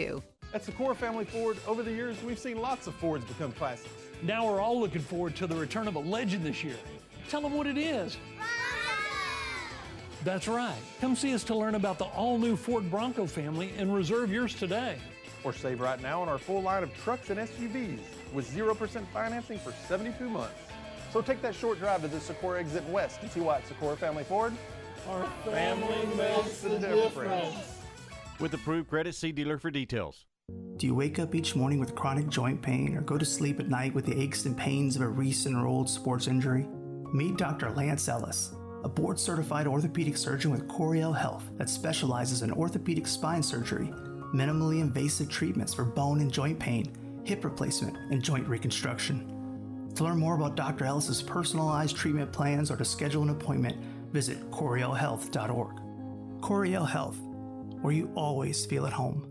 [SPEAKER 32] At Sykora Family Ford, over the years, we've seen lots of Fords become classics.
[SPEAKER 25] Now we're all looking forward to the return of a legend this year. Tell them what it is. That's right. Come see us to learn about the all new Ford Bronco family and reserve yours today.
[SPEAKER 32] Or save right now on our full line of trucks and SUVs with 0% financing for 72 months. So take that short drive to the Sykora exit west and see why Sykora Family Ford, our family makes a difference.
[SPEAKER 9] With approved credit, see dealer for details.
[SPEAKER 23] Do you wake up each morning with chronic joint pain or go to sleep at night with the aches and pains of a recent or old sports injury? Meet Dr. Lance Ellis, a board certified orthopedic surgeon with Coryell Health that specializes in orthopedic spine surgery, minimally invasive treatments for bone and joint pain, hip replacement, and joint reconstruction. To learn more about Dr. Ellis's personalized treatment plans or to schedule an appointment, visit CoryellHealth.org. Coryell Health, where you always feel at home.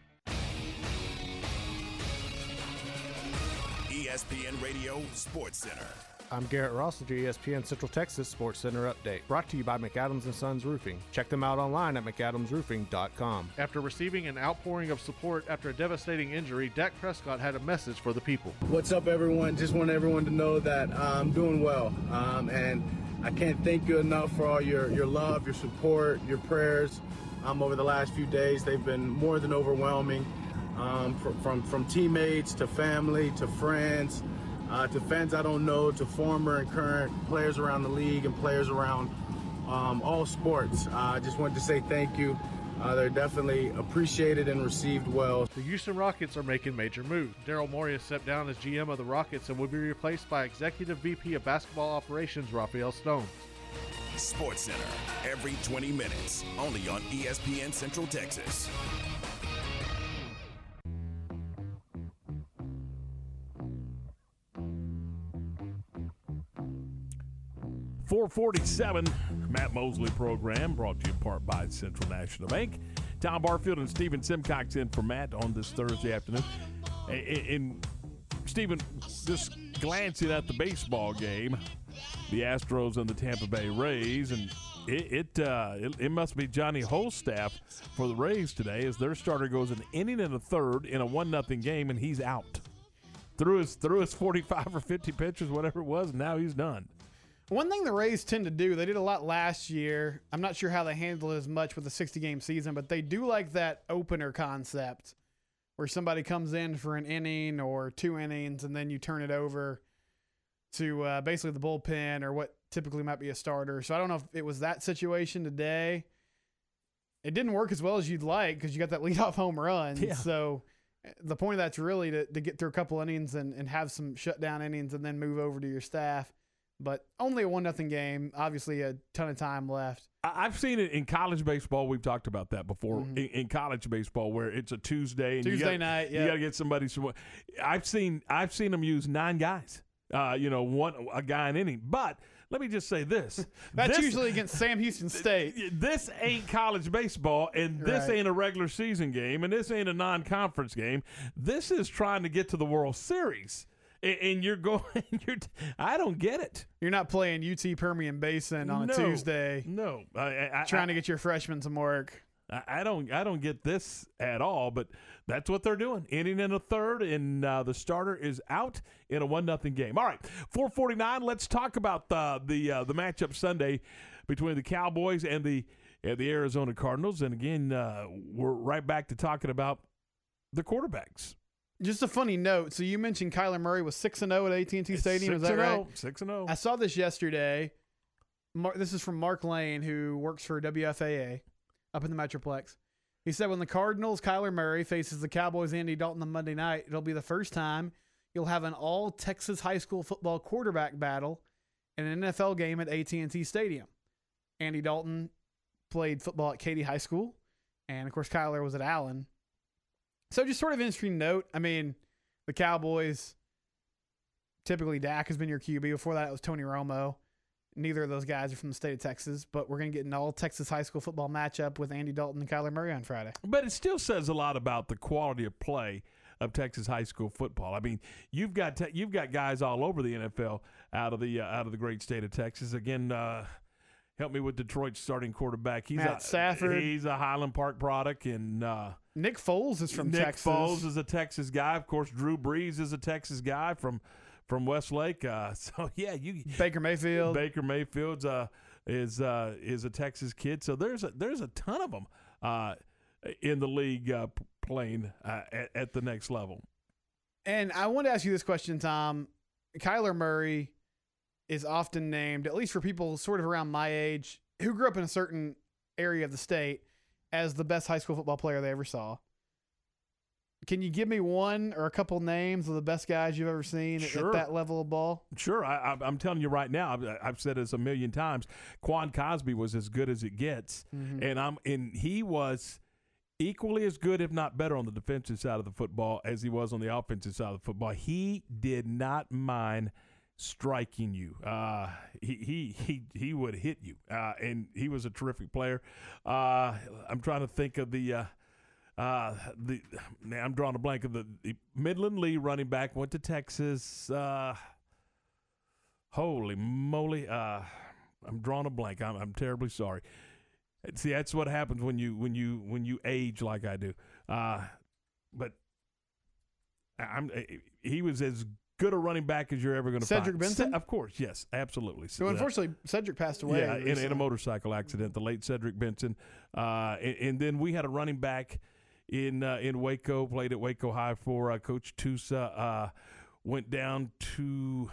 [SPEAKER 8] ESPN Radio Sports Center.
[SPEAKER 45] I'm Garrett Ross with your ESPN Central Texas Sports Center update, brought to you by McAdams and Sons Roofing. Check them out online at mcadamsroofing.com.
[SPEAKER 33] After receiving an outpouring of support after a devastating injury, Dak Prescott had a message for the people.
[SPEAKER 10] What's up, everyone? Just want everyone to know that uh, I'm doing well, um, and I can't thank you enough for all your your love, your support, your prayers. Um, over the last few days, they've been more than overwhelming. Um, from, from from teammates to family to friends uh, to fans I don't know to former and current players around the league and players around um, all sports. Uh, I just wanted to say thank you. Uh, they're definitely appreciated and received well.
[SPEAKER 33] The Houston Rockets are making major moves. Daryl Morey has stepped down as GM of the Rockets and will be replaced by Executive VP of Basketball Operations Rafael Stone.
[SPEAKER 8] Sports Center, every 20 minutes, only on ESPN Central Texas.
[SPEAKER 1] Four forty-seven, Matt Mosley program brought to you in part by Central National Bank. Tom Barfield and Stephen Simcox in for Matt on this Thursday afternoon. And, and Stephen, just glancing at the baseball game, the Astros and the Tampa Bay Rays, and it it, uh, it, it must be Johnny Holstaff for the Rays today, as their starter goes an inning and a third in a one nothing game, and he's out. Threw his through his forty five or fifty pitches, whatever it was, and now he's done.
[SPEAKER 2] One thing the Rays tend to do, they did a lot last year. I'm not sure how they handle it as much with the 60 game season, but they do like that opener concept where somebody comes in for an inning or two innings and then you turn it over to uh, basically the bullpen or what typically might be a starter. So I don't know if it was that situation today. It didn't work as well as you'd like because you got that *laughs* leadoff home run.
[SPEAKER 1] Yeah.
[SPEAKER 2] So the point of that's really to, to get through a couple innings and, and have some shutdown innings and then move over to your staff but only a one nothing game. Obviously, a ton of time left.
[SPEAKER 1] I've seen it in college baseball. We've talked about that before.
[SPEAKER 2] Mhm.
[SPEAKER 1] In, in college baseball, where it's a Tuesday and you
[SPEAKER 2] Tuesday
[SPEAKER 1] gotta-
[SPEAKER 2] night,
[SPEAKER 1] you got to get somebody. Some, I've seen I've seen them use nine guys. Uh, you know, one a guy an inning. But let me just say this: *laughs*
[SPEAKER 2] That's
[SPEAKER 1] This-
[SPEAKER 2] usually against Sam Houston *laughs* State.
[SPEAKER 1] this ain't college baseball, and this
[SPEAKER 2] Right.
[SPEAKER 1] ain't a regular season game, and this ain't a non-conference game. This is trying to get to the World Series, and, you're going. *laughs* You're. I don't get it.
[SPEAKER 2] You're not playing UT Permian Basin on
[SPEAKER 1] No.
[SPEAKER 2] a Tuesday.
[SPEAKER 1] No, I, I,
[SPEAKER 2] trying
[SPEAKER 1] I-
[SPEAKER 2] to get your freshmen some work.
[SPEAKER 1] I don't I don't get this at all, but that's what they're doing. Inning in a third, and uh, the starter is out in a one nothing game. All right, four forty nine. Let's talk about the the uh, the matchup Sunday between the Cowboys and the and the Arizona Cardinals. And again, uh, we're right back to talking about the quarterbacks.
[SPEAKER 2] Just a funny note. So you mentioned Kyler Murray was six and zero at AT and T Stadium. Is that right?
[SPEAKER 1] oh, Six and zero.
[SPEAKER 2] I saw this yesterday. Mar- this is from Mark Lane, who works for WFAA up in the Metroplex. He said when the Cardinals, Kyler Murray faces the Cowboys, Andy Dalton on Monday night, it'll be the first time you'll have an all Texas high school football quarterback battle in an NFL game at AT&T Stadium. Andy Dalton played football at Katy High School, and of course Kyler was at Allen. So just sort of interesting note. I mean, the Cowboys. Typically, Dak has been your QB. Before that, it was Tony Romo. Neither of those guys are from the state of Texas, but we're going to get an all Texas high school football matchup with Andy Dalton and Kyler Murray on Friday.
[SPEAKER 1] But it still says a lot about the quality of play of Texas high school football. I mean, you've got te- you've got guys all over the NFL out of the uh, out of the great state of Texas. Again, uh, help me with Detroit's starting quarterback. He's
[SPEAKER 2] Matt
[SPEAKER 1] a,
[SPEAKER 2] Stafford.
[SPEAKER 1] He's a Highland Park product, and uh,
[SPEAKER 2] Nick Foles is from
[SPEAKER 1] Nick
[SPEAKER 2] Texas.
[SPEAKER 1] Nick Foles is a Texas guy. Of course, Drew Brees is a Texas guy from from Westlake. Uh, *laughs* so yeah, you
[SPEAKER 2] Baker Mayfield.
[SPEAKER 1] Baker Mayfield's uh, is uh, is a Texas kid. So there's a there's a ton of them uh, in the league uh, playing uh, at, at the next level.
[SPEAKER 2] And I want to ask you this question, Tom. Kyler Murray is often named, at least for people sort of around my age who grew up in a certain area of the state, as the best high school football player they ever saw. Can you give me one or a couple names of the best guys you've ever seen at-
[SPEAKER 1] Sure.
[SPEAKER 2] at that level of ball?
[SPEAKER 1] Sure, I, I- I'm telling you right now. I've, I've said this a million times. Quan Cosby was as good as it gets,
[SPEAKER 2] Mhm.
[SPEAKER 1] and I'm and he was equally as good, if not better, on the defensive side of the football as he was on the offensive side of the football. He did not mind striking you. Uh, he he he he would hit you, uh, and he was a terrific player. Uh, I'm trying to think of the. Uh, the man, I'm drawing a blank of the, the Midland Lee running back went to Texas. Uh, holy moly! Uh, I'm drawing a blank. I'm, I'm terribly sorry. See, that's what happens when you when you when you age like I do. Uh, but I'm he was as good a running back as you're ever going to find.
[SPEAKER 2] Cedric
[SPEAKER 1] find.
[SPEAKER 2] Benson?
[SPEAKER 1] of course, yes, absolutely.
[SPEAKER 2] So unfortunately, Cedric passed away.
[SPEAKER 1] Yeah, in, in a motorcycle accident, the late Cedric Benson. Uh, and, and then we had a running back in uh, in Waco, played at Waco High for uh, Coach Tusa. Uh, went down to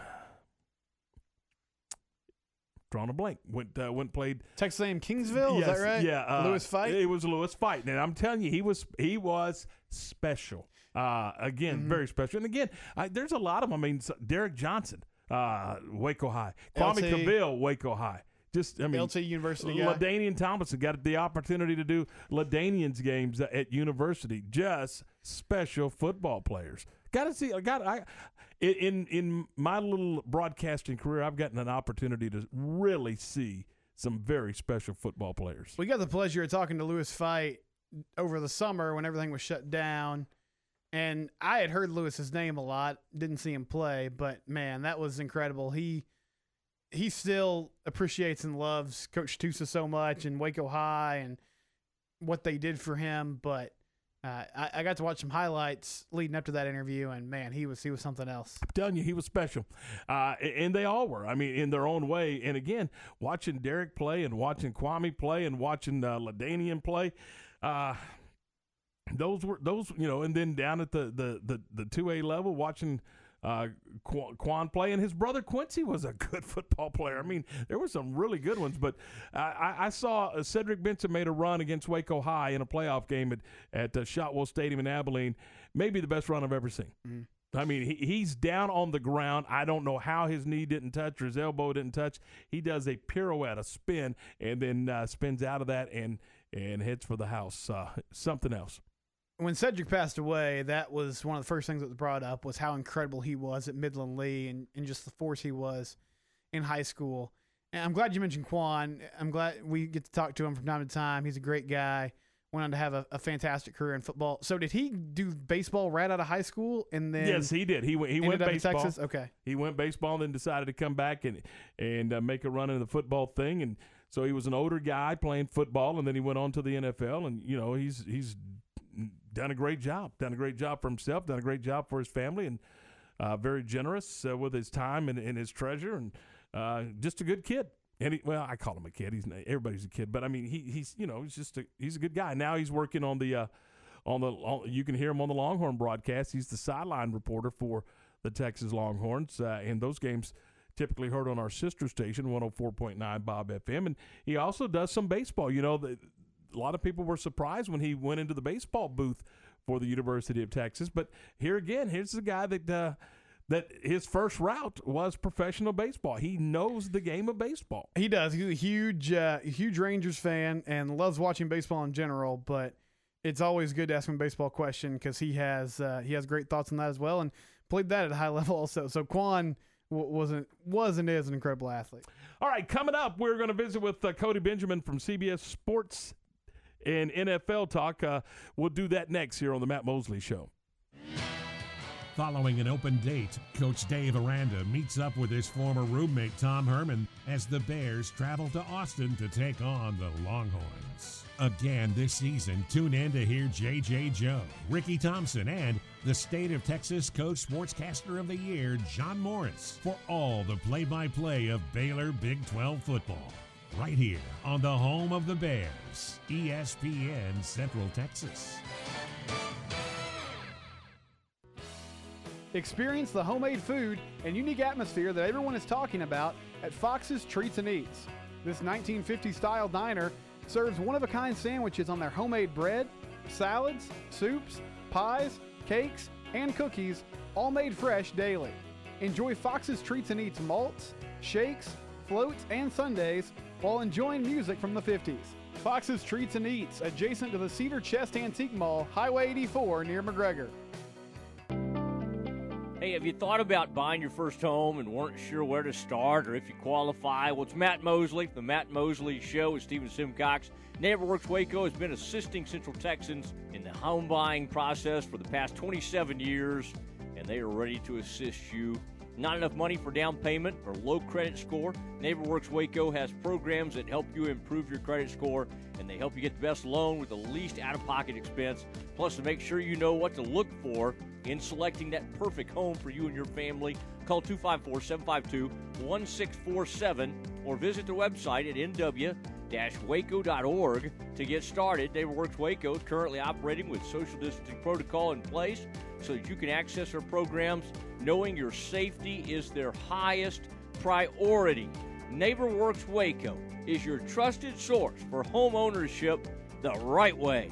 [SPEAKER 1] drawing a blank. Went uh, went played
[SPEAKER 2] Texas A&M Kingsville.
[SPEAKER 1] Yes,
[SPEAKER 2] is that right?
[SPEAKER 1] Yeah, uh,
[SPEAKER 2] Lewis Fight.
[SPEAKER 1] It was Lewis Fight, and I'm telling you, he was he was special. Uh, again,
[SPEAKER 2] Mm-hmm.
[SPEAKER 1] very special. And again, I, there's a lot of them. I mean, Derrick Johnson, uh, Waco High, Kwame
[SPEAKER 2] LT.
[SPEAKER 1] Cavil, Waco High. Just I mean,
[SPEAKER 2] LT University guy.
[SPEAKER 1] LaDainian Thompson got the opportunity to do LaDainians games at university. Just special football players. Got to see. I got. I in in my little broadcasting career, I've gotten an opportunity to really see some very special football players.
[SPEAKER 2] We got the pleasure of talking to Lewis Fight over the summer when everything was shut down. And I had heard Lewis's name a lot, didn't see him play, but man, that was incredible. He he still appreciates and loves Coach Tusa so much and Waco High and what they did for him. But uh, I, I got to watch some highlights leading up to that interview, and man, he was he was something else.
[SPEAKER 1] I'm telling you, he was special, uh, and they all were. I mean, in their own way. And again, watching Derrick play, and watching Kwame play, and watching uh, LaDainian play, uh, those were those. You know, and then down at the the the the two A level, watching. Uh, Quan, Quan play and his brother Quincy was a *laughs* good football player. I mean, there were some really good ones, but I, I, I saw uh, Cedric Benson made a run against Waco High in a playoff game at at uh, Shotwell Stadium in Abilene. Maybe the best run I've ever seen. I mean, he, he's down on the ground. I don't know how his knee didn't touch or his elbow didn't touch. He does a pirouette, a spin, and then uh, spins out of that and and heads for the house. Uh, something else.
[SPEAKER 2] When Cedric passed away, that was one of the first things that was brought up was how incredible he was at Midland Lee and, and just the force he was in high school. And I'm glad you mentioned Quan. I'm glad we get to talk to him from time to time. He's a great guy. Went on to have a, a fantastic career in football. So did he do baseball right out of high school and then
[SPEAKER 1] yes, he did. He went. He went baseball.
[SPEAKER 2] Texas? Okay.
[SPEAKER 1] He went baseball and then decided to come back and and uh, make a run in the football thing. And so he was an older guy playing football, and then he went on to the NFL. And you know he's he's done a great job. Done a great job for himself. Done a great job for his family, and uh, very generous uh, with his time and, and his treasure, and uh, just a good kid. And he, well, I call him a kid. He's everybody's a kid, but I mean, he, he's you know he's just a, he's a good guy. Now he's working on the uh, on the on, you can hear him on the Longhorn broadcast. He's the sideline reporter for the Texas Longhorns, uh, and those games typically heard on our sister station 104.9 Bob FM. And he also does some baseball. You know, the, a lot of people were surprised when he went into the baseball booth for the University of Texas. But here again, here's the guy that. Uh, that his first route was professional baseball. He knows the game of baseball.
[SPEAKER 2] He does. He's a huge, uh, huge Rangers fan and loves watching baseball in general. But it's always good to ask him a baseball question because he has uh, he has great thoughts on that as well, and played that at a high *laughs* level also. So Quan wasn't was and is an incredible athlete.
[SPEAKER 1] All right, coming up, we're going to visit with uh, Cody Benjamin from CBS Sports and NFL Talk. Uh, we'll do that next here on the Matt Mosley Show.
[SPEAKER 46] Following an open date, Coach Dave Aranda meets up with his former roommate Tom Herman as the Bears travel to Austin to take on the Longhorns. Again this season, tune in to hear JJ Joe, Ricky Thompson, and the State of Texas Coach Sportscaster of the Year, John Morris, for all the play by play of Baylor Big 12 football. Right here on the home of the Bears, ESPN Central Texas.
[SPEAKER 2] Experience the homemade food and unique atmosphere that everyone is talking about at Fox's Treats and Eats. This 1950 style diner serves one of a kind sandwiches on their homemade bread, salads, soups, pies, cakes, and cookies, all made fresh daily. Enjoy Fox's Treats and Eats malts, shakes, floats, and sundaes while enjoying music from the 50s. Fox's Treats and Eats, adjacent to the Cedar Chest Antique Mall, Highway 84 near McGregor.
[SPEAKER 6] Hey, have you thought about buying your first home and weren't sure where to start or if you qualify? Well, it's Matt Mosley, the Matt Mosley Show with Stephen Simcox. NeighborWorks Waco has been assisting Central Texans in the home buying process for the past 27 years, and they are ready to assist you. Not enough money for down payment or low credit score? NeighborWorks Waco has programs that help you improve your credit score, and they help you get the best loan with the least out of pocket expense. Plus, to make sure you know what to look for in selecting that perfect home for you and your family, call 254 752 1647 or visit their website at nw waco.org to get started. NeighborWorks Waco is currently operating with social distancing protocol in place so that you can access our programs knowing your safety is their highest priority. NeighborWorks Waco is your trusted source for home ownership the right way.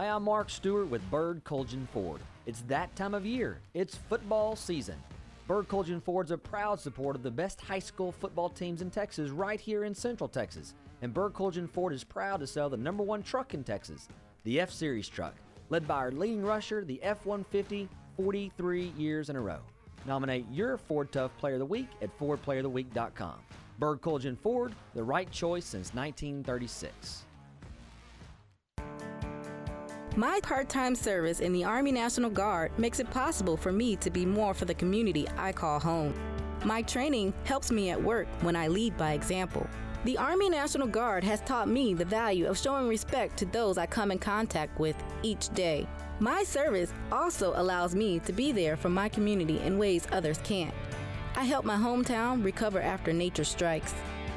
[SPEAKER 20] Hi, I'm Mark Stewart with Bird Kultgen Ford. It's that time of year. It's football season. Bird Kultgen Ford's a proud supporter of the best high school football teams in Texas right here in Central Texas. And Bird Kultgen Ford is proud to sell the number one truck in Texas, the F Series truck, led by our leading rusher, the F 150, 43 years in a row. Nominate your Ford Tough Player of the Week at FordPlayerOfTheWeek.com. Bird Kultgen Ford, the right choice since 1936.
[SPEAKER 30] My part time service in the Army National Guard makes it possible for me to be more for the community I call home. My training helps me at work when I lead by example. The Army National Guard has taught me the value of showing respect to those I come in contact with each day. My service also allows me to be there for my community in ways others can't. I help my hometown recover after nature strikes.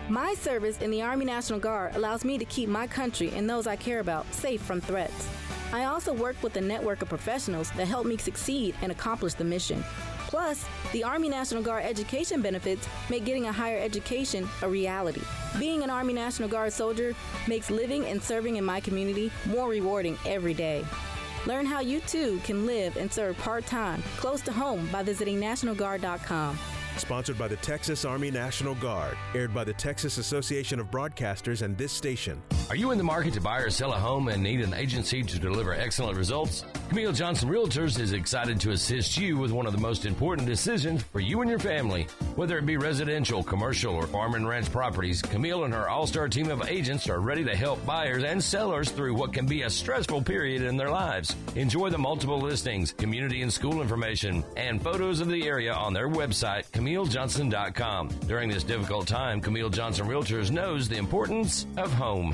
[SPEAKER 30] My service in the Army National Guard allows me to keep my country and those I care about safe from threats. I also work with a network of professionals that help me succeed and accomplish the mission. Plus, the Army National Guard education benefits make getting a higher education a reality. Being an Army National Guard soldier makes living and serving in my community more rewarding every day. Learn how you too can live and serve part time close to home by visiting NationalGuard.com.
[SPEAKER 19] Sponsored by the Texas Army National Guard. Aired by the Texas Association of Broadcasters and this station.
[SPEAKER 47] Are you in the market to buy or sell a home and need an agency to deliver excellent results? Camille Johnson Realtors is excited to assist you with one of the most important decisions for you and your family. Whether it be residential, commercial, or farm and ranch properties, Camille and her all star team of agents are ready to help buyers and sellers through what can be a stressful period in their lives. Enjoy the multiple listings, community and school information, and photos of the area on their website, CamilleJohnson.com. During this difficult time, Camille Johnson Realtors knows the importance of home.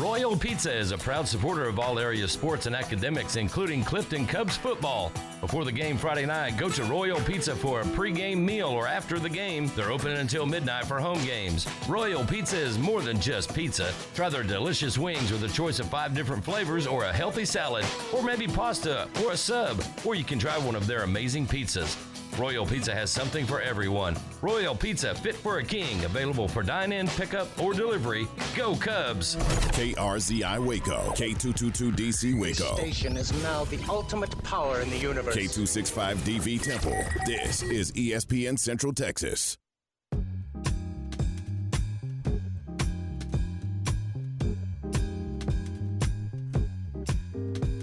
[SPEAKER 47] Royal Pizza is a proud supporter of all area sports and academics, including Clifton Cubs football. Before the game Friday night, go to Royal Pizza for a pregame meal or after the game. They're open until midnight for home games. Royal Pizza is more than just pizza. Try their delicious wings with a choice of five different flavors or a healthy salad, or maybe pasta or a sub, or you can try one of their amazing pizzas. Royal Pizza has something for everyone. Royal Pizza Fit for a King, available for dine in, pickup, or delivery. Go Cubs!
[SPEAKER 8] KRZI Waco, K222DC Waco,
[SPEAKER 48] station is now the ultimate power in the universe.
[SPEAKER 8] K265DV Temple. This is ESPN Central Texas.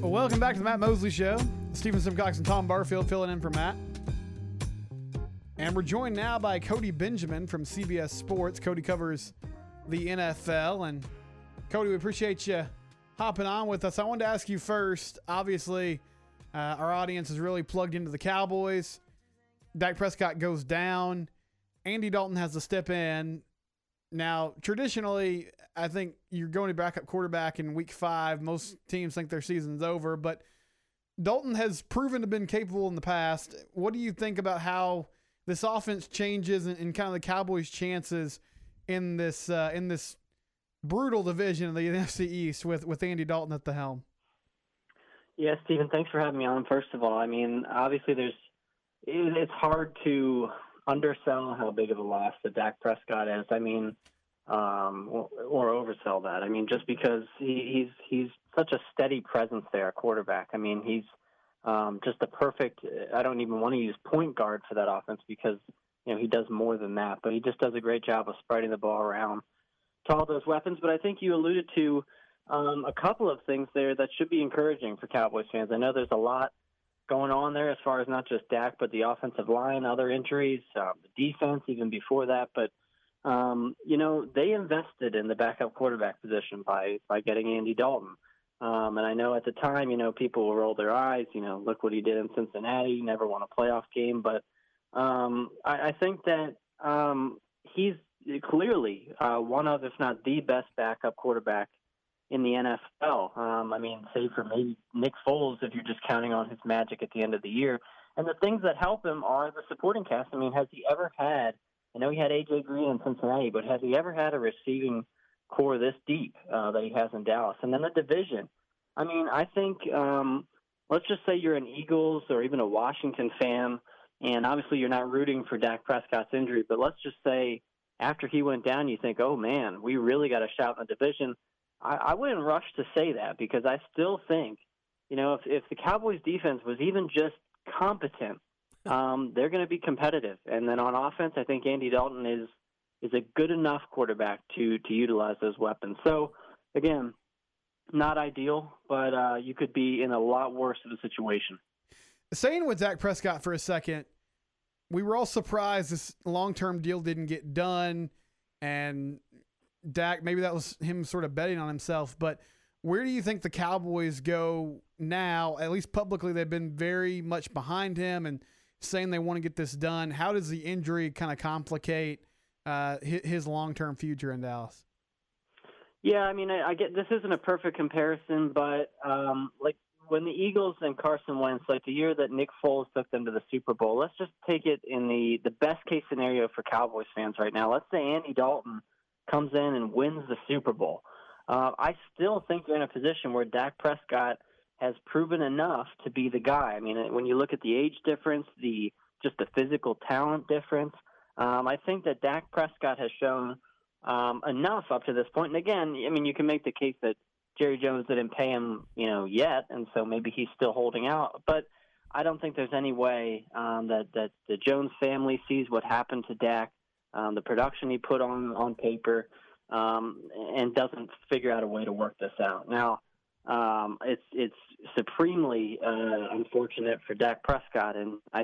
[SPEAKER 2] Well, welcome back to the Matt Mosley Show. Stephen Simcox and Tom Barfield filling in for Matt. And we're joined now by Cody Benjamin from CBS Sports. Cody covers the NFL. And Cody, we appreciate you hopping on with us. I wanted to ask you first. Obviously, uh, our audience is really plugged into the Cowboys. Dak Prescott goes down. Andy Dalton has to step in. Now, traditionally, I think you're going to backup quarterback in week five. Most teams think their season's over, but Dalton has proven to have been capable in the past. What do you think about how this offense changes and, and kind of the Cowboys' chances in this uh, in this brutal division of the *laughs* NFC East with with Andy Dalton at the helm?
[SPEAKER 49] Yeah, Stephen, thanks for having me on. First of all, I mean, obviously, there's it, it's hard to undersell how big of a loss that Dak Prescott is. I mean, um, or, or oversell that. I mean, just because he, he's he's such a steady presence there, quarterback. I mean, he's um, just the perfect. I don't even want to use point guard for that offense because you know he does more than that, but he just does a great job of spreading the ball around to all those weapons. But I think you alluded to um, a couple of things there that should be encouraging for Cowboys fans. I know there's a lot going on there as far as not just Dak, but the offensive line, other injuries, um, the defense, even before that. But um, you know, they invested in the backup quarterback position by by getting Andy Dalton. Um, and I know at the time, you know, people will roll their eyes. You know, look what he did in Cincinnati, never won a playoff game. But um, I, I think that um, he's clearly uh, one of, if not the best backup quarterback in the NFL. Um, I mean, save for maybe Nick Foles if you're just counting on his magic at the end of the year. And the things that help him are the supporting cast. I mean, has he ever had? I know he had AJ Green in Cincinnati, but has he ever had a receiving corps this deep uh, that he has in Dallas? And then the division. I mean, I think um, let's just say you're an Eagles or even a Washington fan, and obviously you're not rooting for Dak Prescott's injury, but let's just say after he went down, you think, oh man, we really got a shout in the division. I, I wouldn't rush to say that because I still think, you know, if, if the Cowboys defense was even just competent, um, they're going to be competitive. And then on offense, I think Andy Dalton is is a good enough quarterback to to utilize those weapons. So again, not ideal, but uh, you could be in a lot worse of a situation.
[SPEAKER 2] Saying with Dak Prescott for a second, we were all surprised this long term deal didn't get done, and Dak maybe that was him sort of betting on himself. But where do you think the Cowboys go now? At least publicly, they've been very much behind him and saying they want to get this done. How does the injury kind of complicate uh, his long term future in Dallas?
[SPEAKER 49] Yeah, I mean, I, I get this isn't a perfect comparison, but um, like when the Eagles and Carson Wentz, like the year that Nick Foles took them to the Super Bowl, let's just take it in the the best case scenario for Cowboys fans right now. Let's say Andy Dalton comes in and wins the Super Bowl. Uh, I still think you're in a position where Dak Prescott has proven enough to be the guy. I mean, when you look at the age difference, the just the physical talent difference, um, I think that Dak Prescott has shown um, enough up to this point. And again, I mean, you can make the case that Jerry Jones didn't pay him, you know, yet, and so maybe he's still holding out. But I don't think there's any way um, that that the Jones family sees what happened to Dak, um, the production he put on on paper. um, and doesn't figure out a way to work this out. Now, um, it's it's supremely uh, unfortunate for Dak Prescott, and I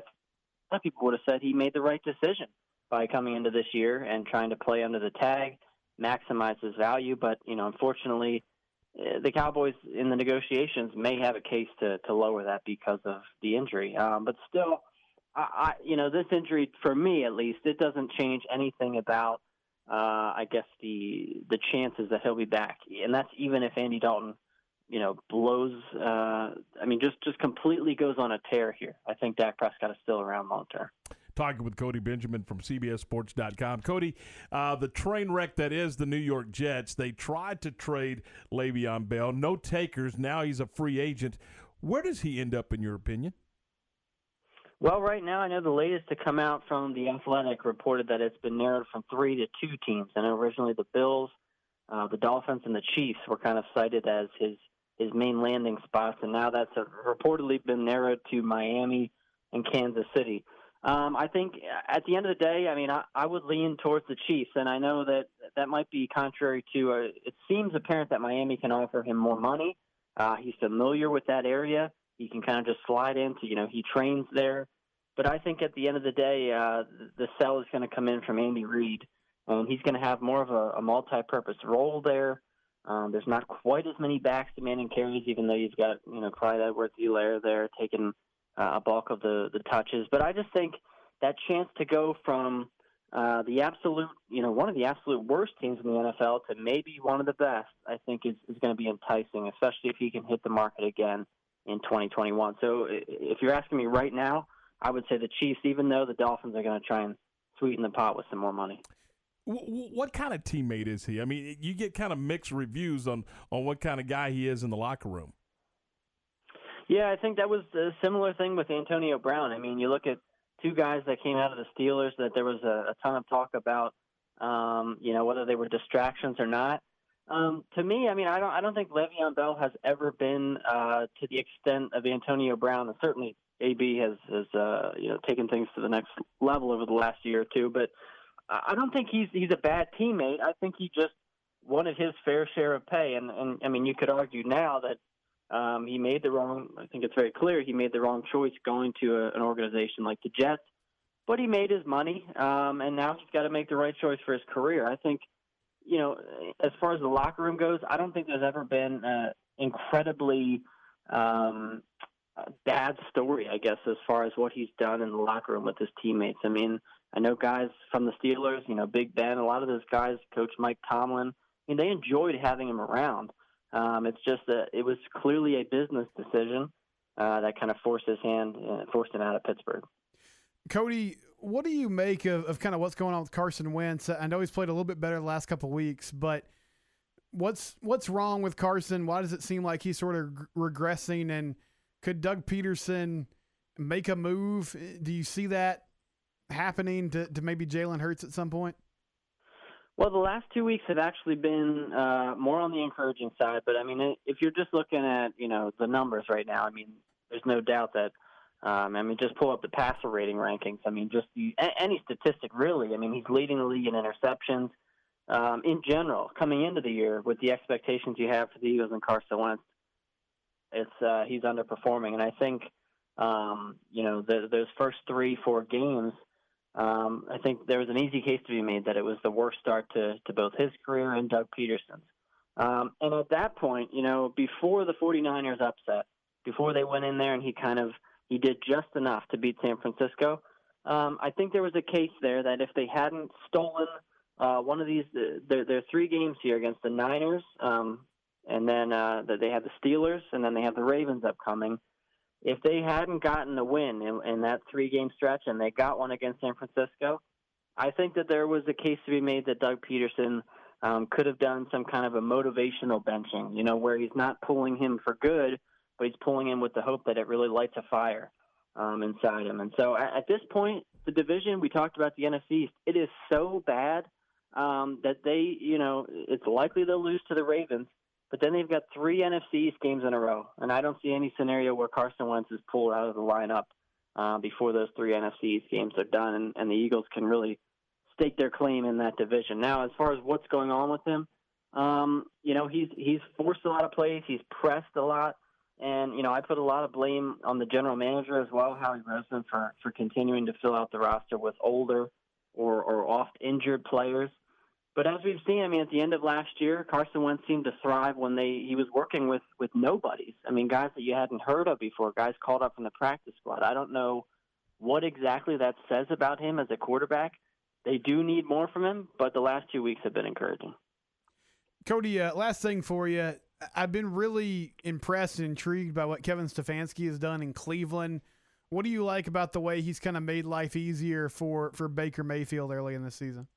[SPEAKER 49] lot of people would have said he made the right decision by coming into this year and trying to play under the tag, maximize his value. But you know, unfortunately, eh, the Cowboys in the negotiations may have a case to to lower that because of the injury. Um, but still, I, I you know this injury for me at least it doesn't change anything about. Uh, I guess the the chances that he'll be back, and that's even if Andy Dalton you know, blows. Uh, I mean, just just completely goes on a tear here. I think Dak Prescott is still around long term.
[SPEAKER 1] Talking with Cody Benjamin from CBSSports.com. Cody, uh, the train wreck that is the New York Jets. They tried to trade Le'Veon Bell, no takers. Now he's a free agent. Where does he end up, in your opinion?
[SPEAKER 49] Well, right now, I know the latest to come out from the Athletic reported that it's been narrowed from three to two teams. And originally, the Bills, uh, the Dolphins, and the Chiefs were kind of cited as his his main landing spots, and now that's reportedly been narrowed to Miami and Kansas City. Um, I think at the end of the day, I mean, I, I would lean towards the Chiefs, and I know that that might be contrary to. Uh, it seems apparent that Miami can offer him more money. Uh, he's familiar with that area. He can kind of just slide into. You know, he trains there. But I think at the end of the day, uh, the sell is going to come in from Andy Reid, and he's going to have more of a, a multi-purpose role there. Um, there's not quite as many backs demanding carries, even though you've got you know Clyde Edwards-Helaire there taking uh, a bulk of the the touches. But I just think that chance to go from uh, the absolute, you know, one of the absolute worst teams in the NFL to maybe one of the best, I think is, is going to be enticing, especially if he can hit the market again in 2021. So if you're asking me right now, I would say the Chiefs, even though the Dolphins are going to try and sweeten the pot with some more money.
[SPEAKER 1] What kind of teammate is he? I mean, you get kind of mixed reviews on on what kind of guy he is in the locker room.
[SPEAKER 49] Yeah, I think that was a similar thing with Antonio Brown. I mean, you look at two guys that came out of the Steelers that there was a, a ton of talk about, um, you know, whether they were distractions or not. Um, to me, I mean, I don't, I don't think Le'Veon Bell has ever been uh, to the extent of Antonio Brown, and certainly AB has, has uh, you know, taken things to the next level over the last year or two. But I don't think he's he's a bad teammate. I think he just wanted his fair share of pay, and and I mean, you could argue now that um, he made the wrong. I think it's very clear he made the wrong choice going to a, an organization like the Jets. But he made his money, um, and now he's got to make the right choice for his career. I think, you know, as far as the locker room goes, I don't think there's ever been uh, incredibly um, bad story, I guess, as far as what he's done in the locker room with his teammates. I mean, I know guys from the Steelers, you know, Big Ben, a lot of those guys, Coach Mike Tomlin. I mean, they enjoyed having him around. Um, it's just that it was clearly a business decision uh, that kind of forced his hand, uh, forced him out of Pittsburgh.
[SPEAKER 2] Cody, what do you make of, of kind of what's going on with Carson Wentz? I know he's played a little bit better the last couple weeks, but what's what's wrong with Carson? Why does it seem like he's sort of regressing? And could Doug Pederson make a move? Do you see that happening to, to maybe Jalen Hurts at some point?
[SPEAKER 49] Well, the last two weeks have actually been uh, more on the encouraging side. But I mean, if you're just looking at you know the numbers right now, I mean, there's no doubt that. Um, I mean, just pull up the passer rating rankings. I mean, just the, any statistic really. I mean, he's leading the league in interceptions. Um, in general, coming into the year with the expectations you have for the Eagles and Carson Wentz, it's uh, he's underperforming. And I think um, you know the, those first three, four games um, I think there was an easy case to be made that it was the worst start to, to both his career and Doug Pederson's. Um, and at that point, you know, before the 49ers upset, before they went in there and he kind of he did just enough to beat San Francisco, um, I think there was a case there that if they hadn't stolen uh, one of these, there, there are three games here against the Niners, um, and then uh, they have the Steelers, and then they have the Ravens upcoming if they hadn't gotten a win in, in that three game stretch and they got one against San Francisco, I think that there was a case to be made that Doug Pederson um, could have done some kind of a motivational benching, you know, where he's not pulling him for good, but he's pulling him with the hope that it really lights a fire um, inside him. And so at, at this point, the division, we talked about the NFC East, it is so bad um, that they, you know, it's likely they'll lose to the Ravens. But then they've got three NFC East games in a row, and I don't see any scenario where Carson Wentz is pulled out of the lineup uh, before those three NFC East games are done, and, and the Eagles can really stake their claim in that division. Now, as far as what's going on with him, um, you know, he's he's forced a lot of plays, he's pressed a lot, and you know, I put a lot of blame on the general manager as well, Howie Roseman, for for continuing to fill out the roster with older or or oft injured players. But as we've seen, I mean, at the end of last year, Carson Wentz seemed to thrive when they he was working with with nobodies. I mean, guys that you hadn't heard of before, guys called up from the practice squad. I don't know what exactly that says about him as a quarterback. They do need more from him, but the last two weeks have been encouraging.
[SPEAKER 2] Cody, uh, last thing for you. I've been really impressed and intrigued by what Kevin Stefanski has done in Cleveland. What do you like about the way he's kind of made life easier for, for Baker Mayfield early in the season?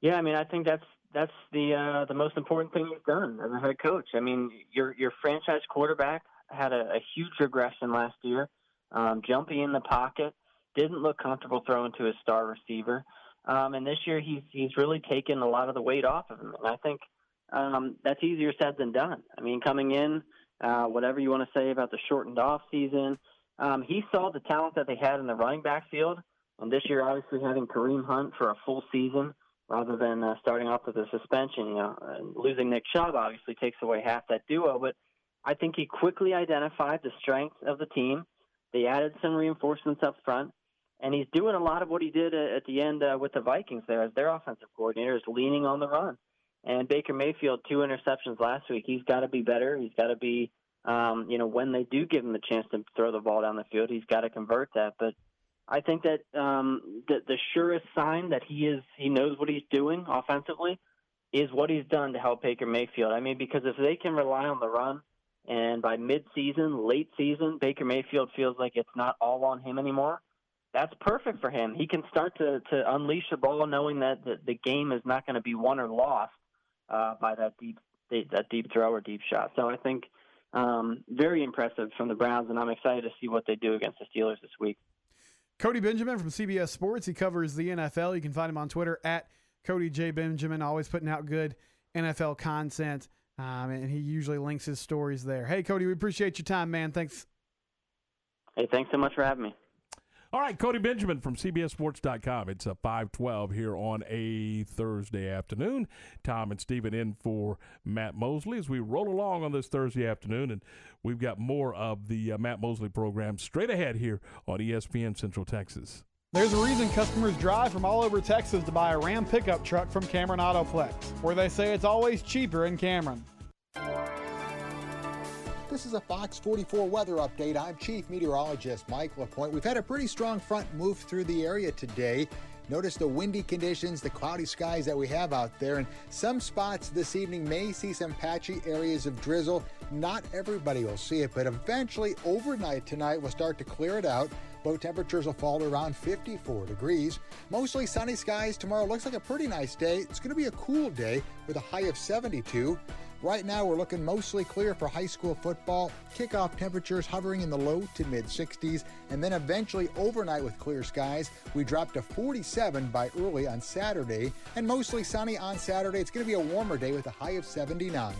[SPEAKER 49] Yeah, I mean, I think that's that's the uh, the most important thing you've done as a head coach. I mean, your your franchise quarterback had a, a huge regression last year, um, jumping in the pocket, didn't look comfortable throwing to his star receiver, um, and this year he's he's really taken a lot of the weight off of him. And I think um, that's easier said than done. I mean, coming in, uh, whatever you want to say about the shortened off season, um, he saw the talent that they had in the running back field, and this year obviously having Kareem Hunt for a full season rather than uh, starting off with a suspension. You know, and losing Nick Chubb obviously takes away half that duo, but I think he quickly identified the strengths of the team. They added some reinforcements up front, and he's doing a lot of what he did at the end uh, with the Vikings there as their offensive coordinator, is leaning on the run. And Baker Mayfield, two interceptions last week. He's got to be better. He's got to be, um, you know, when they do give him the chance to throw the ball down the field, he's got to convert that. But I think that um, the, the surest sign that he is he knows what he's doing offensively is what he's done to help Baker Mayfield. I mean, because if they can rely on the run, and by mid-season, late season, Baker Mayfield feels like it's not all on him anymore. That's perfect for him. He can start to to unleash the ball, knowing that the, the game is not going to be won or lost uh, by that deep that deep throw or deep shot. So I think um, very impressive from the Browns, and I'm excited to see what they do against the Steelers this week.
[SPEAKER 2] Cody Benjamin from CBS Sports. He covers the NFL. You can find him on Twitter at Cody J. Benjamin, always putting out good NFL content. Um, and he usually links his stories there. Hey, Cody, we appreciate your time, man. Thanks.
[SPEAKER 49] Hey, thanks so much for having me.
[SPEAKER 1] All right, Cody Benjamin from CBSSports.com. It's a 512 here on a Thursday afternoon. Tom and Stephen in for Matt Mosley as we roll along on this Thursday afternoon. And we've got more of the uh, Matt Mosley program straight ahead here on ESPN Central Texas.
[SPEAKER 2] There's a reason customers drive from all over Texas to buy a Ram pickup truck from Cameron Autoplex, where they say it's always cheaper in Cameron.
[SPEAKER 3] This is a Fox 44 weather update. I'm Chief Meteorologist Mike LaPointe. We've had a pretty strong front move through the area today. Notice the windy conditions, the cloudy skies that we have out there, and some spots this evening may see some patchy areas of drizzle. Not everybody will see it, but eventually overnight tonight we'll start to clear it out. Low temperatures will fall to around 54 degrees. Mostly sunny skies tomorrow. Looks like a pretty nice day. It's going to be a cool day with a high of 72. Right now, we're looking mostly clear for high school football. Kickoff temperatures hovering in the low to mid 60s, and then eventually overnight with clear skies, we drop to 47 by early on Saturday, and mostly sunny on Saturday. It's going to be a warmer day with a high of 79.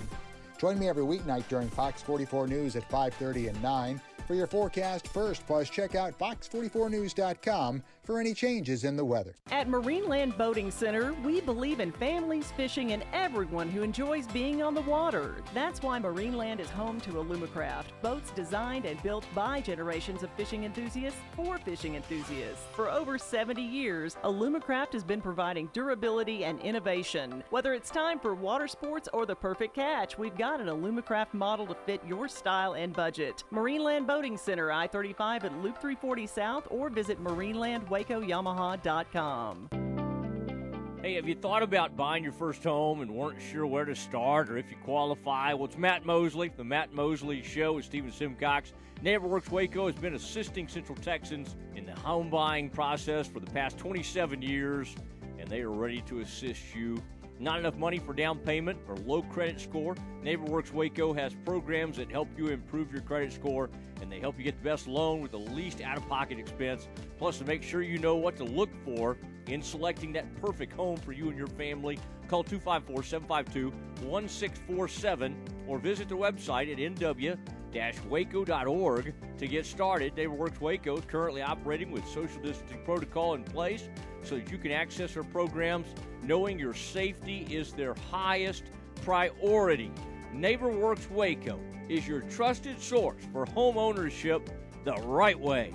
[SPEAKER 3] Join me every weeknight during Fox 44 News at 5:30 and 9 for your forecast first. Plus, check out fox44news.com for any changes in the weather.
[SPEAKER 5] At Marineland Boating Center, we believe in families, fishing, and everyone who enjoys being on the water. That's why Marineland is home to Alumacraft, boats designed and built by generations of fishing enthusiasts for fishing enthusiasts. For over 70 years, Alumacraft has been providing durability and innovation. Whether it's time for water sports or the perfect catch, we've got an Alumacraft model to fit your style and budget. Marineland Boating Center, I 35 at Loop 340 South, or visit Marineland WacoYamaha.com.
[SPEAKER 6] Hey, have you thought about buying your first home and weren't sure where to start or if you qualify? Well, it's Matt Mosley, the Matt Mosley Show with Stephen Simcox. NeighborWorks Waco has been assisting Central Texans in the home buying process for the past 27 years, and they are ready to assist you. Not enough money for down payment or low credit score? NeighborWorks Waco has programs that help you improve your credit score and they help you get the best loan with the least out of pocket expense. Plus, to make sure you know what to look for in selecting that perfect home for you and your family, call 254 752 1647 or visit the website at nw waco.org to get started. NeighborWorks Waco is currently operating with social distancing protocol in place so that you can access our programs knowing your safety is their highest priority. NeighborWorks Waco is your trusted source for home ownership the right way.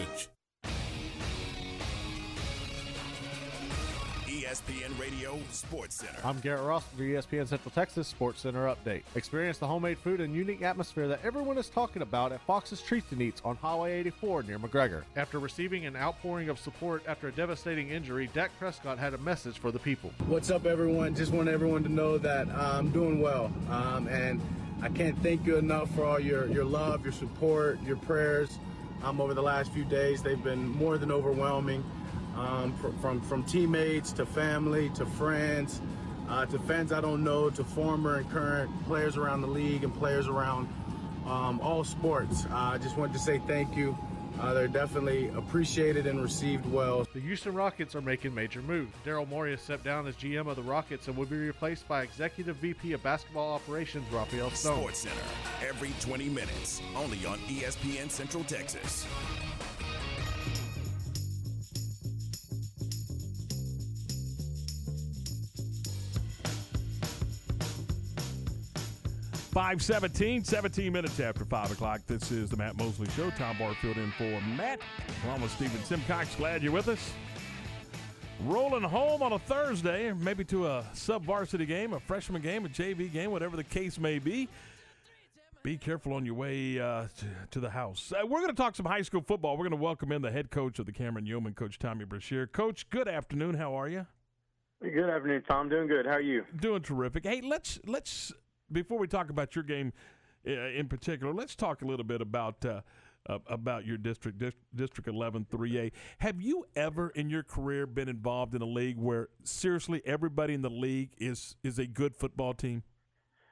[SPEAKER 8] ESPN Radio Sports Center.
[SPEAKER 50] I'm Garrett Ross with the ESPN Central Texas Sports Center update. Experience the homemade food and unique atmosphere that everyone is talking about at Fox's Treats and Eats on Highway 84 near McGregor. After receiving an outpouring of support after a devastating injury, Dak Prescott had a message for the people.
[SPEAKER 10] What's up, everyone? Just want everyone to know that uh, I'm doing well. Um, and I can't thank you enough for all your, your love, your support, your prayers um, over the last few days. They've been more than overwhelming um, from, from, from teammates to family to friends uh, to fans I don't know to former and current players around the league and players around um, all sports. Uh, I just wanted to say thank you. Uh, they're definitely appreciated and received well.
[SPEAKER 50] The Houston Rockets are making major moves. Daryl Morey has stepped down as GM of the Rockets and will be replaced by Executive VP of Basketball Operations Rafael Stone.
[SPEAKER 8] Sports Center, every 20 minutes, only on ESPN Central Texas.
[SPEAKER 1] Five seventeen, 17 minutes after 5 o'clock. This is the Matt Mosley Show. Tom Barfield in for Matt, along with Stephen Simcox. Glad you're with us. Rolling home on a Thursday, maybe to a sub varsity game, a freshman game, a JV game, whatever the case may be. Be careful on your way uh, to, to, the house. Uh, we're going to talk some high school football. We're going to welcome in the head coach of the Cameron Yoemen, Coach Tommy Brashear. Coach, good afternoon. How are you?
[SPEAKER 51] Good afternoon, Tom. Doing good. How are you?
[SPEAKER 1] Doing terrific. Hey, let's let's before we talk about your game uh, in particular, let's talk a little bit about uh, uh, about your district, Dist- District 11 3A. Have you ever in your career been involved in a league where seriously everybody in the league is is a good football team?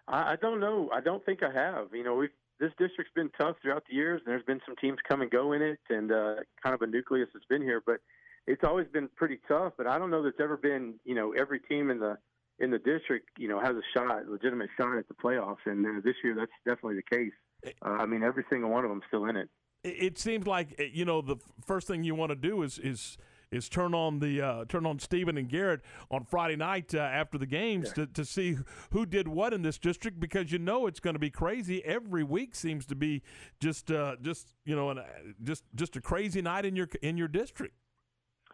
[SPEAKER 51] I, I don't know. I don't think I have. You know, we've this district's been tough throughout the years, and there's been some teams come and go in it, and uh, kind of a nucleus that's been here. But it's always been pretty tough. But I don't know that's ever been, you know, every team in the in the district, you know, has a shot, legitimate shot at the playoffs. And uh, this year, that's definitely the case. Uh, I mean, every single one of them still in it.
[SPEAKER 1] It seems like eh, you know the first thing you want to do is is is turn on the uh, turn on Stephen and Garrett on Friday night uh, after the games yeah. to, to see who did what in this district because you know it's going to be crazy. Every week seems to be just uh, just you know an, just just a crazy night in your in your district.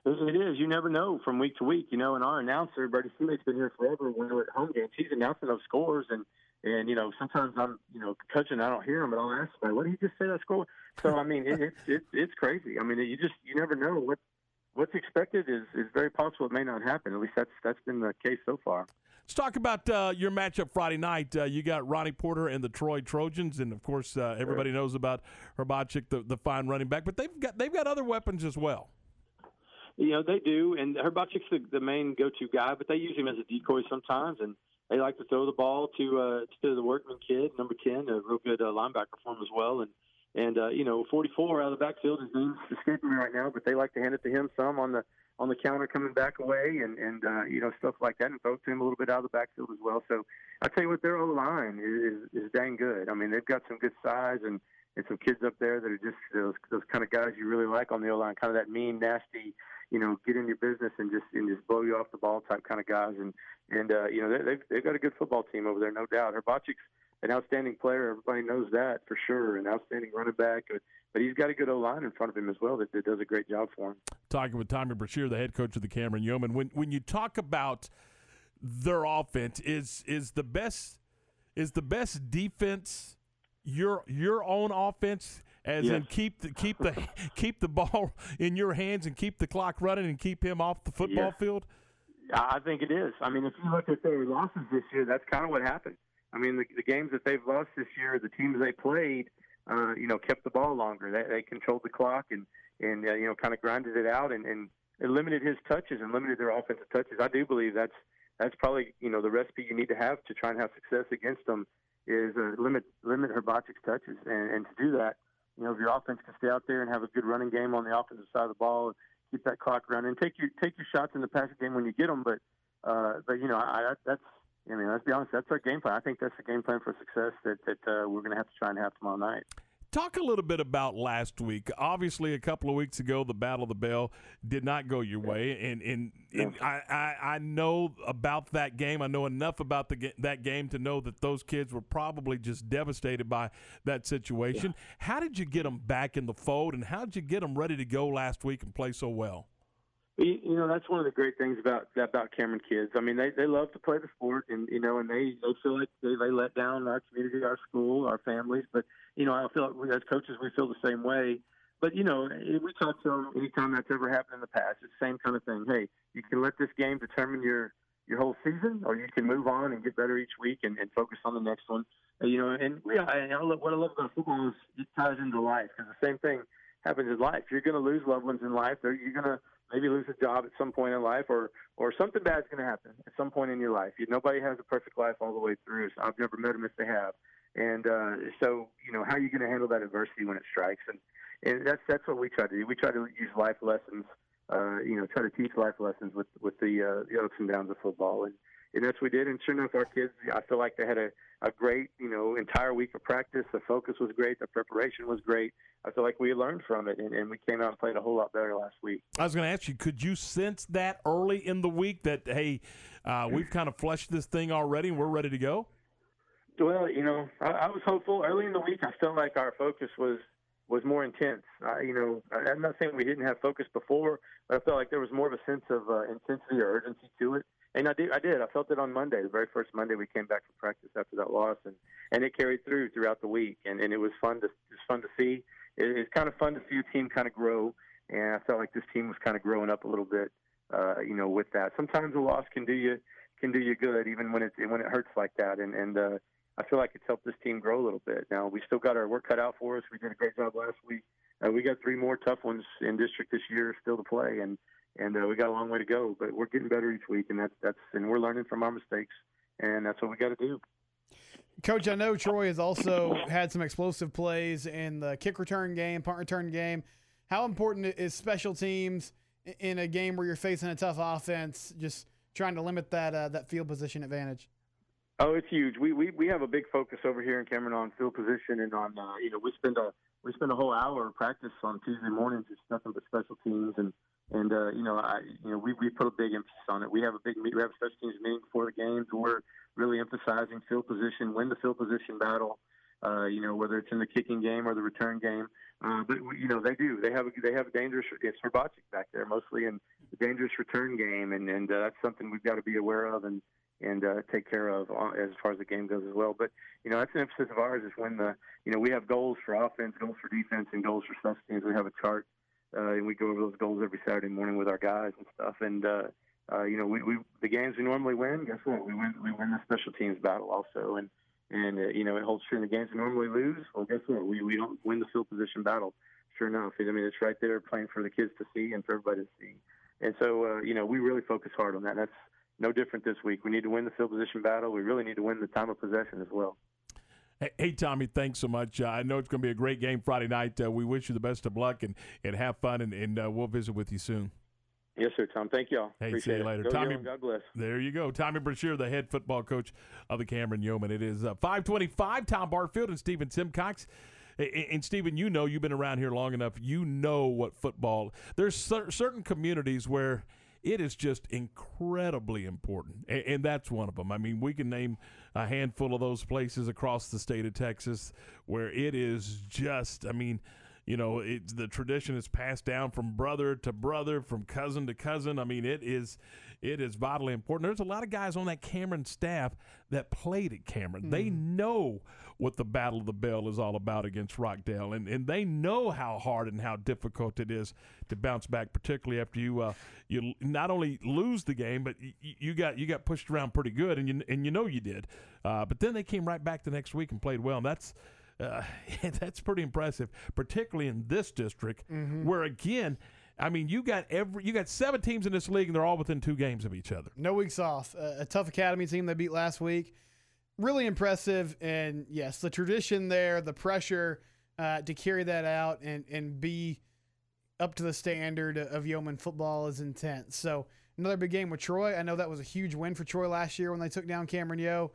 [SPEAKER 51] It is. You never know from week to week. You know, and our announcer, Brady Seamate's been here forever. When we're at home games, he's announcing those scores, and and you know sometimes I'm you know coaching, I don't hear him, but I'll ask him, what did he just say that score? So I mean, it, it's it, it's crazy. I mean, you just you never know what what's expected is is very possible. It may not happen. At least that's that's been the case so far.
[SPEAKER 1] Let's talk about uh, your matchup Friday night. Uh, you got Ronnie Porter and the Troy Trojans, and of course, uh, everybody knows about Hrbacek, the, the fine running back. But they've got they've got other weapons as well.
[SPEAKER 51] You know, they do, and Hrbacek's the, the main go-to guy, but they use him as a decoy sometimes, and they like to throw the ball to uh, to the Workman kid, number ten, a real good uh, linebacker for him as well, and and uh, you know, 44 out of the backfield, name's escaping me right now, but they like to hand it to him some on the on the counter coming back away, and and uh, you know stuff like that, and throw to him a little bit out of the backfield as well. So I tell you what, their O line is, is is dang good. I mean, they've got some good size and and some kids up there that are just those those kind of guys you really like on the O line, kind of that mean, nasty you know, get in your business and just and just blow you off the ball type kind of guys. And and uh, you know, they, they've they've got a good football team over there, no doubt. Hrbacek's an outstanding player. Everybody knows that for sure. An outstanding running back, a but he's got a good O line in front of him as well that, that does a great job for him.
[SPEAKER 1] Talking with Tommy Brashear, the head coach of the Cameron Yoemen. When when you talk about their offense, is is the best is the best defense your your own offense as
[SPEAKER 51] Yes.
[SPEAKER 1] in keep the keep the *laughs* keep the ball *laughs* in your hands and keep the clock running and keep him off the football
[SPEAKER 51] Yes.
[SPEAKER 1] field?
[SPEAKER 51] I I think it is. I mean, if you look at their losses this year, that's kind of what happened. I mean, the, the games that they've lost this year, the teams they played, uh, you know, kept the ball longer. They, they controlled the clock and and uh, you know, kind of grinded it out and, and it limited his touches and limited their offensive touches. I do believe that's that's probably you know the recipe you need to have to try and have success against them is uh, limit limit Hrbacek's touches and, and to do that, you know, if your offense can stay out there and have a good running game on the offensive side of the ball, keep that clock running, take your take your shots in the passing game when you get them, but uh, but you know, I, I that's I mean, let's be honest, that's our game plan. I think that's the game plan for success that that uh, we're going to have to try and have tomorrow night.
[SPEAKER 1] Talk a little bit about last week. Obviously, a couple of weeks ago, the Battle of the Bell did not go your way, and and, and I, I I know about that game. I know enough about the that game to know that those kids were probably just devastated by that situation. How did you get them back in the fold, and how did you get them ready to go last week and play so well?
[SPEAKER 51] You know, that's one of the great things about about Cameron kids. I mean, they they love to play the sport, and you know, and they they feel like they, they let down our community, our school, our families. But you know, I feel like we, as coaches, we feel the same way. But you know, eh, we talk to them anytime that's ever happened in the past. It's the same kind of thing. Hey, you can let this game determine your your whole season, or you can move on and get better each week and, and focus on the next one. You know, and we, I, what I love about football is it ties into life because the same thing happens in life. You're going to lose loved ones in life. You're going to maybe lose a job at some point in life, or or something bad's going to happen at some point in your life. You, nobody has a perfect life all the way through. So I've never met them if they have. And uh, so, you know, how are you going to handle that adversity when it strikes? And and that's that's what we try to do. We try to use life lessons. Uh, you know, try to teach life lessons with with the uh, the ups and downs of football, and and that's what we did. And sure enough, our kids, I feel like they had a a great you know entire week of practice. The focus was great. The preparation was great. I feel like we learned from it, and, and we came out and played a whole lot better last week.
[SPEAKER 1] I was going to ask you, could you sense that early in the week that hey, uh, we've kind of fleshed this thing already and we're ready to go?
[SPEAKER 51] Well, you know, I, I was hopeful early in the week. I felt like our focus was was more intense. I, you know, I'm not saying we didn't have focus before, but I felt like there was more of a sense of uh, intensity or urgency to it. And I did, I did. I felt it on Monday, the very first Monday we came back from practice after that loss, and and it carried through throughout the week, and and it was fun to it was fun to see. It, it's kind of fun to see a team kind of grow, and I felt like this team was kind of growing up a little bit, uh, you know, with that. Sometimes a loss can do you can do you good, even when it when it hurts like that, and and uh, I feel like it's helped this team grow a little bit. Now we still got our work cut out for us. We did a great job last week. Uh, we got three more tough ones in district this year still to play, and and uh, we got a long way to go. But we're getting better each week, and that's that's and we're learning from our mistakes, and that's what we got to do.
[SPEAKER 2] Coach, I know Troy has also had some explosive plays in the kick return game, punt return game. How important is special teams in a game where you're facing a tough offense, just trying to limit that uh, that field position advantage?
[SPEAKER 51] Oh, it's huge. We we we have a big focus over here in Cameron on field position and on uh, you know we spend a we spend a whole hour of practice on Tuesday mornings. It's nothing but special teams and and uh, you know I you know we we put a big emphasis on it. We have a big meet- we have a special teams meeting before the games. We're really emphasizing field position, win the field position battle. Uh, you know whether it's in the kicking game or the return game. Uh, but you know they do. They have a, they have a dangerous. Hrbacek back there mostly in the dangerous return game, and and uh, that's something we've got to be aware of and and uh, take care of as far as the game goes as well. But you know that's an emphasis of ours is when the you know we have goals for offense, goals for defense, and goals for special teams. We have a chart uh, and we go over those goals every Saturday morning with our guys and stuff. And uh, uh, you know we, we the games we normally win. Guess what? We win we win the special teams battle also. And and uh, you know it holds true in the games we normally lose. Well, guess what? We we don't win the field position battle. Sure enough, I mean it's right there playing for the kids to see and for everybody to see. And so uh, you know we really focus hard on that. That's no different this week. We need to win the field position battle. We really need to win the time of possession as well.
[SPEAKER 1] Hey, Tommy, thanks so much. Uh, I know it's going to be a great game Friday night. Uh, we wish you the best of luck and, and have fun, and, and uh, we'll visit with you soon.
[SPEAKER 51] Yes, sir, Tom. Thank y'all.
[SPEAKER 1] Hey,
[SPEAKER 51] Appreciate
[SPEAKER 1] see you later.
[SPEAKER 51] Go
[SPEAKER 1] Tommy,
[SPEAKER 51] God bless.
[SPEAKER 1] There you go. Tommy Brashear, the head football coach of the Cameron Yoemen. It is uh, 525. Tom Barfield and Stephen Simcox. And, and Stephen, you know, you've been around here long enough. You know what football. There's cer- certain communities where it is just incredibly important, and, and that's one of them. I mean, we can name a handful of those places across the state of Texas where it is just. I mean, you know, it's the tradition is passed down from brother to brother, from cousin to cousin. I mean, it is it is vitally important. There's a lot of guys on that Cameron staff that played at Cameron. They mm-hmm. know what the Battle of the Bell is all about against Rockdale, and, and they know how hard and how difficult it is to bounce back, particularly after you uh, you not only lose the game, but you, you got you got pushed around pretty good, and you and you know you did. Uh, but then they came right back the next week and played well, and that's uh, *laughs* that's pretty impressive, particularly in this district
[SPEAKER 2] Mhm.
[SPEAKER 1] where again. I mean, you got every you got seven teams in this league, and they're all within two games of each other.
[SPEAKER 2] No weeks off. Uh, a tough academy team they beat last week. Really impressive. And yes, the tradition there, the pressure uh, to carry that out and, and be up to the standard of Yoemen football is intense. So another big game with Troy. I know that was a huge win for Troy last year when they took down Cameron Yoe.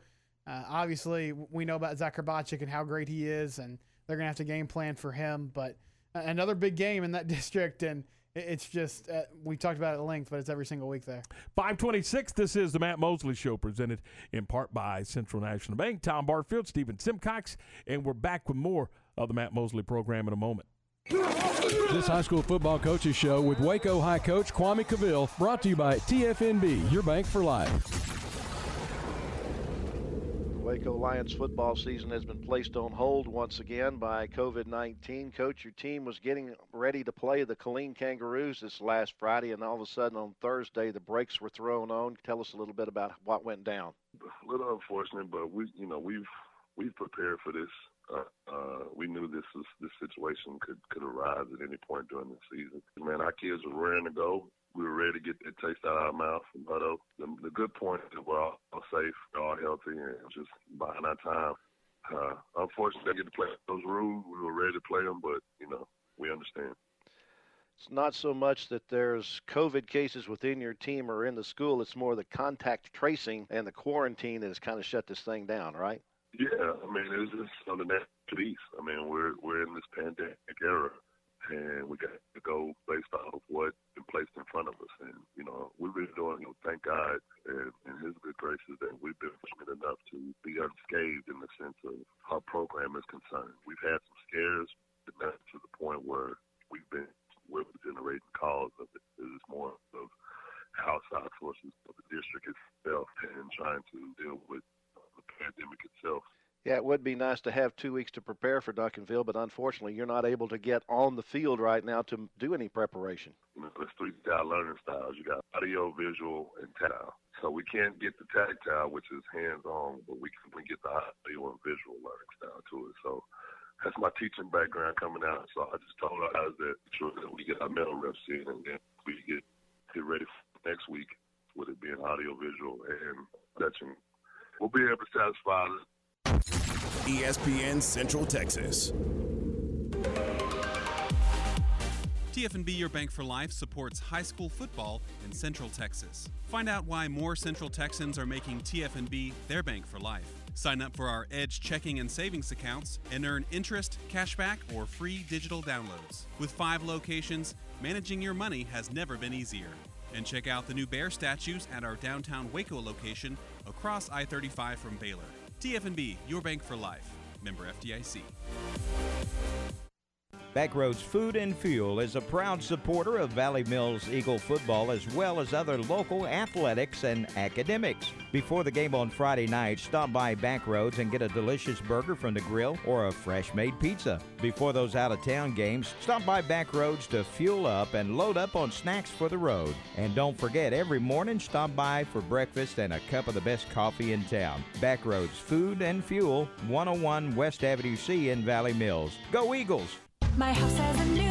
[SPEAKER 2] Uh, obviously, we know about Zach and how great he is, and they're going to have to game plan for him. But uh, another big game in that *laughs* district, and it's just, uh, we talked about it at length, but it's every single week there.
[SPEAKER 1] 526, this is the Matt Mosley Show, presented in part by Central National Bank. Tom Barfield, Stephen Simcox, and we're back with more of the Matt Mosley program in a moment.
[SPEAKER 25] This high school football coaches show with Waco High coach Kwame Cavil, brought to you by TFNB, your bank for life.
[SPEAKER 52] Waco Lions football season has been placed on hold once again by COVID 19. Coach, your team was getting ready to play the Killeen Kangaroos this last Friday, and all of a sudden on Thursday, the brakes were thrown on. Tell us a little bit about what went down.
[SPEAKER 53] a little unfortunate, but we, you know, we've we've prepared for this. Uh, uh, we knew this was this situation could could arise at any point during the season. Man, our kids were raring to go. We were ready to get that taste out of our mouth. But uh, the, the good point is we're all safe, we're all healthy, and just buying our time. Uh, unfortunately, I get to play those rules. We were ready to play them, but you know, we understand.
[SPEAKER 52] It's not so much that there's COVID cases within your team or in the school, it's more the contact tracing and the quarantine that has kind of shut this thing down, right?
[SPEAKER 53] Yeah, I mean it's just on the next piece. I mean we're we're in this pandemic era, and we got to go based off of what's been placed in front of us. And you know we've been doing. You know, thank God and, and His good graces that we've been fortunate enough to be unscathed in the sense of our program is concerned. We've had some scares, but not to the point where we've been we're generating calls of it. It's more of outside sources of the district itself and trying to deal with the pandemic itself.
[SPEAKER 52] Yeah, it would be nice to have two weeks to prepare for Duncanville, but unfortunately, you're not able to get on the field right now to do any preparation.
[SPEAKER 53] There's three style learning styles. You got audio, visual, and tactile. So we can't get the tactile, which is hands on, but we can we get the audio and visual learning style to it. So that's my teaching background coming out. So I just told our guys that sure that we get our mental reps in and then we get get ready for next week with it being audio, visual, and touching. We'll be able to satisfy
[SPEAKER 8] ESPN Central Texas.
[SPEAKER 50] TFNB Your Bank for Life supports high school football in Central Texas. Find out why more Central Texans are making TFNB their bank for life. Sign up for our Edge checking and savings accounts and earn interest, cashback, or free digital downloads. With five locations, managing your money has never been easier. And check out the new bear statues at our downtown Waco location across I 35 from Baylor. TFNB, Your Bank for Life. Member FDIC.
[SPEAKER 7] Backroads Food and Fuel is a proud supporter of Valley Mills Eagle football as well as other local athletics and academics. Before the game on Friday night, stop by Backroads and get a delicious burger from the grill or a fresh made pizza. Before those out of town games, stop by Backroads to fuel up and load up on snacks for the road. And don't forget, every morning stop by for breakfast and a cup of the best coffee in town. Backroads Food and Fuel, 101 West Avenue C in Valley Mills. Go Eagles!
[SPEAKER 54] My house has a new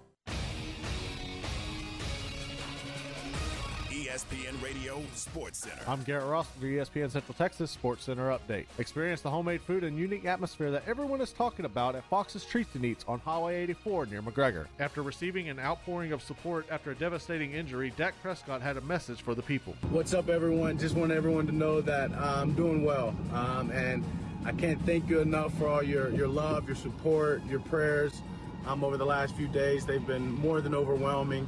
[SPEAKER 8] ESPN Radio Sports Center.
[SPEAKER 50] I'm Garrett Ross for ESPN Central Texas Sports Center Update. Experience the homemade food and unique atmosphere that everyone is talking about at Fox's Treats and Eats on Highway 84 near McGregor. After receiving an outpouring of support after a devastating injury, Dak Prescott had a message for the people.
[SPEAKER 10] What's up, everyone? Just want everyone to know that I'm doing well. Um, and I can't thank you enough for all your, your love, your support, your prayers um, over the last few days. They've been more than overwhelming.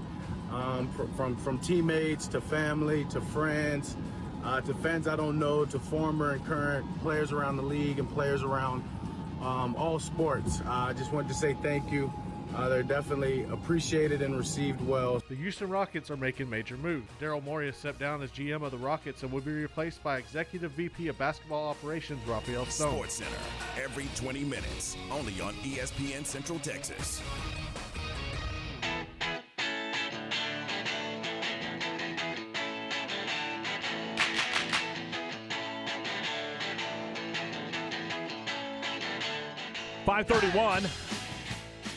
[SPEAKER 10] Um, from, from, from teammates to family to friends uh, to fans I don't know to former and current players around the league and players around um, all sports. Uh, I just wanted to say thank you. Uh, they're definitely appreciated and received well.
[SPEAKER 50] The Houston Rockets are making major moves. Daryl Morey has stepped down as GM of the Rockets and will be replaced by Executive VP of Basketball Operations Rafael Stone.
[SPEAKER 8] Sports Center every 20 minutes, only on ESPN Central Texas.
[SPEAKER 1] Five thirty-one.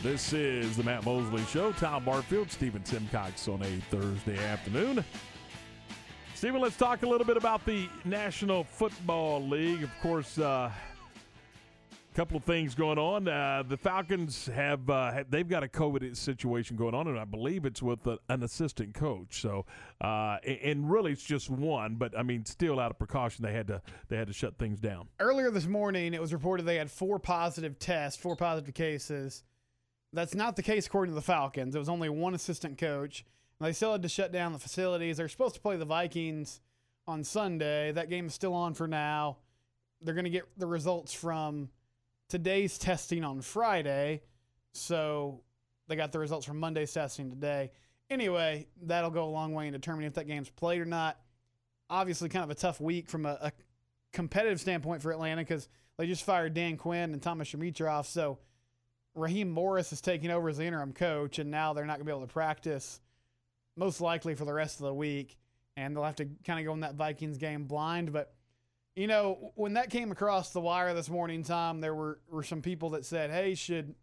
[SPEAKER 1] This is the Matt Mosley Show. Tom Barfield, Stephen Simcox on a Thursday afternoon. Stephen, let's talk a little bit about the National Football League. Of course, uh, couple of things going on. Uh, the Falcons have uh, they've got a COVID situation going on, and I believe it's with a, an assistant coach. So, uh, and really, it's just one. But I mean, still out of precaution, they had to they had to shut things down.
[SPEAKER 2] Earlier this morning, it was reported they had four positive tests, four positive cases. That's not the case according to the Falcons. It was only one assistant coach. And they still had to shut down the facilities. They're supposed to play the Vikings on Sunday. That game is still on for now. They're going to get the results from today's testing on Friday. So they got the results from Monday's testing today. Anyway, that'll go a long way in determining if that game's played or not. Obviously, kind of a tough week from a, a competitive standpoint for Atlanta because they just fired Dan Quinn and Thomas Dimitroff. So Raheem Morris is taking over as the interim coach, and now they're not going to be able to practice most likely for the rest of the week. And they'll have to kind of go in that Vikings game blind. But, you know, when that came across the wire this morning, Tom, there were, were some people that said, hey, should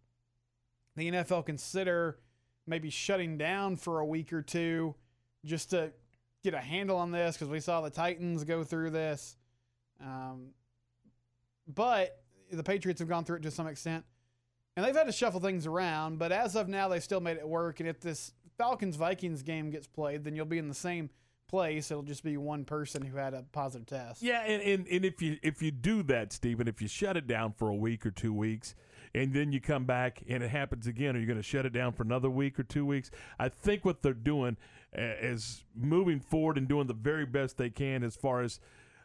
[SPEAKER 2] the NFL consider maybe shutting down for a week or two just to get a handle on this? Because we saw the Titans go through this. Um, but the Patriots have gone through it to some extent. And they've had to shuffle things around, but as of now, they still made it work. And if this Falcons Vikings game gets played, then you'll be in the same place. It'll just be one person who had a positive test.
[SPEAKER 1] Yeah, and, and, and if you if you do that, Stephen, if you shut it down for a week or two weeks, and then you come back and it happens again, are you going to shut it down for another week or two weeks? I think what they're doing is moving forward and doing the very best they can as far as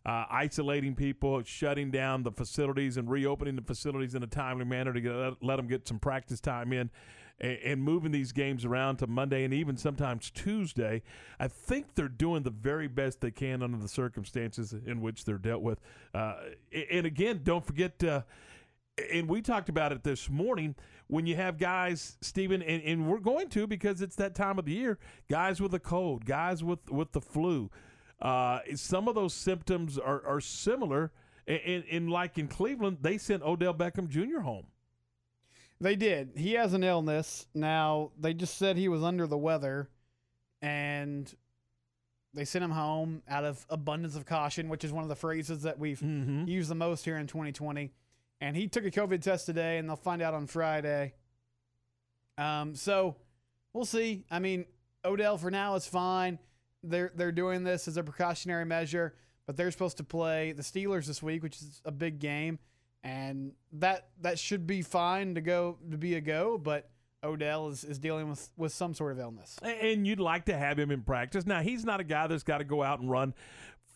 [SPEAKER 1] uh, isolating people, shutting down the facilities, and reopening the facilities in a timely manner to get, let, let them get some practice time in, and, and moving these games around to Monday and even sometimes Tuesday. I think they're doing the very best they can under the circumstances in which they're dealt with. Uh, and again, don't forget. Uh, and we talked about it this morning when you have guys, Stephen, and, and we're going to because it's that time of the year. Guys with a cold, guys with with the flu. Uh, some of those symptoms are, are similar. And, and like in Cleveland, they sent Odell Beckham Jr. home.
[SPEAKER 2] They did. He has an illness. Now, they just said he was under the weather and they sent him home out of abundance of caution, which is one of the phrases that we've used the most here in 2020. And he took a COVID test today and they'll find out on Friday. Um, so we'll see. I mean, Odell for now is fine. They're they're doing this as a precautionary measure, but they're supposed to play the Steelers this week, which is a big game, and that that should be fine to go to be a go. But Odell is, is dealing with with some sort of illness.
[SPEAKER 1] And you'd like to have him in practice. Now, he's not a guy that's got to go out and run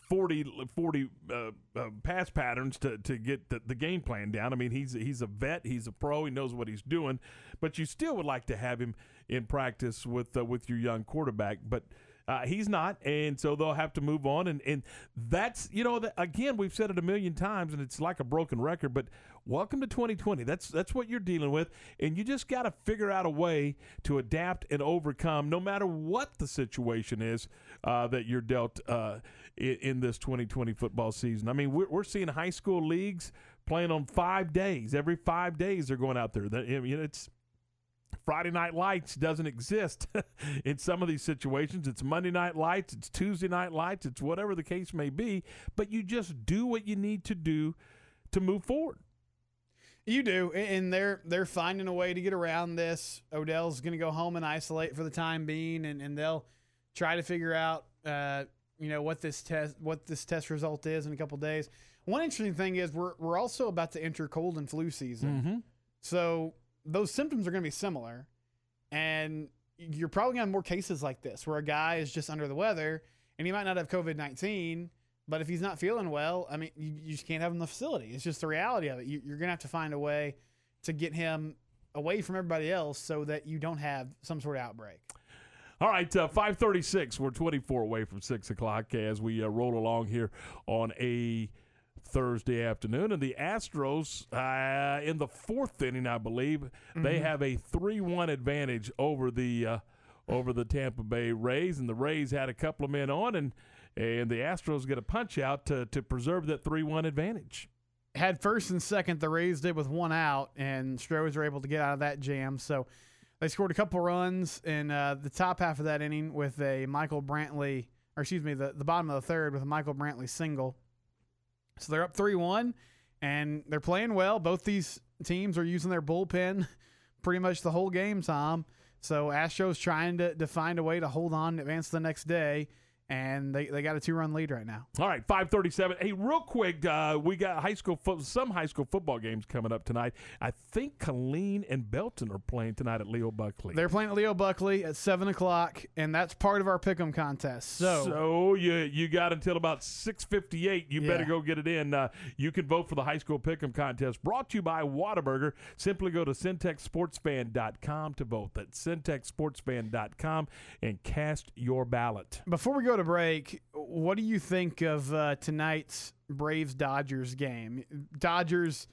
[SPEAKER 1] 40, 40 uh, uh, pass patterns to, to get the, the game plan down. I mean, he's he's a vet, he's a pro, he knows what he's doing, but you still would like to have him in practice with uh, with your young quarterback. But uh, he's not, and so they'll have to move on. And and that's you know that, again we've said it a million times, and it's like a broken record. But welcome to 2020. That's that's what you're dealing with, and you just got to figure out a way to adapt and overcome, no matter what the situation is uh, that you're dealt uh, in, in this 2020 football season. I mean, we're, we're seeing high school leagues playing on five days. Every five days they're going out there. That- I mean, it's Friday night lights doesn't exist *laughs* in some of these situations. It's Monday night lights, it's Tuesday night lights, it's whatever the case may be. But you just do what you need to do to move forward.
[SPEAKER 2] You do, and they're they're finding a way to get around this. Odell's going to go home and isolate for the time being, and, and they'll try to figure out, uh, you know, what this test what this test result is in a couple days. One interesting thing is we're we're also about to enter cold and flu season,
[SPEAKER 1] Mhm.
[SPEAKER 2] so those symptoms are going to be similar, and you're probably going to have more cases like this where a guy is just under the weather and he might not have COVID nineteen. But if he's not feeling well, I mean, you, you just can't have him in the facility. It's just the reality of it. You, you're going to have to find a way to get him away from everybody else so that you don't have some sort of outbreak.
[SPEAKER 1] All right, uh, 536. We're 24 away from 6 o'clock as we uh, roll along here on a Thursday afternoon. And the Astros, uh, in the fourth inning, I believe, they
[SPEAKER 2] Mhm.
[SPEAKER 1] have a 3 1 advantage over the. Uh, over the Tampa Bay Rays, and the Rays had a couple of men on, and and the Astros get a punch out to, to preserve that three one advantage.
[SPEAKER 2] Had first and second, the Rays did with one out, and Stros were able to get out of that jam. So they scored a couple runs in uh, the top half of that inning with a Michael Brantley, or excuse me, the, the bottom of the third with a Michael Brantley single. So they're up 3 1, and they're playing well. Both these teams are using their bullpen *laughs* pretty much the whole game, Tom. So Astros trying to, to find a way to hold on and advance the next day, and they, they got a two run lead right now.
[SPEAKER 1] All right, five thirty-seven. Hey, real quick, uh, we got high school fo- some high school football games coming up tonight. I think Killeen and Belton are playing tonight at Leo Buckley.
[SPEAKER 2] They're playing at Leo Buckley at seven o'clock, and that's part of our pick'em contest. So,
[SPEAKER 1] So you you got until about six fifty eight. You better go get it in. Uh, you can vote for the high school pick'em contest. Brought to you by Whataburger. Simply go to syntechsportsfan.com to vote. That's syntechsportsfan.com and cast your ballot.
[SPEAKER 2] before we go to break, what do you think of uh, tonight's Braves Dodgers game? Dodgers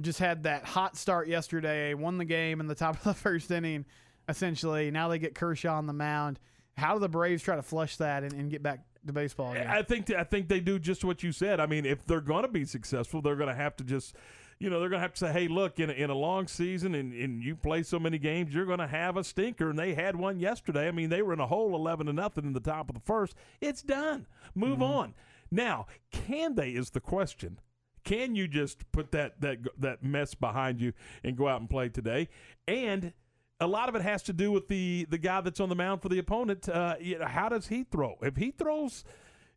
[SPEAKER 2] just had that hot start yesterday, won the game in the top of the first inning, essentially. Now they get Kershaw on the mound. How do the Braves try to flush that and, and get back to baseball again?
[SPEAKER 1] I think I think they do just what you said. I mean, if they're going to be successful, they're going to have to just, you know, they're going to have to say, hey, look, in a, in a long season and, and you play so many games, you're going to have a stinker. And they had one yesterday. I mean, they were in a hole eleven to nothing in the top of the first. It's done. Move on. Now, can they? Is the question. Can you just put that that that mess behind you and go out and play today? And a lot of it has to do with the the guy that's on the mound for the opponent. Uh, you know, how does he throw? If he throws,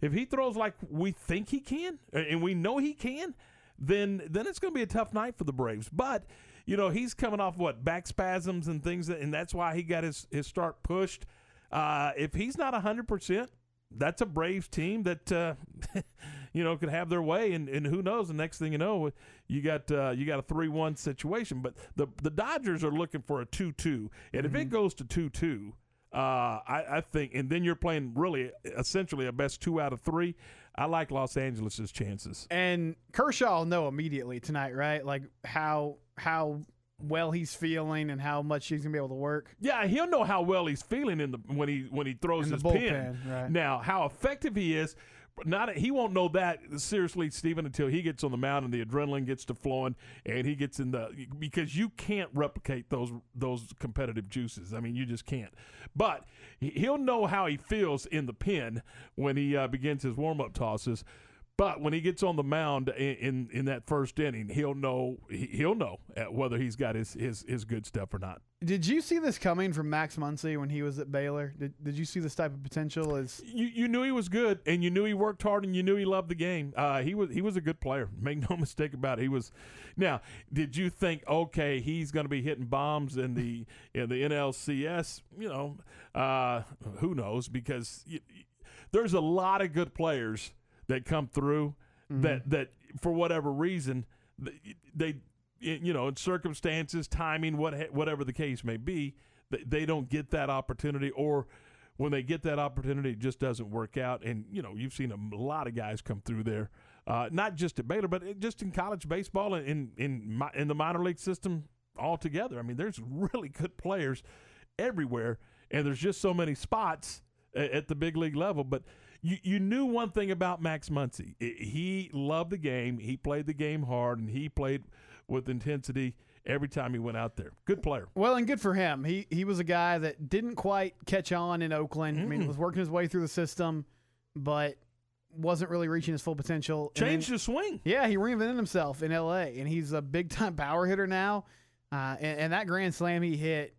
[SPEAKER 1] if he throws like we think he can, and we know he can, then then it's going to be a tough night for the Braves. But you know, he's coming off what back spasms and things, that, and that's why he got his his start pushed. Uh, if he's not hundred percent, that's a Braves team that uh, *laughs* you know could have their way, and, and who knows? The next thing you know, you got uh, you got a three one situation. But the the Dodgers are looking for a two two, and if it goes to two two. Uh, I, I think, and then you're playing really essentially a best two out of three. I like Los Angeles's chances.
[SPEAKER 2] And Kershaw will know immediately tonight, right? Like how how well he's feeling and how much he's gonna be able to work.
[SPEAKER 1] Yeah, he'll know how well he's feeling in the when he when he throws
[SPEAKER 2] In
[SPEAKER 1] his
[SPEAKER 2] bullpen,
[SPEAKER 1] pin.
[SPEAKER 2] right.
[SPEAKER 1] Now, how effective he is, not he won't know that seriously, Stephen, until he gets on the mound and the adrenaline gets to flowing and he gets in the because you can't replicate those those competitive juices. I mean, you just can't. But he- he'll know how he feels in the pin when he uh, begins his warm up tosses. But when he gets on the mound in, in, in that first inning, he'll know he- he'll know uh, whether he's got his, his, his good stuff or not.
[SPEAKER 2] Did you see this coming from Max Muncy when he was at Baylor? Did, did you see this type of potential as
[SPEAKER 1] you, you knew he was good, and you knew he worked hard, and you knew he loved the game. Uh, he was he was a good player. *laughs* Make no mistake about it. He was. Now, did you think okay, he's going to be hitting bombs in the *laughs* in the NLCS? You know, uh, who knows? Because y y- there's a lot of good players that come through that that for whatever reason they you know in circumstances timing what whatever the case may be they, don't get that opportunity or when they get that opportunity, it just doesn't work out. And you know, you've seen a lot of guys come through there, uh, not just at Baylor, but just in college baseball and in in mi- in the minor league system altogether. I mean, there's *laughs* really good players everywhere, and there's just so many spots at the big league level. But you, you knew one thing about Max Muncy. He loved the game. He played the game hard, and he played with intensity every time he went out there. Good player.
[SPEAKER 2] Well, and good for him. He he was a guy that didn't quite catch on in Oakland. I mean, he was working his way through the system, but wasn't really reaching his full potential.
[SPEAKER 1] Changed
[SPEAKER 2] then-
[SPEAKER 1] his swing.
[SPEAKER 2] Yeah, he reinvented himself in L.A. and he's a big time *laughs* power hitter now. Uh, and, and that grand slam he hit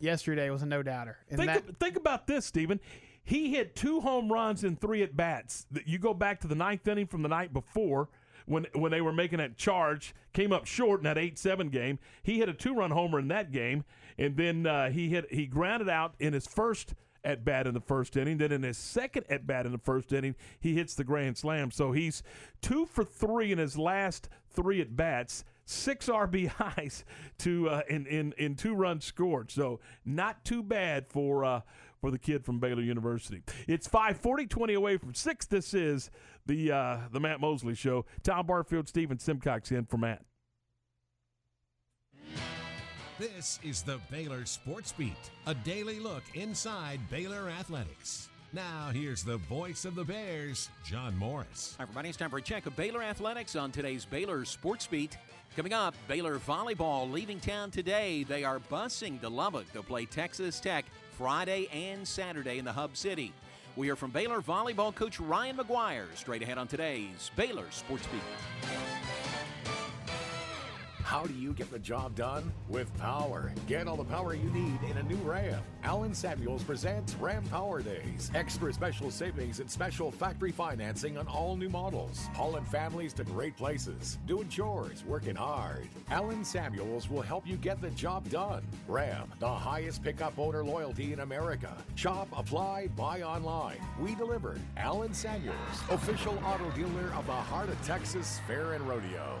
[SPEAKER 2] yesterday was a no doubter.
[SPEAKER 1] Think,
[SPEAKER 2] that,
[SPEAKER 1] think about this, Stephen. He hit two home runs in three at bats. You go back to the ninth inning from the night before when when they were making that charge, came up short in that eight seven game. He hit a two run homer in that game, and then uh, he hit he grounded out in his first at bat in the first inning. Then in his second at bat in the first inning, he hits the grand slam. So he's two for three in his last three at bats. Six *laughs* RBIs to uh, in, in in two runs scored. So not too bad for uh, for the kid from Baylor University. It's 540, 20 away from six. This is the uh, the Matt Mosley Show. Tom Barfield, Stephen Simcox in for Matt.
[SPEAKER 46] This is the Baylor Sports Beat, a daily look inside Baylor athletics. Now, here's the voice of the Bears, John Morris.
[SPEAKER 4] Hi, everybody. It's time for a check of Baylor athletics on today's Baylor Sports Beat. Coming up, Baylor volleyball leaving town today. They are busing to Lubbock. They'll play Texas Tech Friday and Saturday in the Hub City. We hear from Baylor volleyball coach Ryan McGuire straight ahead on today's Baylor Sports Beat.
[SPEAKER 55] How do you get the job done? With power. Get all the power you need in a new Ram. Allen Samuels presents Ram Power Days. Extra special savings and special factory financing on all new models. Hauling families to great places. Doing chores, working hard. Allen Samuels will help you get the job done. Ram, the highest pickup owner loyalty in America. Shop, apply, buy online. We deliver. Allen Samuels, official auto dealer of the Heart of Texas Fair and Rodeo.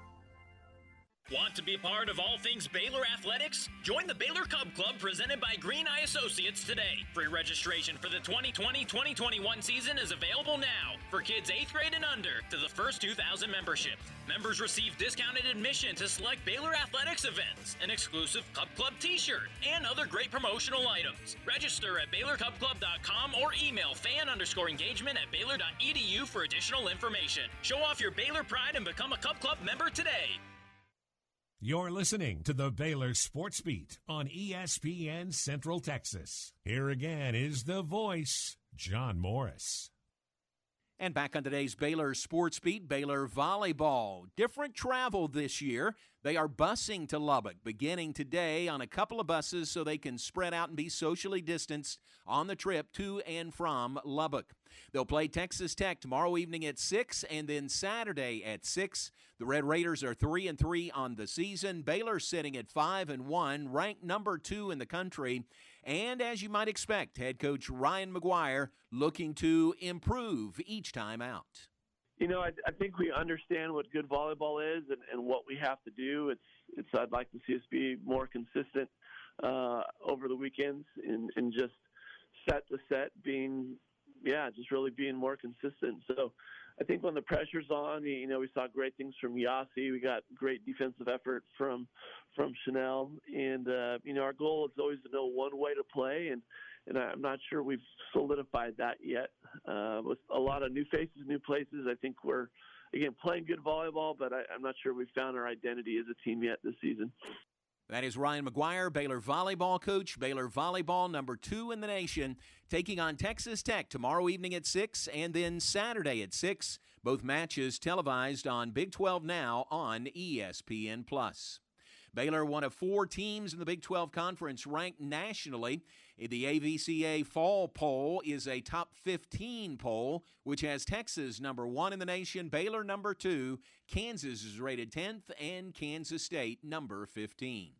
[SPEAKER 56] Want to be part of all things Baylor athletics? Join the Baylor Cub Club presented by Green Eye Associates today. Free registration for the 2020-2021 season is available now for kids 8th grade and under to the first 2,000 memberships. Members receive discounted admission to select Baylor athletics events, an exclusive Cub Club t-shirt, and other great promotional items. Register at BaylorCubClub.com or email fan underscore engagement at Baylor.edu for additional information. Show off your Baylor pride and become a Cub Club member today.
[SPEAKER 46] You're listening to the Baylor Sports Beat on ESPN Central Texas. Here again is the voice, John Morris.
[SPEAKER 4] And back on today's Baylor Sports Beat, Baylor Volleyball. Different travel this year. They are busing to Lubbock beginning today on a couple of buses so they can spread out and be socially distanced on the trip to and from Lubbock. They'll play Texas Tech tomorrow evening at 6 and then Saturday at 6. The Red Raiders are 3 and 3 on the season. Baylor sitting at 5 and 1, ranked number 2 in the country. And as you might expect, head coach Ryan McGuire looking to improve each time out.
[SPEAKER 57] You know, I, I think we understand what good volleyball is and, and what we have to do. It's, it's. I'd like to see us be more consistent uh, over the weekends and, and just set to set being, yeah, just really being more consistent. So, I think when the pressure's on, you know, we saw great things from Yossi. We got great defensive effort from from Shanel, and uh, you know, our goal is always to know one way to play, and and I'm not sure we've solidified that yet. Uh, with a lot of new faces, new places, I think we're again playing good volleyball, but I, I'm not sure we've found our identity as a team yet this season.
[SPEAKER 4] That is Ryan McGuire, Baylor volleyball coach. Baylor volleyball number two in the nation, taking on Texas Tech tomorrow evening at 6 and then Saturday at 6. Both matches televised on Big 12 Now on ESPN. Plus. Baylor, one of four teams in the Big 12 Conference ranked nationally. The AVCA Fall Poll is a top 15 poll, which has Texas number one in the nation, Baylor number two, Kansas is rated 10th, and Kansas State number 15.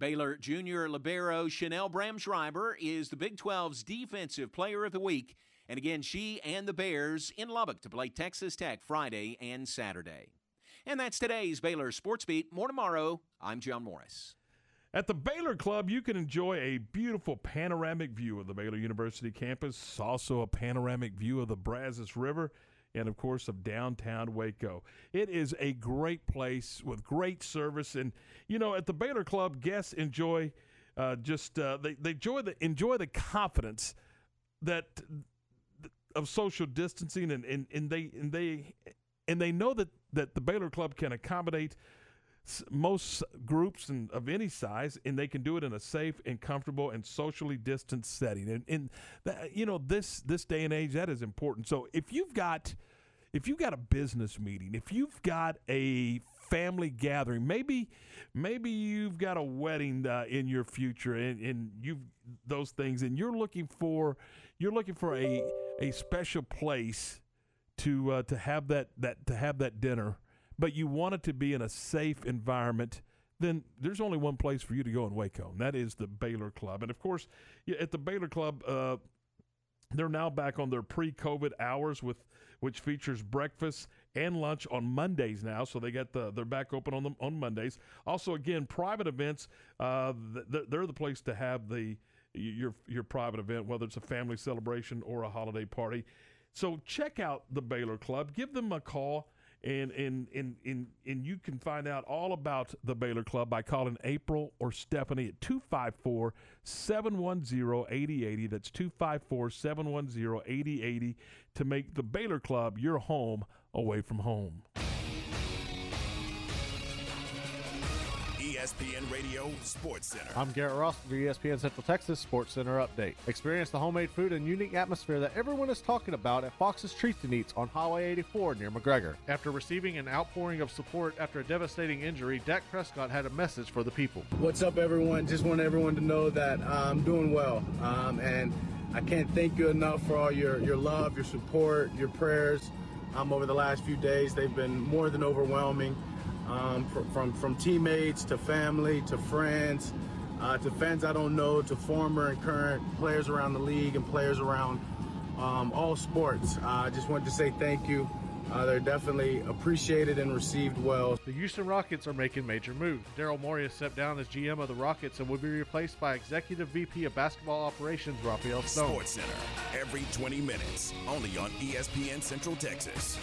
[SPEAKER 4] Baylor junior libero Shanel Bramschreiber is the Big 12's Defensive Player of the Week. And again, she and the Bears in Lubbock to play Texas Tech Friday and Saturday. And that's today's Baylor Sports Beat. More tomorrow. I'm John Morris.
[SPEAKER 1] At the Baylor Club, you can enjoy a beautiful panoramic view of the Baylor University campus, also a panoramic view of the Brazos River, and of course of downtown Waco. It is a great place with great service, and you know at the Baylor Club, guests enjoy uh, just uh, they they enjoy the enjoy the confidence that of social distancing, and, and, and they and they and they know that that the Baylor Club can accommodate most groups and of any size, and they can do it in a safe and comfortable and socially distanced setting. And, and that, you know, this this day and age, that is important. So if you've got if you've got a business meeting, if you've got a family gathering, maybe maybe you've got a wedding uh, in your future, and, and you those things, and you're looking for you're looking for a a special place to uh, to have that that to have that dinner, but you want it to be in a safe environment. Then there's only one place for you to go in Waco, and that is the Baylor Club. And of course, at the Baylor Club, uh, they're now back on their pre-COVID hours with which features breakfast and lunch on Mondays now. So they got the they're back open on them on Mondays. Also, again, private events. Uh, th- they're the place to have the your your private event, whether it's a family celebration or a holiday party. So check out the Baylor Club. Give them a call. And, and and and and you can find out all about the Baylor Club by calling April or Stephanie at 254 710 8080. That's 254 710 8080 to make the Baylor Club your home away from home.
[SPEAKER 8] ESPN Radio Sports Center.
[SPEAKER 33] I'm Garrett Ross for ESPN Central Texas Sports Center Update. Experience the homemade food and unique atmosphere that everyone is talking about at Fox's Treats and Eats on Highway 84 near McGregor. After receiving an outpouring of support after a devastating injury, Dak Prescott had a message for the people.
[SPEAKER 10] What's up, everyone? Just want everyone to know that I'm doing well. Um, and I can't thank you enough for all your, your love, your support, your prayers um, over the last few days. They've been more than overwhelming. Um, fr- from, from teammates to family to friends uh, to fans I don't know to former and current players around the league and players around um, all sports. Uh, I just wanted to say thank you. Uh, they're definitely appreciated and received well.
[SPEAKER 33] The Houston Rockets are making major moves. Daryl Morey has stepped down as GM of the Rockets and will be replaced by Executive VP of Basketball Operations Rafael Stone.
[SPEAKER 8] Sports Center every 20 minutes, only on ESPN Central Texas.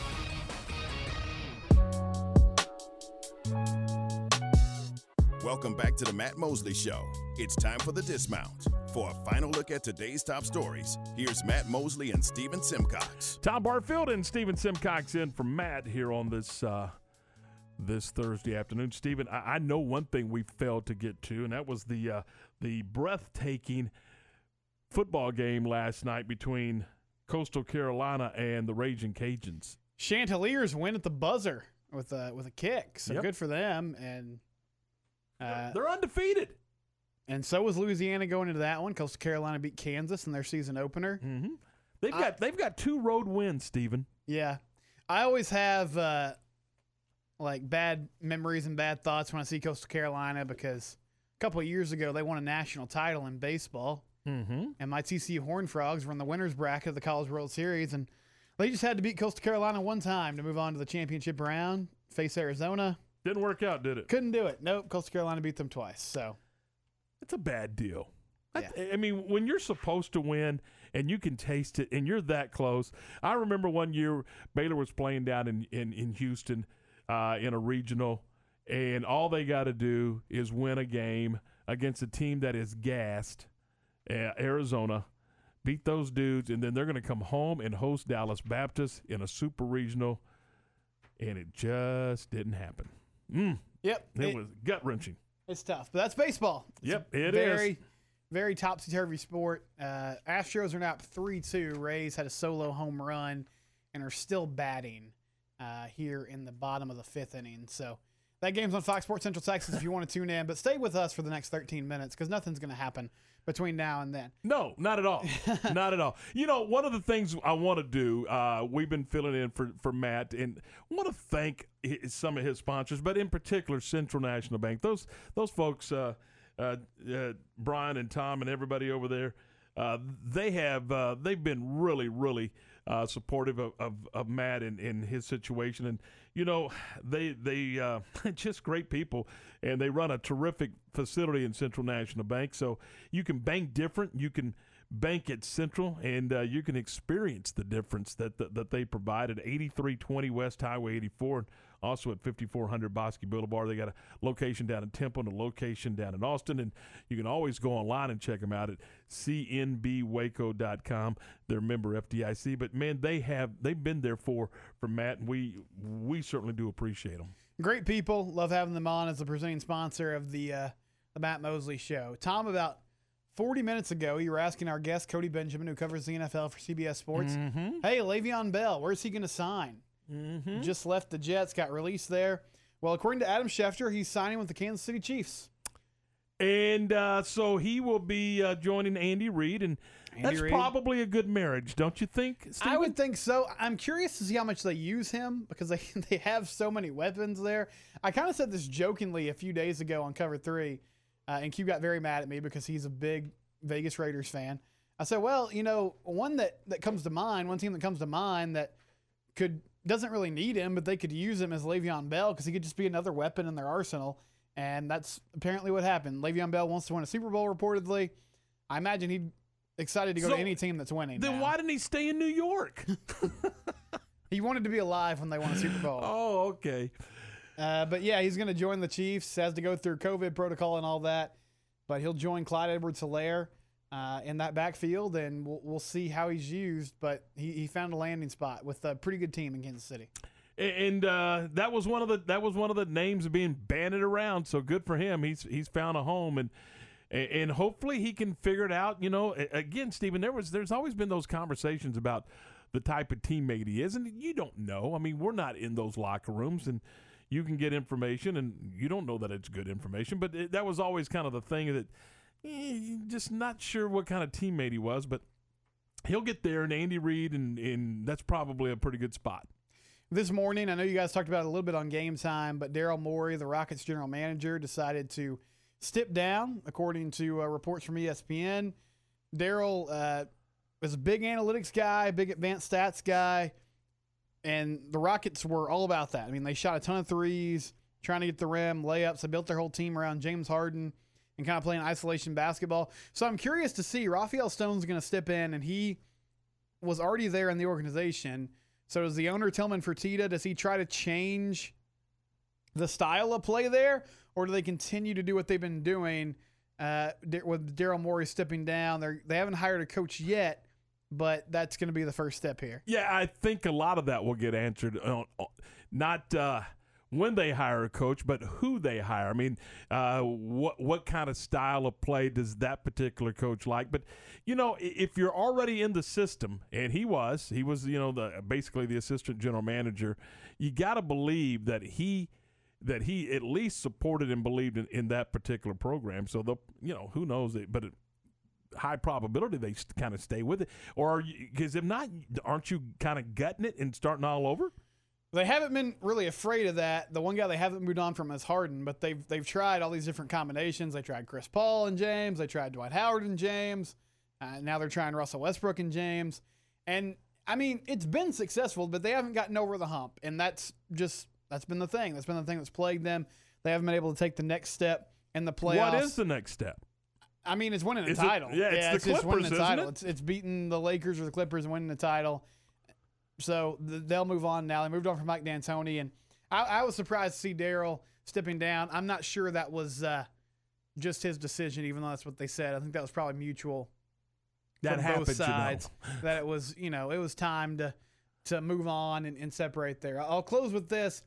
[SPEAKER 8] Welcome back to the Matt Mosley Show. It's time for the dismount. For a final look at today's top stories, here's Matt Mosley and Stephen Simcox.
[SPEAKER 1] Tom Barfield and Stephen Simcox in for Matt here on this uh, this Thursday afternoon. Stephen, I, I know one thing we failed to get to, and that was the uh, the breathtaking football game last night between Coastal Carolina and the Raging Cajuns.
[SPEAKER 2] Chanticleers win at the buzzer with a with a kick, so
[SPEAKER 1] Yep.
[SPEAKER 2] good for them. And uh,
[SPEAKER 1] They're undefeated.
[SPEAKER 2] And so was Louisiana going into that one. Coastal Carolina beat Kansas in their season opener.
[SPEAKER 1] Mm-hmm. They've got they've got two road wins, Stephen.
[SPEAKER 2] Yeah, I always have uh, like bad memories and bad thoughts when I see Coastal Carolina because a couple of years ago they won a national title in baseball,
[SPEAKER 1] mm-hmm.
[SPEAKER 2] and my TCU Horned Frogs were in the winners bracket of the College World Series, and they just had to beat Coastal Carolina one time to move on to the championship round, face Arizona.
[SPEAKER 1] Didn't work out, did it?
[SPEAKER 2] Couldn't do it. Nope. Coastal Carolina beat them twice. So
[SPEAKER 1] It's a bad deal. I, I mean, when you're supposed to win and you can taste it and you're that close. I remember one year Baylor was playing down in, in, in Houston uh, in a regional, and all they got to do is win a game against a team that is gassed, uh, Arizona, beat those dudes, and then they're going to come home and host Dallas Baptist in a super regional, and it just didn't happen. Mm.
[SPEAKER 2] Yep.
[SPEAKER 1] It,
[SPEAKER 2] It-
[SPEAKER 1] was gut wrenching.
[SPEAKER 2] It's tough, but that's baseball. It's
[SPEAKER 1] Yep, it is.
[SPEAKER 2] very, very topsy turvy sport. Uh, Astros are now up three two. Rays had a solo home run and are still batting uh, here in the bottom of the fifth inning. So That game's on Fox Sports Central Texas if you want to tune in. But stay with us for the next 13 minutes because nothing's going to happen between now and then.
[SPEAKER 1] No, not at all. *laughs* not at all. You know, one of the things I want to do, uh, we've been filling in for, for Matt, and I want to thank hi- some of his sponsors, but in particular Central National Bank. Those those folks, uh, uh, uh, Brian and Tom and everybody over there, uh, they have uh, they've been really really uh, supportive of, of, of Matt and in his situation, and you know they they uh, *laughs* just great people, and they run a terrific facility in Central National Bank. So you can bank different, you can bank at Central, and uh, you can experience the difference that, that that they provided. 8320 West Highway 84, and also at 5400 Bosque Boulevard. They got a location down in Temple and a location down in Austin, and you can always go online and check them out at cnbwaco.com. They're a member FDIC, but man, they have they've been there for for Matt, and we we certainly do appreciate them.
[SPEAKER 2] Great people. Love having them on as the presenting sponsor of the uh, the Matt Mosley Show. Tom, about 40 minutes ago, you were asking our guest, Cody Benjamin, who covers the NFL for CBS Sports,
[SPEAKER 1] Mhm.
[SPEAKER 2] hey, Le'Veon Bell, where's he going to sign?
[SPEAKER 1] Mm-hmm.
[SPEAKER 2] Just left the Jets, got released there. Well, according to Adam Schefter, he's signing with the Kansas City Chiefs.
[SPEAKER 1] And uh, so he will be uh, joining Andy Reid, and
[SPEAKER 2] Andy
[SPEAKER 1] that's probably a good marriage, don't you think?
[SPEAKER 2] I would think so. I'm curious to see how much they use him because they, *laughs* they have so many weapons there. I kind of said this jokingly a few days ago on Cover 3, uh, and Q got very mad at me because he's a big Vegas Raiders fan. I said, well, you know, one that, that comes to mind, one team that comes to mind that could doesn't really need him, but they could use him as Le'Veon Bell because he could just be another weapon in their arsenal. And that's apparently what happened. Le'Veon Bell wants to win a Super Bowl, reportedly. I imagine he'd excited to go
[SPEAKER 1] So,
[SPEAKER 2] to any team that's winning.
[SPEAKER 1] Then
[SPEAKER 2] now.
[SPEAKER 1] why didn't he stay in New York? *laughs* *laughs*
[SPEAKER 2] He wanted to be alive when they won a Super Bowl.
[SPEAKER 1] oh, okay.
[SPEAKER 2] Uh, but yeah, he's going to join the Chiefs. Has to go through COVID protocol and all that. But he'll join Clyde Edwards Helaire uh, in that backfield, and we'll, we'll see how he's used. But he, he found a landing spot with a pretty good team in Kansas City.
[SPEAKER 1] and uh, that was one of the that was one of the names being banded around. So good for him. He's he's found a home and and hopefully he can figure it out. You know, again, Stephen, there was there's always been those conversations about the type of teammate he is, and you don't know. I mean, we're not in those locker rooms, and you can get information, and you don't know that it's good information. But it, that was always kind of the thing that eh, just not sure what kind of teammate he was, but. He'll get there, and Andy Reid, and, and that's probably a pretty good spot.
[SPEAKER 2] This morning, I know you guys talked about it a little bit on game time, but Daryl Morey, the Rockets general manager, decided to step down, according to uh, reports from ESPN. Daryl uh, was a big analytics guy, big advanced stats guy, and the Rockets were all about that. I mean, they shot a ton of threes, trying to get the rim, layups. They built their whole team around James Harden and kind of playing isolation basketball. So I'm curious to see Rafael Stone's going to step in, and he was already there in the organization. So does the owner Tillman Fertitta, does he try to change the style of play there, or do they continue to do what they've been doing uh, with Daryl Morey stepping down? They they haven't hired a coach yet, but that's going to be the first step here.
[SPEAKER 1] Yeah, I think a lot of that will get answered. Not uh, when they hire a coach, but who they hire. I mean, uh, what what kind of style of play does that particular coach like? But you know, if you're already in the system, and he was, he was, you know, the basically the assistant general manager. You got to believe that he that he at least supported and believed in, in that particular program. So the you know who knows it, but. It, high probability they kind of stay with it, or because if not, aren't you kind of gutting it and starting all over?
[SPEAKER 2] They haven't been really afraid of that. The one guy they haven't moved on from is Harden, but they've they've tried all these different combinations. They tried Chris Paul and James. They tried Dwight Howard and James. Uh, now they're trying Russell Westbrook and James. And I mean, it's been successful, but they haven't gotten over the hump, and that's just that's been the thing. That's been the thing that's plagued them. They haven't been able to take the next step in the playoffs.
[SPEAKER 1] What is the next step?
[SPEAKER 2] I mean, it's winning a
[SPEAKER 1] Is it-
[SPEAKER 2] title.
[SPEAKER 1] yeah, it's the
[SPEAKER 2] just winning
[SPEAKER 1] Clippers,
[SPEAKER 2] a
[SPEAKER 1] isn't
[SPEAKER 2] title.
[SPEAKER 1] it?
[SPEAKER 2] It's it's beating the Lakers or the Clippers and winning the title. So th- they'll move on now. They moved on from Mike D'Antoni, and I, I was surprised to see Daryl stepping down. I'm not sure that was uh, just his decision, even though that's what they said. I think that was probably mutual.
[SPEAKER 1] That happens,
[SPEAKER 2] both
[SPEAKER 1] you know.
[SPEAKER 2] sides. that it was, you know, it was time to to move on and, and separate there. I'll close with this.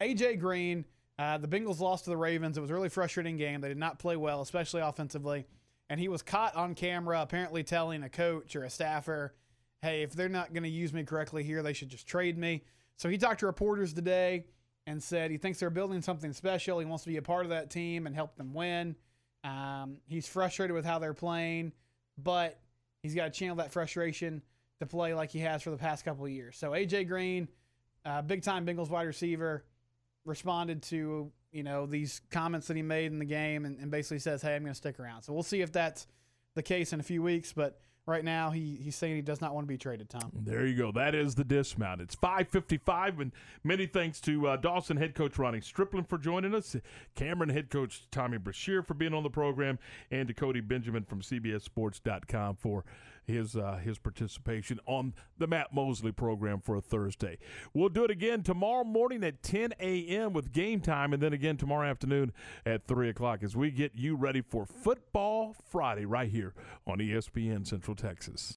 [SPEAKER 2] AJ Green, uh, the Bengals lost to the Ravens. It was a really frustrating game. They did not play well, especially offensively. And he was caught on camera, apparently telling a coach or a staffer, "Hey, if they're not going to use me correctly here, they should just trade me." So he talked to reporters today, and said he thinks they're building something special. He wants to be a part of that team and help them win. Um, he's frustrated with how they're playing, but he's got to channel that frustration to play like he has for the past couple of years. So AJ Green, uh, big time Bengals wide receiver, responded to you know these comments that he made in the game and, and basically says, "Hey, I'm going to stick around." So we'll see if that's the case in a few weeks, but right now he, he's saying he does not want to be traded. Tom.
[SPEAKER 1] There you go. That is the dismount. It's 5:55, and many thanks to uh, Dawson head coach Ronnie Striplin for joining us, Cameron head coach Tommy Brashear for being on the program, and to Cody Benjamin from CBSSports.com for his uh, his participation on the Matt Mosley program for a Thursday. We'll do it again tomorrow morning at 10 a.m. with game time, and then again tomorrow afternoon at 3 o'clock as we get you ready for Football Friday right here on ESPN Central Texas.